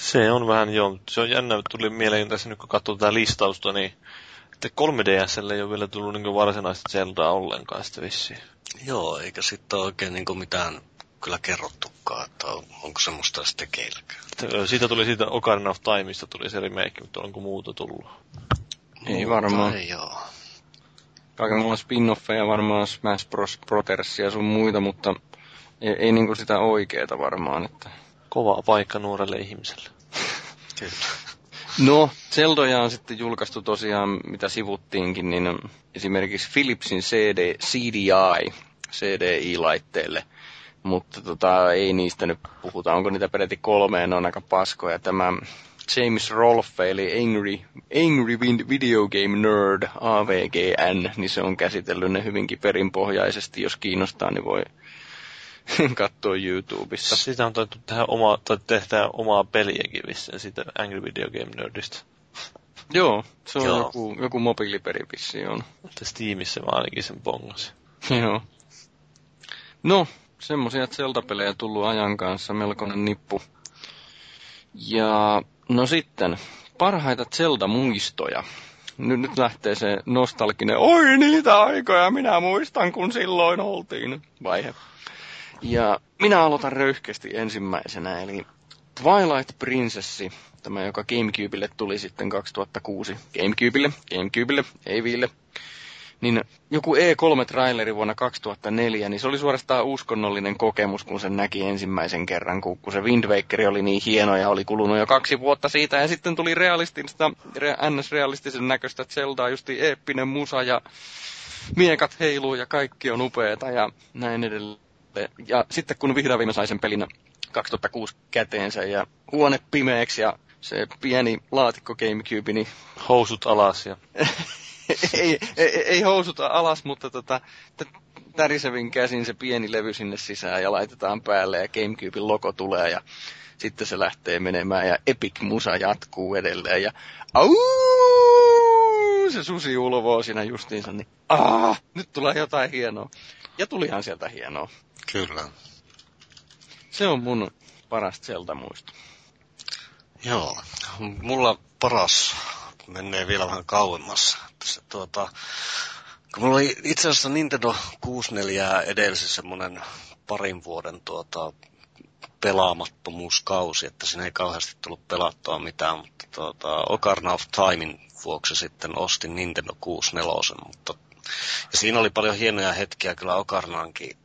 C: Se on vähän joo, se on jännä, tuli mieleen tässä nyt kun katsoo tätä listausta, niin että 3DSlle ei ole vielä tullut niin varsinaista Zeldaa ollenkaan sitten vissiin.
B: Joo, eikä sitten ole oikein niin mitään kyllä kerrottukaan, että on, onko semmoista sitten tekeilläkään.
C: Siitä tuli siitä Ocarina of Timeista tuli se remake, mutta onko muuta tullut?
A: Ei varmaan.
B: Ei joo.
A: Kaikenlailla spin-offeja varmaan Smash Bros. Brothersia ja sun muita, mutta ei, ei niinku sitä oikeeta varmaan. Että...
C: Kova paikka nuorelle ihmiselle.
B: Kyllä.
A: No, Zeldoja on sitten julkaistu tosiaan, mitä sivuttiinkin, niin esimerkiksi Philipsin CD, CDI, CDI-laitteelle – mutta tota, ei niistä nyt puhuta. Onko niitä peräti kolme, ne on aika paskoja. Tämä James Rolfe, eli Angry, Angry Video Game Nerd, AVGN, niin se on käsitellyt ne hyvinkin perinpohjaisesti. Jos kiinnostaa, niin voi katsoa YouTubesta.
C: Sitä on taitu tehdä oma, tai tehdä omaa peliäkin vissiin siitä Angry Video Game Nerdistä.
A: Joo, se on Joo. joku, joku mobiiliperi vissiin on.
C: Steamissa mä ainakin sen bongasin.
A: Joo. No, semmoisia Zelda-pelejä tullut ajan kanssa, melkoinen nippu. Ja no sitten, parhaita Zelda-muistoja. Nyt, nyt lähtee se nostalginen, oi niitä aikoja, minä muistan kun silloin oltiin vaihe. Ja minä aloitan röyhkeästi ensimmäisenä, eli Twilight Princessi, tämä joka Gamecubelle tuli sitten 2006. Gamecubelle, Gamecubelle, ei Ville niin joku E3-traileri vuonna 2004, niin se oli suorastaan uskonnollinen kokemus, kun sen näki ensimmäisen kerran, kun, kun se Wind Waker oli niin hieno ja oli kulunut jo kaksi vuotta siitä, ja sitten tuli realistista, NS-realistisen näköistä Zeldaa, justi eeppinen musa ja miekat heiluu ja kaikki on upeeta ja näin edelleen. Ja sitten kun vihdoin sai sen pelin 2006 käteensä ja huone pimeäksi ja se pieni laatikko Gamecube, niin...
C: Housut alas ja...
A: ei, ei, ei housuta alas, mutta tota, tärisevin käsin se pieni levy sinne sisään ja laitetaan päälle ja Gamecubein logo tulee ja sitten se lähtee menemään ja Epic Musa jatkuu edelleen ja au, se susi ulvoo siinä justiinsa, niin aah, nyt tulee jotain hienoa. Ja tulihan sieltä hienoa.
B: Kyllä.
A: Se on mun paras Zelda-muisto.
B: Joo, mulla paras menee vielä vähän kauemmas. Tässä, tuota, kun mulla oli itse asiassa Nintendo 64 edellisessä semmoinen parin vuoden tuota, pelaamattomuuskausi, että siinä ei kauheasti tullut pelattua mitään, mutta tuota, Ocarina of Timein vuoksi sitten ostin Nintendo 64, mutta ja siinä oli paljon hienoja hetkiä kyllä Ocarinaankin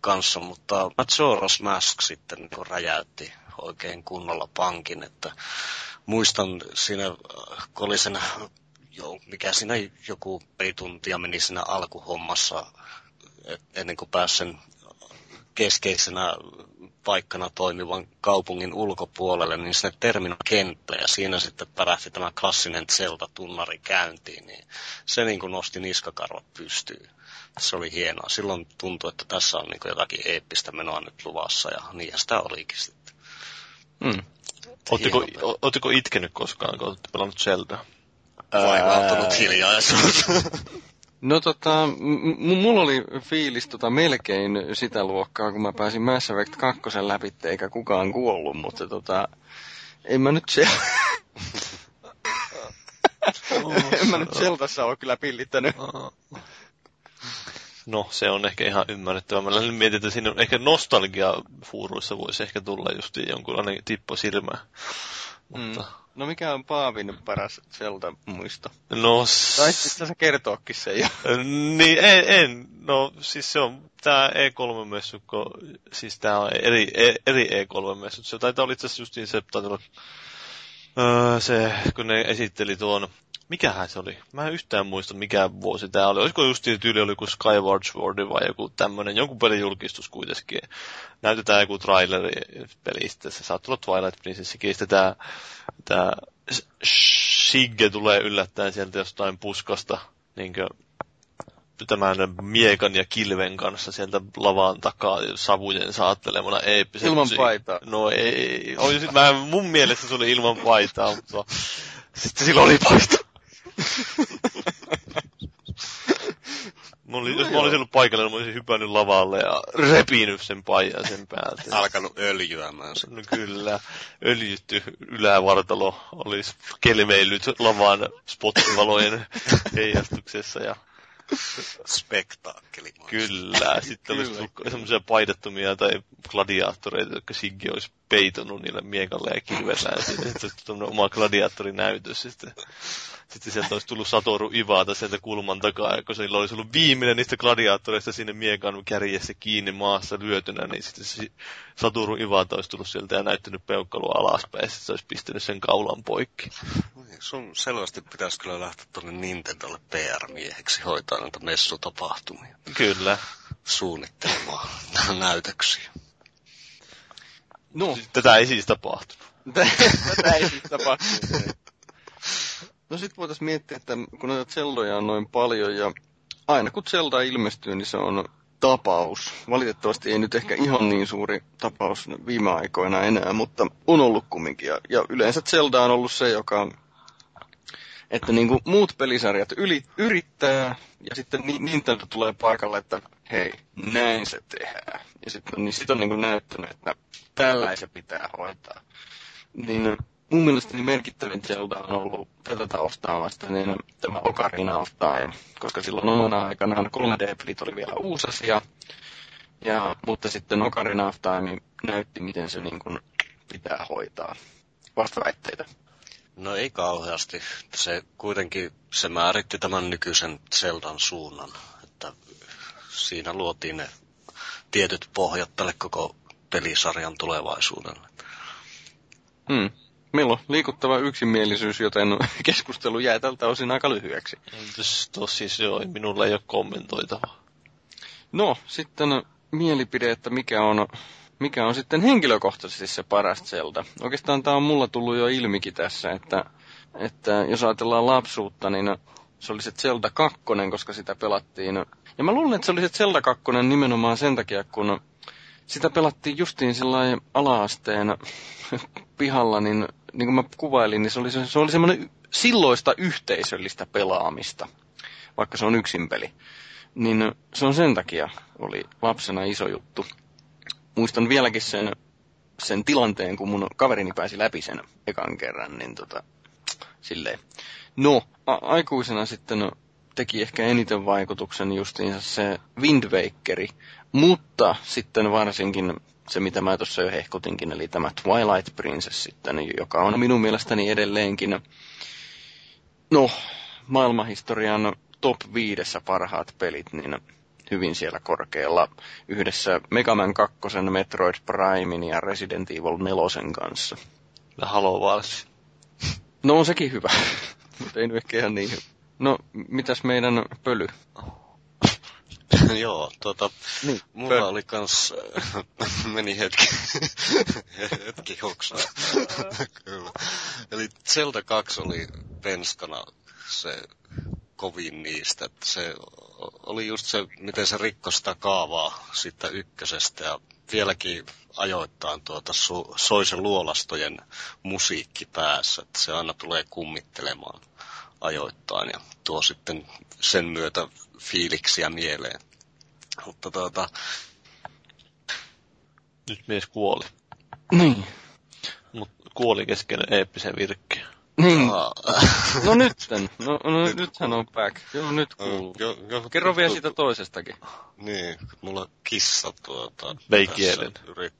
B: kanssa, mutta Majora's Mask sitten niin räjäytti oikein kunnolla pankin, että muistan siinä, kun oli sen, jo, mikä siinä joku pari tuntia meni siinä alkuhommassa, et, ennen kuin pääsi sen keskeisenä paikkana toimivan kaupungin ulkopuolelle, niin sinne terminakenttä ja siinä sitten pärähti tämä klassinen Zelda-tunnari käyntiin, niin se niin kuin nosti niskakarvat pystyyn. Se oli hienoa. Silloin tuntui, että tässä on niin jotakin eeppistä menoa nyt luvassa ja niin sitä olikin sitten.
C: Mm. Oletteko, ootteko itkenyt koskaan, kun olette pelannut Zelda?
B: Vaivautunut hiljaisuus.
A: No tota, m- mulla oli fiilis tota melkein sitä luokkaa, kun mä pääsin Mass Effect 2 läpi, eikä kukaan kuollut, mutta tota, en mä nyt se... en mä nyt Zeldassa ole kyllä pillittänyt.
C: No, se on ehkä ihan ymmärrettävä. Mä mietin, että siinä on ehkä nostalgia fuuruissa voisi ehkä tulla just jonkunlainen tippo silmä.
A: Mutta... Mm. No mikä on Paavin paras Zelda-muisto?
C: No...
A: Taisitko sä kertoakin sen jo?
C: niin, en, en. No siis se on tää E3-messukko, siis tää on eri, e, eri E3-messut. Se taitaa olla itse asiassa justiin se, taitaa olla, öö, se, kun ne esitteli tuon mikähän se oli? Mä en yhtään muista, mikä vuosi tämä oli. Olisiko just tyyli oli kuin Skyward Sword vai joku tämmönen, jonkun pelin julkistus kuitenkin. Näytetään joku traileri pelistä, se saattaa olla Twilight Princessikin, sitten tää, tää Shigge tulee yllättäen sieltä jostain puskasta, niinkö tämän miekan ja kilven kanssa sieltä lavan takaa savujen saattelemana eeppisen.
A: Ilman paitaa.
C: No ei, oli, mä, mun mielestä se oli ilman paitaa, mutta sitten sillä oli paita. Oli, no jos mä olisin ollut paikalla, niin mä olisin hypännyt lavalle ja repinyt sen paijan sen päältä.
B: Alkanut öljyämään sen.
C: No kyllä. Öljytty ylävartalo olisi kelmeillyt lavan spottivalojen heijastuksessa ja
B: Spektaakkeli.
C: Kyllä, sitten olisi tullut semmoisia paidattomia tai gladiaattoreita, jotka Siggi olisi peitonut niille miekalle ja kilvellä. Sitten olisi oma gladiaattorinäytös. Sitten sitten sieltä olisi tullut Satoru Ivata sieltä kulman takaa, kun sillä olisi ollut viimeinen niistä gladiaattoreista sinne miekan kärjessä kiinni maassa lyötynä, niin sitten se Satoru Ivata olisi tullut sieltä ja näyttänyt peukkalua alaspäin, ja sitten se olisi pistänyt sen kaulan poikki.
B: Sun selvästi pitäisi kyllä lähteä tuonne Nintendolle PR-mieheksi hoitaa näitä messutapahtumia.
C: Kyllä.
B: Suunnittelemaan näytöksiä.
C: No. Tätä ei siis tapahtunut.
A: Tätä ei siis tapahtunut. No sit voitaisiin miettiä, että kun näitä Zeldoja on noin paljon ja aina kun Zelda ilmestyy, niin se on tapaus. Valitettavasti ei nyt ehkä ihan niin suuri tapaus viime aikoina enää, mutta on ollut kumminkin. Ja, ja yleensä Zelda on ollut se, joka että niin kuin muut pelisarjat yli, yrittää, ja sitten Nintendo tulee paikalle, että hei, näin se tehdään. Ja sitten niin sit on niin kuin näyttänyt, että tällaisen pitää hoitaa. Niin mun mielestäni merkittävin Zelda on ollut tätä taustaa vasta niin tämä Ocarina of Time, koska silloin omana aikanaan 3D-pelit oli vielä uusi asia, ja, mutta sitten Ocarina of Time näytti, miten se niin kuin pitää hoitaa. Vastaväitteitä.
B: No ei kauheasti. Se kuitenkin, se määritti tämän nykyisen Zeldan suunnan, että siinä luotiin ne tietyt pohjat tälle koko pelisarjan tulevaisuudelle.
A: Hmm. Meillä on liikuttava yksimielisyys, joten keskustelu jää tältä osin aika lyhyeksi.
C: Tosi se on, minulla ei ole kommentoitavaa.
A: No, sitten mielipide, että mikä on, mikä on sitten henkilökohtaisesti se paras Zelda. Oikeastaan tämä on mulla tullut jo ilmikin tässä, että, että jos ajatellaan lapsuutta, niin se oli se Zelda 2, koska sitä pelattiin. Ja mä luulen, että se oli se Zelda 2 nimenomaan sen takia, kun sitä pelattiin justiin sellainen ala-asteen pihalla, niin niin kuin mä kuvailin, niin se oli, se oli semmoinen silloista yhteisöllistä pelaamista, vaikka se on yksin peli. Niin se on sen takia oli lapsena iso juttu. Muistan vieläkin sen, sen tilanteen, kun mun kaverini pääsi läpi sen ekan kerran, niin tota, silleen. No, a- aikuisena sitten teki ehkä eniten vaikutuksen justiinsa se Wind Wakeri, mutta sitten varsinkin se, mitä mä tuossa jo hehkutinkin, eli tämä Twilight Princess sitten, joka on minun mielestäni edelleenkin, no, maailmanhistorian top viidessä parhaat pelit, niin hyvin siellä korkealla yhdessä Mega Man 2, Metroid Primein ja Resident Evil 4 kanssa.
C: Ja Halo Wars.
A: No on sekin hyvä, mutta ei nyt ehkä ihan niin hyvä. No, mitäs meidän pöly?
B: Joo, tuota, niin, mulla pö- oli kans, meni hetki, hetki hoksaa. Kyllä. Eli Zelda 2 oli penskana se kovin niistä. Että se oli just se, miten se rikkoi sitä kaavaa siitä ykkösestä ja vieläkin ajoittain tuota su- soisen luolastojen musiikki päässä, että se aina tulee kummittelemaan ajoittain ja tuo sitten sen myötä fiiliksiä mieleen. Mutta tuota...
C: Nyt mies kuoli.
A: Niin.
C: Mut kuoli kesken eeppisen virkkeen.
A: Niin. No nytten. No, no nythän on back. Joo, nyt kuuluu.
B: jo, jo,
A: Kerro vielä siitä toisestakin.
B: Niin, mulla kissa tuota,
C: Vei
B: tässä
C: kielen.
B: Yrit,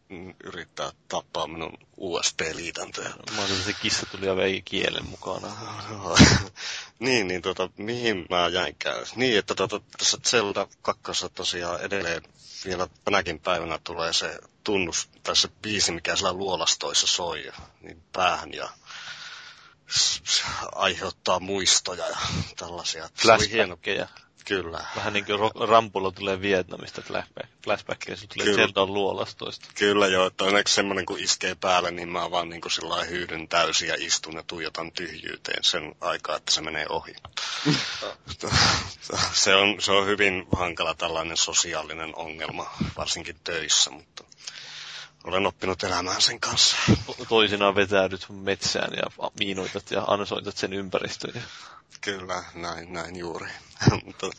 B: yrittää tappaa minun USB-liitäntöjä.
C: Mä olin se kissa tuli ja vei kielen mukana.
B: Joo. niin, niin tota, mihin mä jäinkään? Niin, että tota, tässä Zelda 2 tosiaan edelleen vielä tänäkin päivänä tulee se tunnus, tai se biisi, mikä siellä luolastoissa soi, niin päähän ja aiheuttaa muistoja ja tällaisia.
C: Flashbackkejä.
B: kyllä.
C: Vähän niin kuin Rampulla tulee Vietnamista flashback, flashbackkejä, se tulee. Zeldan luolastoista.
B: Kyllä joo, että onneksi semmoinen kun iskee päälle, niin mä vaan niin kuin sillä hyydyn täysin ja istun ja tuijotan tyhjyyteen sen aikaa, että se menee ohi. se, on, se on hyvin hankala tällainen sosiaalinen ongelma, varsinkin töissä, mutta olen oppinut elämään sen kanssa.
C: To- Toisinaan vetäydyt metsään ja miinoitat ja ansoitat sen ympäristön.
B: Kyllä, näin, näin juuri. Mutta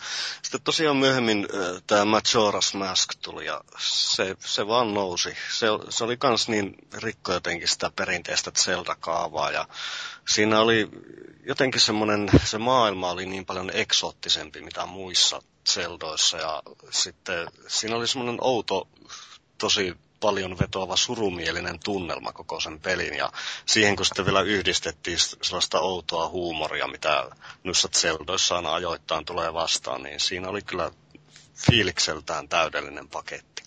B: Sitten tosiaan myöhemmin tämä Majora's Mask tuli ja se, se vaan nousi. Se, se oli kans niin rikko jotenkin sitä perinteistä Zelda-kaavaa ja siinä oli jotenkin semmoinen, se maailma oli niin paljon eksoottisempi mitä muissa Zeldoissa ja sitten siinä oli semmoinen outo, tosi paljon vetoava surumielinen tunnelma koko sen pelin ja siihen kun sitten vielä yhdistettiin sellaista outoa huumoria, mitä noissa Zeldoissa aina ajoittain tulee vastaan, niin siinä oli kyllä fiilikseltään täydellinen paketti.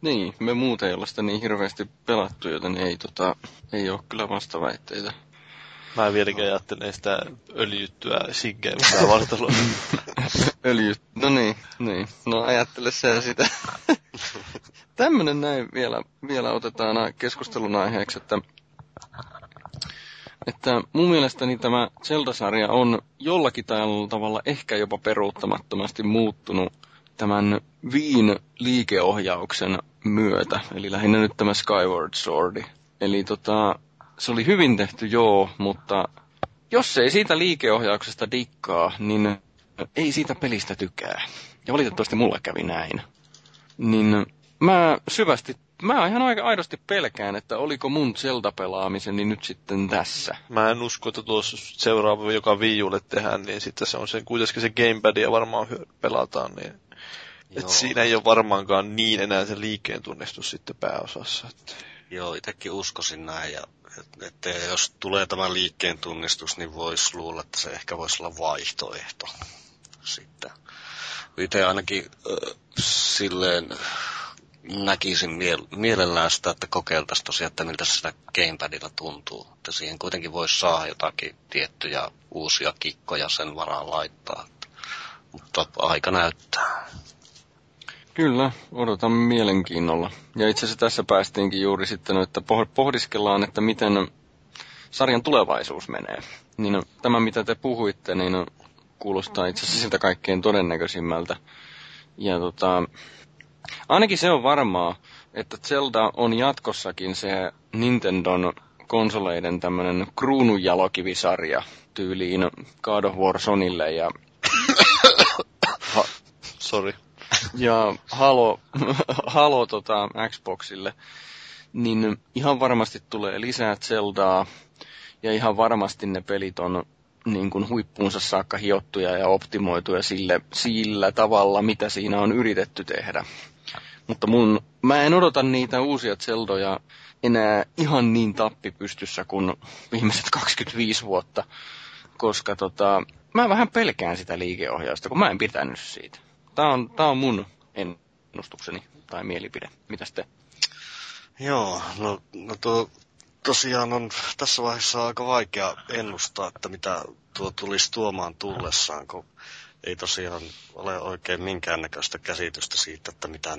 A: Niin, me muuten ei olla sitä niin hirveästi pelattu, joten ei, tota, ei ole kyllä vastaväitteitä.
C: mä en vieläkään ajattelen sitä öljyttyä siggeä mitään vartaloa.
A: Öljy. No niin, niin. No ajattele sä sitä. Tämmönen näin vielä, vielä otetaan keskustelun aiheeksi, että, että mun mielestäni tämä Zelda-sarja on jollakin tavalla- ehkä jopa peruuttamattomasti muuttunut tämän Viin liikeohjauksen myötä, eli lähinnä nyt tämä Skyward Swordi. Eli tota, se oli hyvin tehty joo, mutta jos ei siitä liikeohjauksesta dikkaa, niin ei siitä pelistä tykää. Ja valitettavasti mulla kävi näin. Niin mä syvästi, mä ihan aika aidosti pelkään, että oliko mun Zelda-pelaamiseni nyt sitten tässä.
C: Mä en usko, että tuossa seuraava, joka Wii Ulle tehdään, niin sitten se on se, kuitenkin se gamepadia varmaan pelataan, niin et siinä ei ole varmaankaan niin enää se liikkeen tunnistus sitten pääosassa. Että
B: Joo, itsekin uskoisin näin. Ja, et- että jos tulee tämä liikkeen tunnistus, niin voisi luulla, että se ehkä voisi olla vaihtoehto sitten. Itse ainakin äh, silleen näkisin miel- mielellään sitä, että kokeiltaisiin tosiaan, että miltä sitä gamepadilla tuntuu. Että siihen kuitenkin voisi saada jotakin tiettyjä uusia kikkoja sen varaan laittaa. Mutta aika näyttää.
A: Kyllä, odotan mielenkiinnolla. Ja itse asiassa tässä päästiinkin juuri sitten, että poh- pohdiskellaan, että miten sarjan tulevaisuus menee. Niin tämä, mitä te puhuitte, niin kuulostaa itse asiassa siltä kaikkein todennäköisimmältä. Ja tota, ainakin se on varmaa, että Zelda on jatkossakin se Nintendon konsoleiden tämmönen kruununjalokivisarja tyyliin God of War Sonille ja ha,
C: sorry.
A: ja Halo, Halo tota, Xboxille, niin ihan varmasti tulee lisää Zeldaa, ja ihan varmasti ne pelit on niin kuin huippuunsa saakka hiottuja ja optimoituja sille, sillä tavalla, mitä siinä on yritetty tehdä. Mutta mun, mä en odota niitä uusia Zeldoja enää ihan niin tappipystyssä kuin viimeiset 25 vuotta, koska tota, mä vähän pelkään sitä liikeohjausta, kun mä en pitänyt siitä. Tää on, tää on mun ennustukseni tai mielipide. Mitäs te?
B: Joo, no, no tuo tosiaan on tässä vaiheessa aika vaikea ennustaa, että mitä tuo tulisi tuomaan tullessaan, kun ei tosiaan ole oikein minkäännäköistä käsitystä siitä, että mitä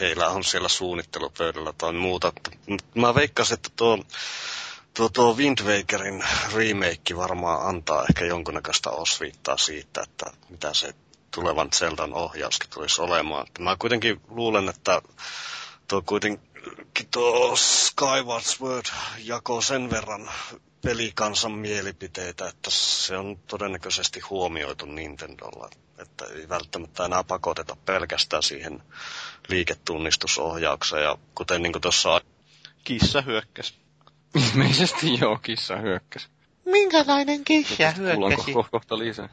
B: heillä on siellä suunnittelupöydällä tai muuta. Mä veikkasin, että tuo, tuo, tuo Wind Wakerin remake varmaan antaa ehkä jonkunnäköistä osviittaa siitä, että mitä se tulevan Zeldan ohjauskin tulisi olemaan. Mä kuitenkin luulen, että tuo kuitenkin tuo Skyward Sword jakoo sen verran pelikansan mielipiteitä, että se on todennäköisesti huomioitu Nintendolla. Että ei välttämättä enää pakoteta pelkästään siihen liiketunnistusohjaukseen. Ja kuten niin tuossa
C: Kissa hyökkäs.
A: Ilmeisesti joo, kissa hyökkäsi.
C: Minkälainen kissa
A: Kuullaan ko- kohta lisää.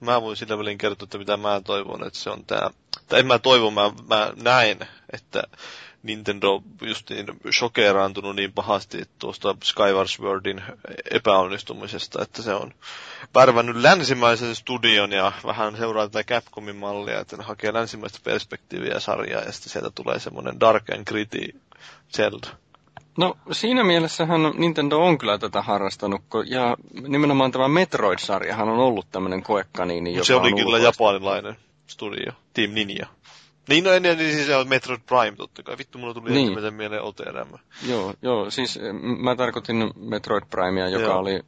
C: Mä voin sillä välin kertoa, että mitä mä toivon, että se on tää... Tai en mä toivon, mä, mä näin, että Nintendo just niin shokeraantunut niin pahasti tuosta Skyward Swordin epäonnistumisesta, että se on värvännyt länsimaisen studion ja vähän seuraa tätä Capcomin mallia, että ne hakee länsimaista perspektiiviä sarjaa ja sitten sieltä tulee semmoinen dark and gritty Zelda.
A: No siinä mielessähän Nintendo on kyllä tätä harrastanut, ja nimenomaan tämä Metroid-sarjahan on ollut tämmöinen koekaniini, joka
C: Se oli kyllä
A: ulkoista-
C: japanilainen studio, Team Ninja. Niin, no, niin, niin siis se on Metroid Prime totta kai. Vittu, mulla tuli
A: Niin.
C: niin. ensimmäisen mieleen OTRM.
A: Joo, joo, siis eh, mä tarkoitin Metroid Primea, joka
C: Joo.
A: oli eh,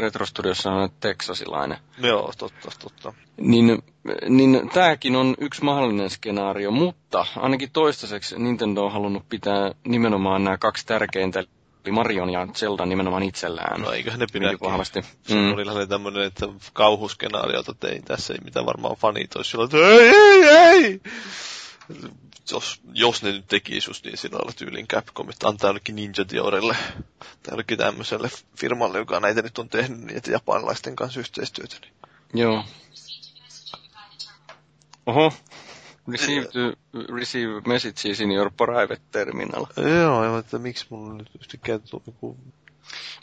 A: Retro Studiossa teksasilainen.
C: Joo, totta, totta.
A: Niin, niin tämäkin on yksi mahdollinen skenaario, mutta ainakin toistaiseksi Nintendo on halunnut pitää nimenomaan nämä kaksi tärkeintä, eli Marion ja Zelda nimenomaan itsellään.
C: No eiköhän ne
A: Hyvinkin
C: pidäkin.
A: vahvasti.
C: Se
A: Mm.
C: oli tämmönen, että kauhuskenaariota tein tässä, ei mitä varmaan fanit olisi sillä, että ei, ei, ei! Jos, jos ne nyt tekisi just niin sillä lailla tyylin Capcom, että antaa jollekin Ninja Theorille tai jollekin tämmöiselle firmalle, joka näitä nyt on tehnyt niin, että japanilaisten kanssa yhteistyötä. Niin.
A: Joo. Oho. Receive, to, receive messages in your private terminal.
C: Joo, ja että miksi mulla nyt yhtäkkiä tuli joku...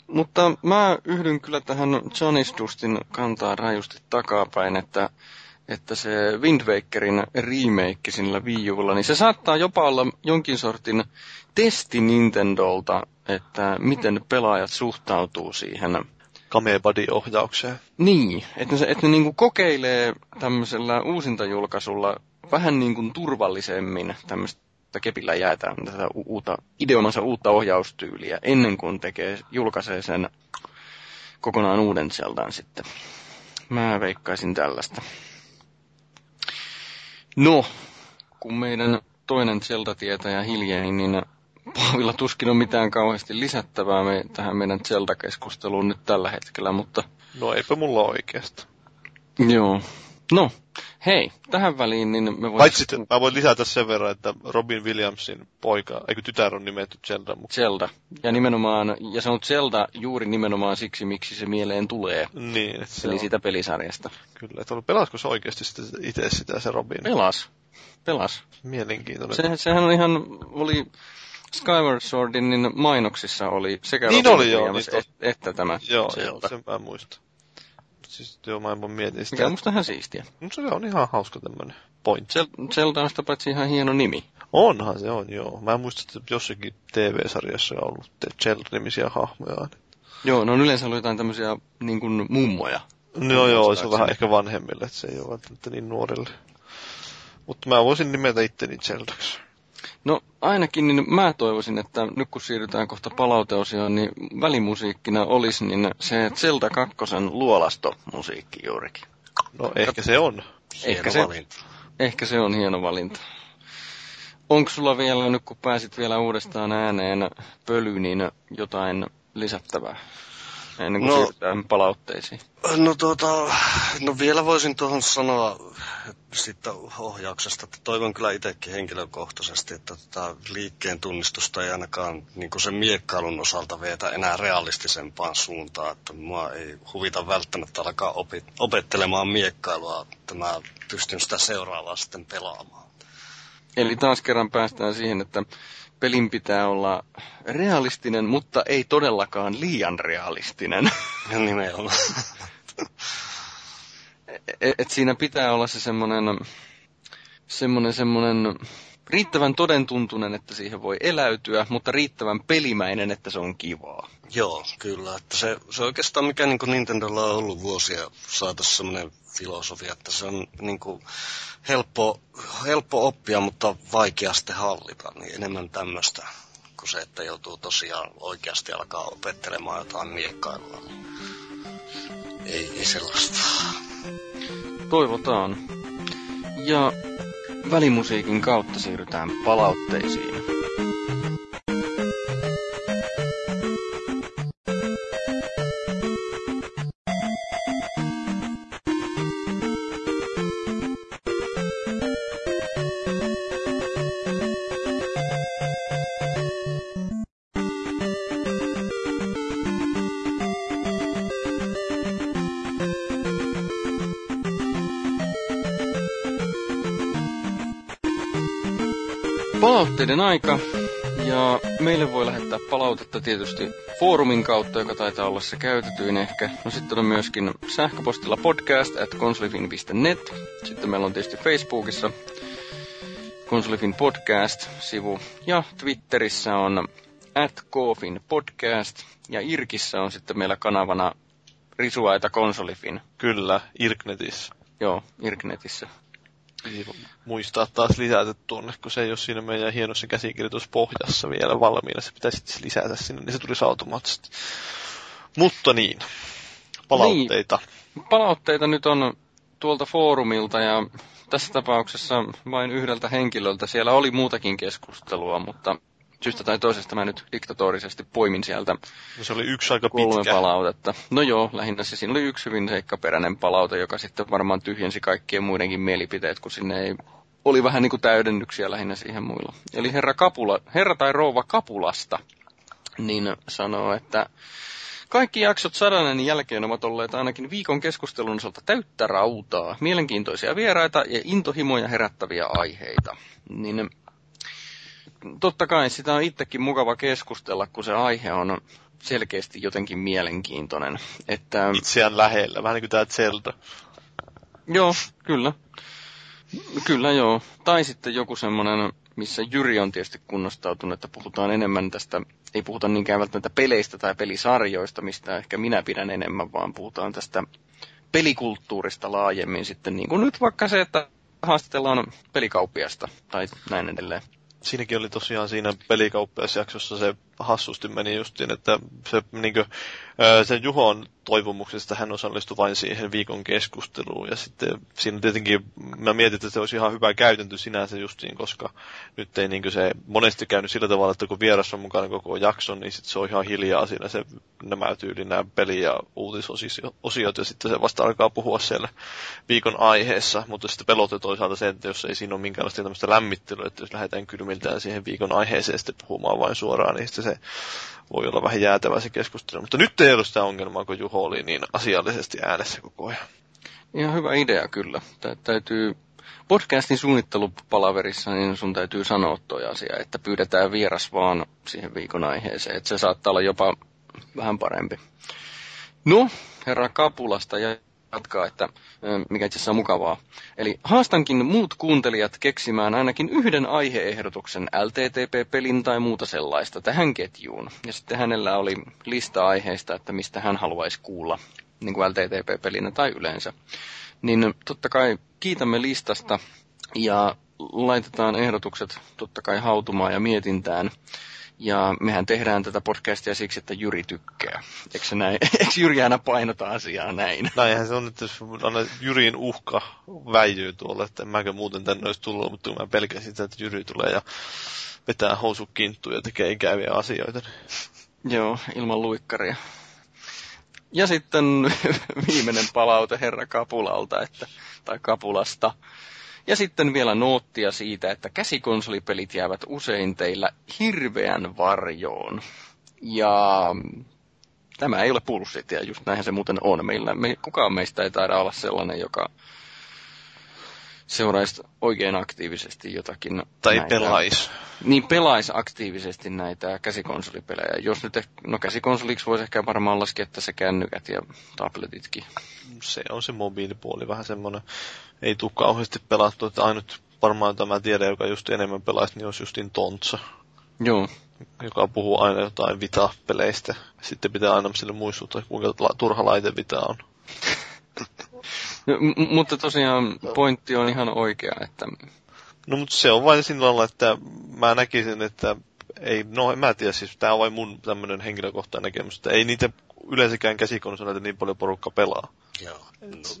A: Mutta mä yhdyn kyllä tähän Johnny's Dustin kantaa rajusti takapäin, että, että se Wind Wakerin remake sillä Wii Ulla, niin se saattaa jopa olla jonkin sortin testi Nintendolta, että miten pelaajat suhtautuu siihen.
C: Kame Buddy-ohjaukseen.
A: Niin, että ne, että ne niinku kokeilee tämmöisellä uusintajulkaisulla vähän niin kuin turvallisemmin tämmöistä kepillä jäätään tätä uutta, ideomansa uutta ohjaustyyliä ennen kuin tekee, julkaisee sen kokonaan uuden Zeldan sitten. Mä veikkaisin tällaista. No, kun meidän toinen Zelda-tietäjä hiljeni, niin Paavilla tuskin on mitään kauheasti lisättävää me, tähän meidän Zelda-keskusteluun nyt tällä hetkellä, mutta
C: No eipä mulla oikeasta.
A: joo. No, hei, tähän väliin niin me voimme...
C: Paitsi, että mä voin lisätä sen verran, että Robin Williamsin poika, eikö tytär on nimetty Zelda, mutta
A: Zelda. Ja nimenomaan, ja se on Zelda juuri nimenomaan siksi, miksi se mieleen tulee.
C: niin, että se
A: Eli
C: on,
A: siitä pelisarjasta.
C: kyllä. Että pelasko se oikeasti sitten itse sitä se Robin?
A: Pelas. Pelas.
C: Mielenkiintoinen.
A: Se, sehän on ihan, oli Skyward Swordin niin mainoksissa oli sekä
C: Niin
A: Robin
C: oli, joo,
A: Williams
C: niin
A: et, että tämä
C: Joo, joo,
A: Zelda.
C: sen mä muistan. Siis joo, mä en voi mietin sitä.
A: Mikä on musta ihan siistiä.
C: Mutta se on ihan hauska tämmönen point.
A: Zel- Zelda on sitä paitsi ihan hieno nimi.
C: Onhan se on, joo. Mä en muista, että jossakin TV-sarjassa on ollut Zelda-nimisiä hahmoja.
A: Joo, ne on yleensä ollut jotain tämmöisiä niin kuin mummoja.
C: No joo, se on vähän ehkä vanhemmille, että se ei ole välttämättä niin nuorille. Mutta mä voisin nimetä itteni Zeldaksi.
A: No ainakin niin mä toivoisin, että nyt kun siirrytään kohta palauteosioon, niin välimusiikkina olisi niin se Zelda 2 luolastomusiikki juurikin.
C: No ehkä se on.
A: Ehkä
B: Hieno
A: se,
B: valinta.
A: ehkä se on hieno valinta. Onko sulla vielä, nyt kun pääsit vielä uudestaan ääneen pöly, niin jotain lisättävää? Ennen kuin
B: No.
A: siirrytään palautteisiin.
B: No tuota, no vielä voisin tuohon sanoa siitä ohjauksesta, että toivon kyllä itsekin henkilökohtaisesti, että tätä liikkeen tunnistusta ei ainakaan niin sen miekkailun osalta veetä enää realistisempaan suuntaan, että mua ei huvita välttämättä alkaa opi- opettelemaan miekkailua, että mä pystyn sitä seuraavaa sitten pelaamaan.
A: Eli taas kerran päästään siihen, että pelin pitää olla realistinen, mutta ei todellakaan liian realistinen.
B: Ja nimenomaan.
A: et, et siinä pitää olla se semmoinen, semmoinen, semmoinen riittävän todentuntunen, että siihen voi eläytyä, mutta riittävän pelimäinen, että se on kivaa.
B: Joo, kyllä. Että se, se oikeastaan mikä niin Nintendolla on ollut vuosia saatossa semmoinen filosofia, että se on niin kuin helppo, helppo oppia, mutta vaikea sitten hallita. Niin enemmän tämmöistä kuin se, että joutuu tosiaan oikeasti alkaa opettelemaan jotain miekkailua. Niin ei, ei sellaista.
A: Toivotaan. Ja välimusiikin kautta siirrytään palautteisiin. Palautteiden aika. Ja meille voi lähettää palautetta tietysti foorumin kautta, joka taitaa olla se käytetyin ehkä. No sitten on myöskin sähköpostilla podcast at konsolifin.net. Sitten meillä on tietysti Facebookissa Konsolifin podcast-sivu. Ja Twitterissä on at Kofin podcast. Ja Irkissä on sitten meillä kanavana Risuaita Konsolifin.
C: Kyllä, Irknetissä.
A: Joo, Irknetissä.
C: Niin, muistaa taas lisätä tuonne, kun se ei ole siinä meidän hienossa käsikirjoituspohjassa vielä valmiina. Se pitäisi sitten lisätä sinne, niin se tulisi automaattisesti. Mutta niin, palautteita.
A: Niin, palautteita nyt on tuolta foorumilta ja tässä tapauksessa vain yhdeltä henkilöltä. Siellä oli muutakin keskustelua, mutta syystä tai toisesta mä nyt diktatorisesti poimin sieltä
C: no se oli yksi aika
A: kolme
C: pitkä.
A: palautetta. No joo, lähinnä se siinä oli yksi hyvin seikkaperäinen palaute, joka sitten varmaan tyhjensi kaikkien muidenkin mielipiteet, kun sinne ei oli vähän niin kuin täydennyksiä lähinnä siihen muilla. Eli herra, Kapula, herra tai rouva Kapulasta niin sanoo, että kaikki jaksot sadanen jälkeen ovat olleet ainakin viikon keskustelun osalta täyttä rautaa, mielenkiintoisia vieraita ja intohimoja herättäviä aiheita. Niin totta kai sitä on itsekin mukava keskustella, kun se aihe on selkeästi jotenkin mielenkiintoinen. Että,
C: Itseään lähellä, vähän niin kuin tämä Zelda.
A: joo, kyllä. Kyllä joo. Tai sitten joku semmoinen, missä Jyri on tietysti kunnostautunut, että puhutaan enemmän tästä, ei puhuta niinkään välttämättä peleistä tai pelisarjoista, mistä ehkä minä pidän enemmän, vaan puhutaan tästä pelikulttuurista laajemmin sitten, niin kuin nyt vaikka se, että haastatellaan pelikauppiasta tai näin edelleen.
C: Siinäkin oli tosiaan siinä pelikauppiasjaksossa se hassusti meni justiin, että se, niin kuin, sen Juhon toivomuksesta hän osallistui vain siihen viikon keskusteluun. Ja sitten siinä tietenkin, mä mietin, että se olisi ihan hyvä käytäntö sinänsä justiin, koska nyt ei niin se monesti käynyt sillä tavalla, että kun vieras on mukana koko jakson, niin sitten se on ihan hiljaa siinä se nämä tyyli nämä peli- ja uutisosiot, ja sitten se vasta alkaa puhua siellä viikon aiheessa, mutta sitten pelote toisaalta se, että jos ei siinä ole minkäänlaista tämmöistä lämmittelyä, että jos lähdetään kylmiltään siihen viikon aiheeseen sitten puhumaan vain suoraan, niin sitten se voi olla vähän jäätävä se keskustelu. Mutta nyt ei ollut sitä ongelmaa, kun Juho oli niin asiallisesti äänessä koko ajan.
A: Ihan hyvä idea kyllä. Tä- täytyy podcastin suunnittelupalaverissa, niin sun täytyy sanoa toi asia, että pyydetään vieras vaan siihen viikon aiheeseen, että se saattaa olla jopa vähän parempi. No, herra Kapulasta ja jatkaa, että mikä itse asiassa on mukavaa. Eli haastankin muut kuuntelijat keksimään ainakin yhden aiheehdotuksen LTTP-pelin tai muuta sellaista tähän ketjuun. Ja sitten hänellä oli lista aiheista, että mistä hän haluaisi kuulla, niin kuin LTTP-pelinä tai yleensä. Niin totta kai kiitämme listasta ja laitetaan ehdotukset totta kai hautumaan ja mietintään. Ja mehän tehdään tätä podcastia siksi, että Jyri tykkää. Eikö, näin? Eikö Jyri aina painota asiaa näin?
C: Näinhän se on, että jos aina Jyrin uhka väijyy tuolla, että en mäkö muuten tänne olisi tullut, mutta mä pelkäsin sitä, että Jyri tulee ja vetää housut kinttuun ja tekee ikäviä asioita.
A: Joo, ilman luikkaria. Ja sitten viimeinen palaute herra Kapulalta, että, tai Kapulasta. Ja sitten vielä noottia siitä, että käsikonsolipelit jäävät usein teillä hirveän varjoon. Ja tämä ei ole bullshit, ja just näinhän se muuten on. Meillä, me, kukaan meistä ei taida olla sellainen, joka seuraisi oikein aktiivisesti jotakin.
C: Tai
A: näitä-
C: pelais.
A: Niin pelaisi aktiivisesti näitä käsikonsolipelejä. Jos nyt, eh- no käsikonsoliksi voisi ehkä varmaan laskea, että se kännykät ja tabletitkin.
C: Se on se mobiilipuoli vähän semmoinen, ei tule kauheasti pelattu, että ainut varmaan jota mä tiedän, joka just enemmän pelaisi, niin olisi justin Tontsa,
A: Joo,
C: joka puhuu aina jotain Vita-peleistä. Sitten pitää aina sille muistuttaa, kuinka turha laite Vita on.
A: No, m- mutta tosiaan pointti on ihan oikea, että
C: No mutta se on vain sillä lailla, että mä näkisin, että ei, no en mä tiedä, siis tää on vain mun tämmönen henkilökohtainen näkemys, että ei niitä yleensäkään käsikonsoleita niin paljon porukka pelaa.
B: Joo.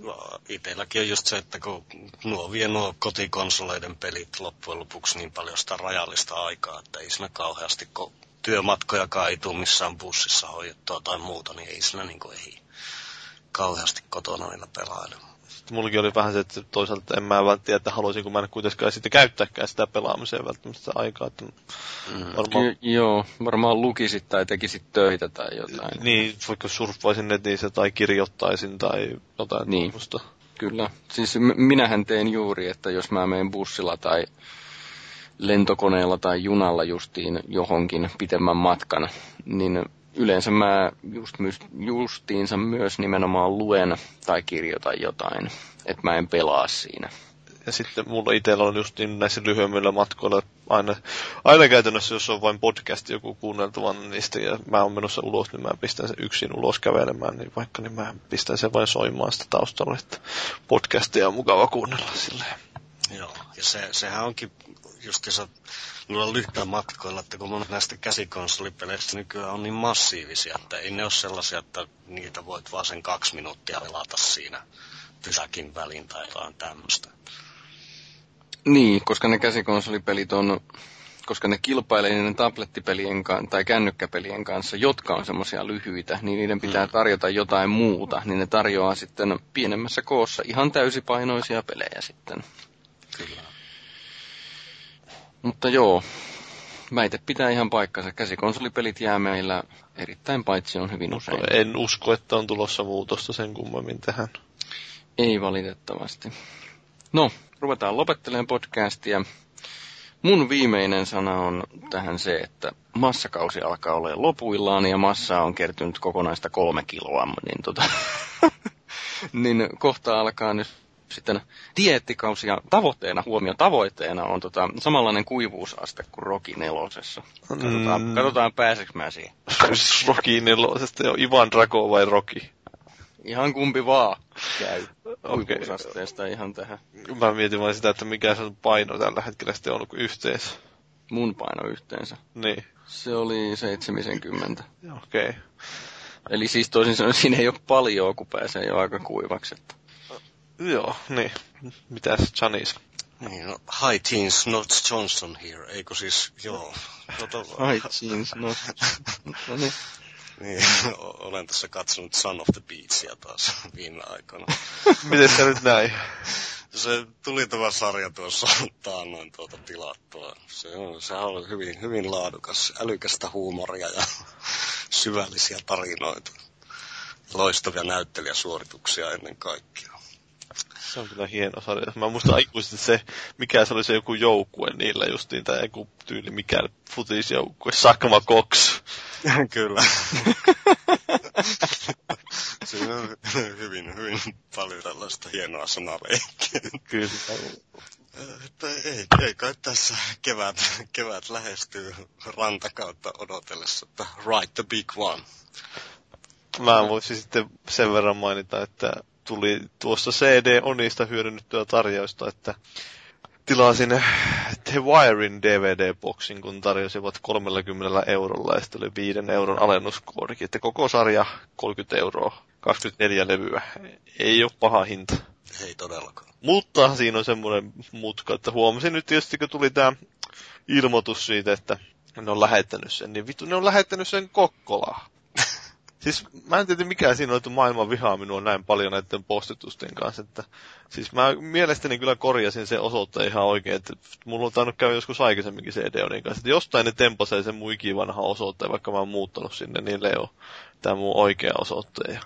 B: No, itelläkin on just se, että kun nuo vie nuo kotikonsoleiden pelit loppujen lopuksi niin paljon sitä rajallista aikaa, että ei siinä kauheasti, kun työmatkojakaan ei tule missään bussissa hoidettua tai muuta, niin ei siinä niin kuin ei kauheasti kotona niillä pelaile.
C: Sitten mullakin oli vähän se, että toisaalta en mä vaan tiedä, että haluaisinko mä en kuitenkaan sitten käyttääkään sitä pelaamiseen välttämättä sitä aikaa. Että
B: Mm.
C: varmaan,
A: ky- joo, varmaan lukisit tai tekisit töitä tai jotain.
C: niin, vaikka surffaisin netissä tai kirjoittaisin tai jotain
A: Niin.
C: tuommoista.
A: Kyllä. Siis m- minähän teen juuri, että jos mä menen bussilla tai lentokoneella tai junalla justiin johonkin pitemmän matkan, niin yleensä mä just, justiinsa myös nimenomaan luen tai kirjoitan jotain, että mä en pelaa siinä.
C: Ja sitten mulla itsellä on just niin näissä lyhyemmillä matkoilla aina, aina käytännössä, jos on vain podcast joku kuunneltavan niistä ja mä oon menossa ulos, niin mä pistän sen yksin ulos kävelemään, niin vaikka niin mä pistän sen vain soimaan sitä taustalla, että podcastia on mukava kuunnella silleen.
B: Joo, ja se, sehän onkin just jos noilla lyhyillä matkoilla, että kun monet näistä käsikonsolipeleistä nykyään on niin massiivisia, että ei ne ole sellaisia, että niitä voit vaan sen kaksi minuuttia pelata siinä pysäkin väliin tai jotain tämmöistä.
A: Niin, koska ne käsikonsolipelit on, koska ne kilpailee niiden tablettipelien tai kännykkäpelien kanssa, jotka on semmoisia lyhyitä, niin niiden pitää mm. tarjota jotain muuta, niin ne tarjoaa sitten pienemmässä koossa ihan täysipainoisia pelejä sitten.
B: Kyllä.
A: Mutta joo, väite pitää ihan paikkansa. Käsikonsolipelit jää meillä erittäin paitsi on hyvin usein.
C: En usko, että on tulossa muutosta sen kummemmin tähän.
A: Ei valitettavasti. No, ruvetaan lopettelemaan podcastia. Mun viimeinen sana on tähän se, että massakausi alkaa olla lopuillaan ja massaa on kertynyt kokonaista kolme kiloa, niin, tota, niin kohta alkaa nyt sitten diettikausi ja tavoitteena, huomio tavoitteena on tota, samanlainen kuivuusaste kuin Rocky nelosessa. Katsotaan, mm. katsotaan pääsekö mä siihen.
C: Rocky nelosesta, jo Ivan Drago vai Rocky?
A: Ihan kumpi vaan käy kuivuusasteesta okay. ihan tähän.
C: Mä mietin vain sitä, että mikä se paino tällä hetkellä sitten on yhteensä.
A: Mun paino yhteensä?
C: Niin.
A: Se oli 70.
C: Okei. Okay.
A: Eli siis toisin sanoen siinä ei ole paljon, kun pääsee jo aika kuivaksi. Että...
C: Joo, niin. Mitäs Janis?
B: Niin, no, high teens, not Johnson here, eikö siis, joo.
A: Tota... High teens, not... no niin.
B: Niin, olen tässä katsonut Son of the Beachia taas viime aikoina.
C: Miten se nyt näin?
B: Se tuli tämä sarja tuossa taannoin tuota tilattua. Se on, se on hyvin, hyvin laadukas, älykästä huumoria ja syvällisiä tarinoita. Loistavia näyttelijäsuorituksia ennen kaikkea.
C: Se on kyllä hieno sarja. Mä muistan aikuisesti se, mikä se oli se joku joukkue niillä justiin, tai joku tyyli, mikä futisjoukkue, Sakma Cox.
B: kyllä. Siinä on hyvin, hyvin paljon tällaista hienoa sanaleikkiä.
C: Kyllä.
B: Että ei, ei kai tässä kevät, kevät lähestyy rantakautta odotellessa, että write the big one.
C: Mä voisin sitten sen verran mainita, että tuli tuossa CD-onista hyödynnettyä tarjousta, että tilasin The Wirein DVD-boksin, kun tarjosivat 30 eurolla ja sitten oli 5 euron alennuskoodikin, että koko sarja 30 euroa, 24 levyä. Ei ole paha hinta.
B: Ei todellakaan.
C: Mutta siinä on semmoinen mutka, että huomasin nyt tietysti, kun tuli tämä ilmoitus siitä, että ne on lähettänyt sen, niin vittu ne on lähettänyt sen Kokkolaan. Siis mä en tiedä mikä siinä on, että maailman vihaa minua näin paljon näiden postitusten kanssa. Että, siis mä mielestäni kyllä korjasin se osoitteen ihan oikein, että mulla on tainnut käydä joskus aikaisemminkin se Edeonin kanssa. Että jostain ne tempasee sen mun ikivanha osoitteen, vaikka mä oon muuttanut sinne, niin Leo, tämä mun oikea osoitteen. Ja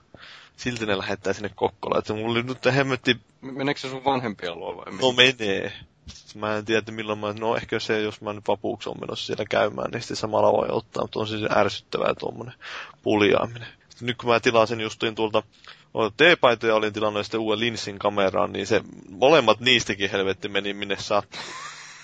C: silti ne lähettää sinne Kokkolaan. Että mulla oli nyt hemmetti...
A: Meneekö se sun vanhempia luo vai?
C: No menee. Mä en tiedä, milloin mä, no ehkä se, jos mä nyt vapuuksi on menossa siellä käymään, niin sitten samalla voi ottaa, mutta on siis ärsyttävää tuommoinen puljaaminen. Sitten nyt kun mä tilasin justiin tuolta T-paitoja olin tilannut sitten uuden linssin kameraan, niin se molemmat niistäkin helvetti meni minne sattuu.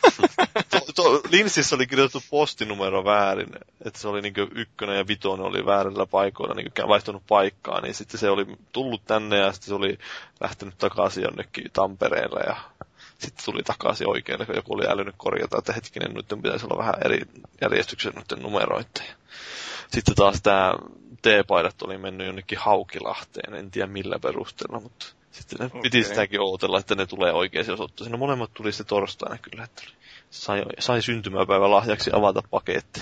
C: to, to, linssissä oli kirjoitettu postinumero väärin, että se oli niin ykkönen ja vitonen oli väärillä paikoilla niin vaihtunut paikkaa, niin sitten se oli tullut tänne ja sitten se oli lähtenyt takaisin jonnekin Tampereelle ja sitten tuli takaisin oikein, kun joku oli älynyt korjata, että hetkinen, nyt pitäisi olla vähän eri järjestyksen nyt numeroita. Sitten taas tämä T-paidat oli mennyt jonnekin Haukilahteen, en tiedä millä perusteella, mutta sitten ne okay. piti sitäkin ootella, että ne tulee oikein osoitteeseen. No molemmat tuli sitten torstaina kyllä, että sai, sai syntymäpäivä lahjaksi avata paketti.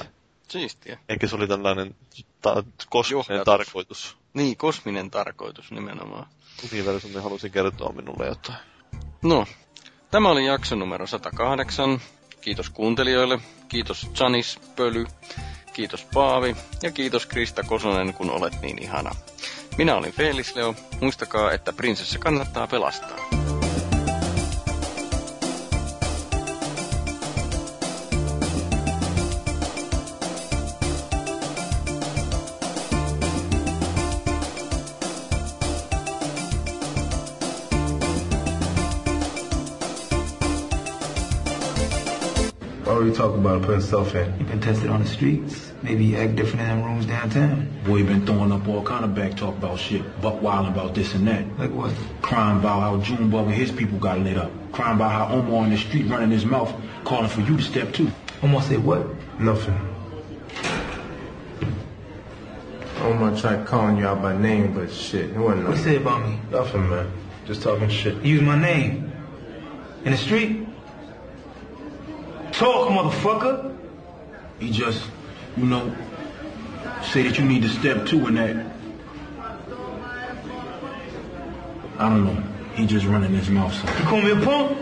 A: Siistiä.
C: Eikä se oli tällainen ta- kosminen Johdatus. tarkoitus.
A: Niin, kosminen tarkoitus nimenomaan.
C: Universumi halusi kertoa minulle jotain.
A: No, Tämä oli jakso numero 108. Kiitos kuuntelijoille. Kiitos Janis Pöly. Kiitos Paavi. Ja kiitos Krista Kosonen, kun olet niin ihana. Minä olin Felis Leo. Muistakaa, että prinsessa kannattaa pelastaa.
F: Already talked about putting stuff in.
E: You been tested on the streets. Maybe you act different in them rooms downtown.
G: Boy, you been throwing up all kind of back talk about shit. Buck wilding about this and that.
E: Like what?
G: Crying about how Junebug and his people got lit up. Crying about how Omar in the street running his mouth, calling for you to step too.
E: Omar say what?
F: Nothing. Omar tried calling you out by name, but shit, it wasn't
E: What
F: nothing.
E: you say about me?
F: Nothing, man. Just talking shit.
E: Use my name. In the street? Talk, motherfucker.
G: He just, you know, say that you need to step two in that. I don't know. He just running his mouth. So.
E: You call me a punk?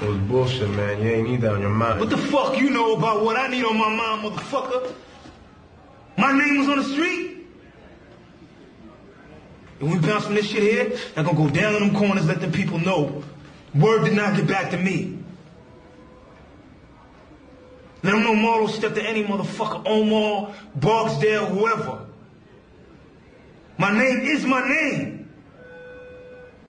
F: It was bullshit, man. You ain't need that on your mind.
E: What the fuck you know about what I need on my mind, motherfucker? My name was on the street? And we bouncing this shit here, I'm gonna go down in them corners, let the people know. Word did not get back to me. Let them know Marlo stepped to any motherfucker, Omar, Barksdale, whoever. My name is my name.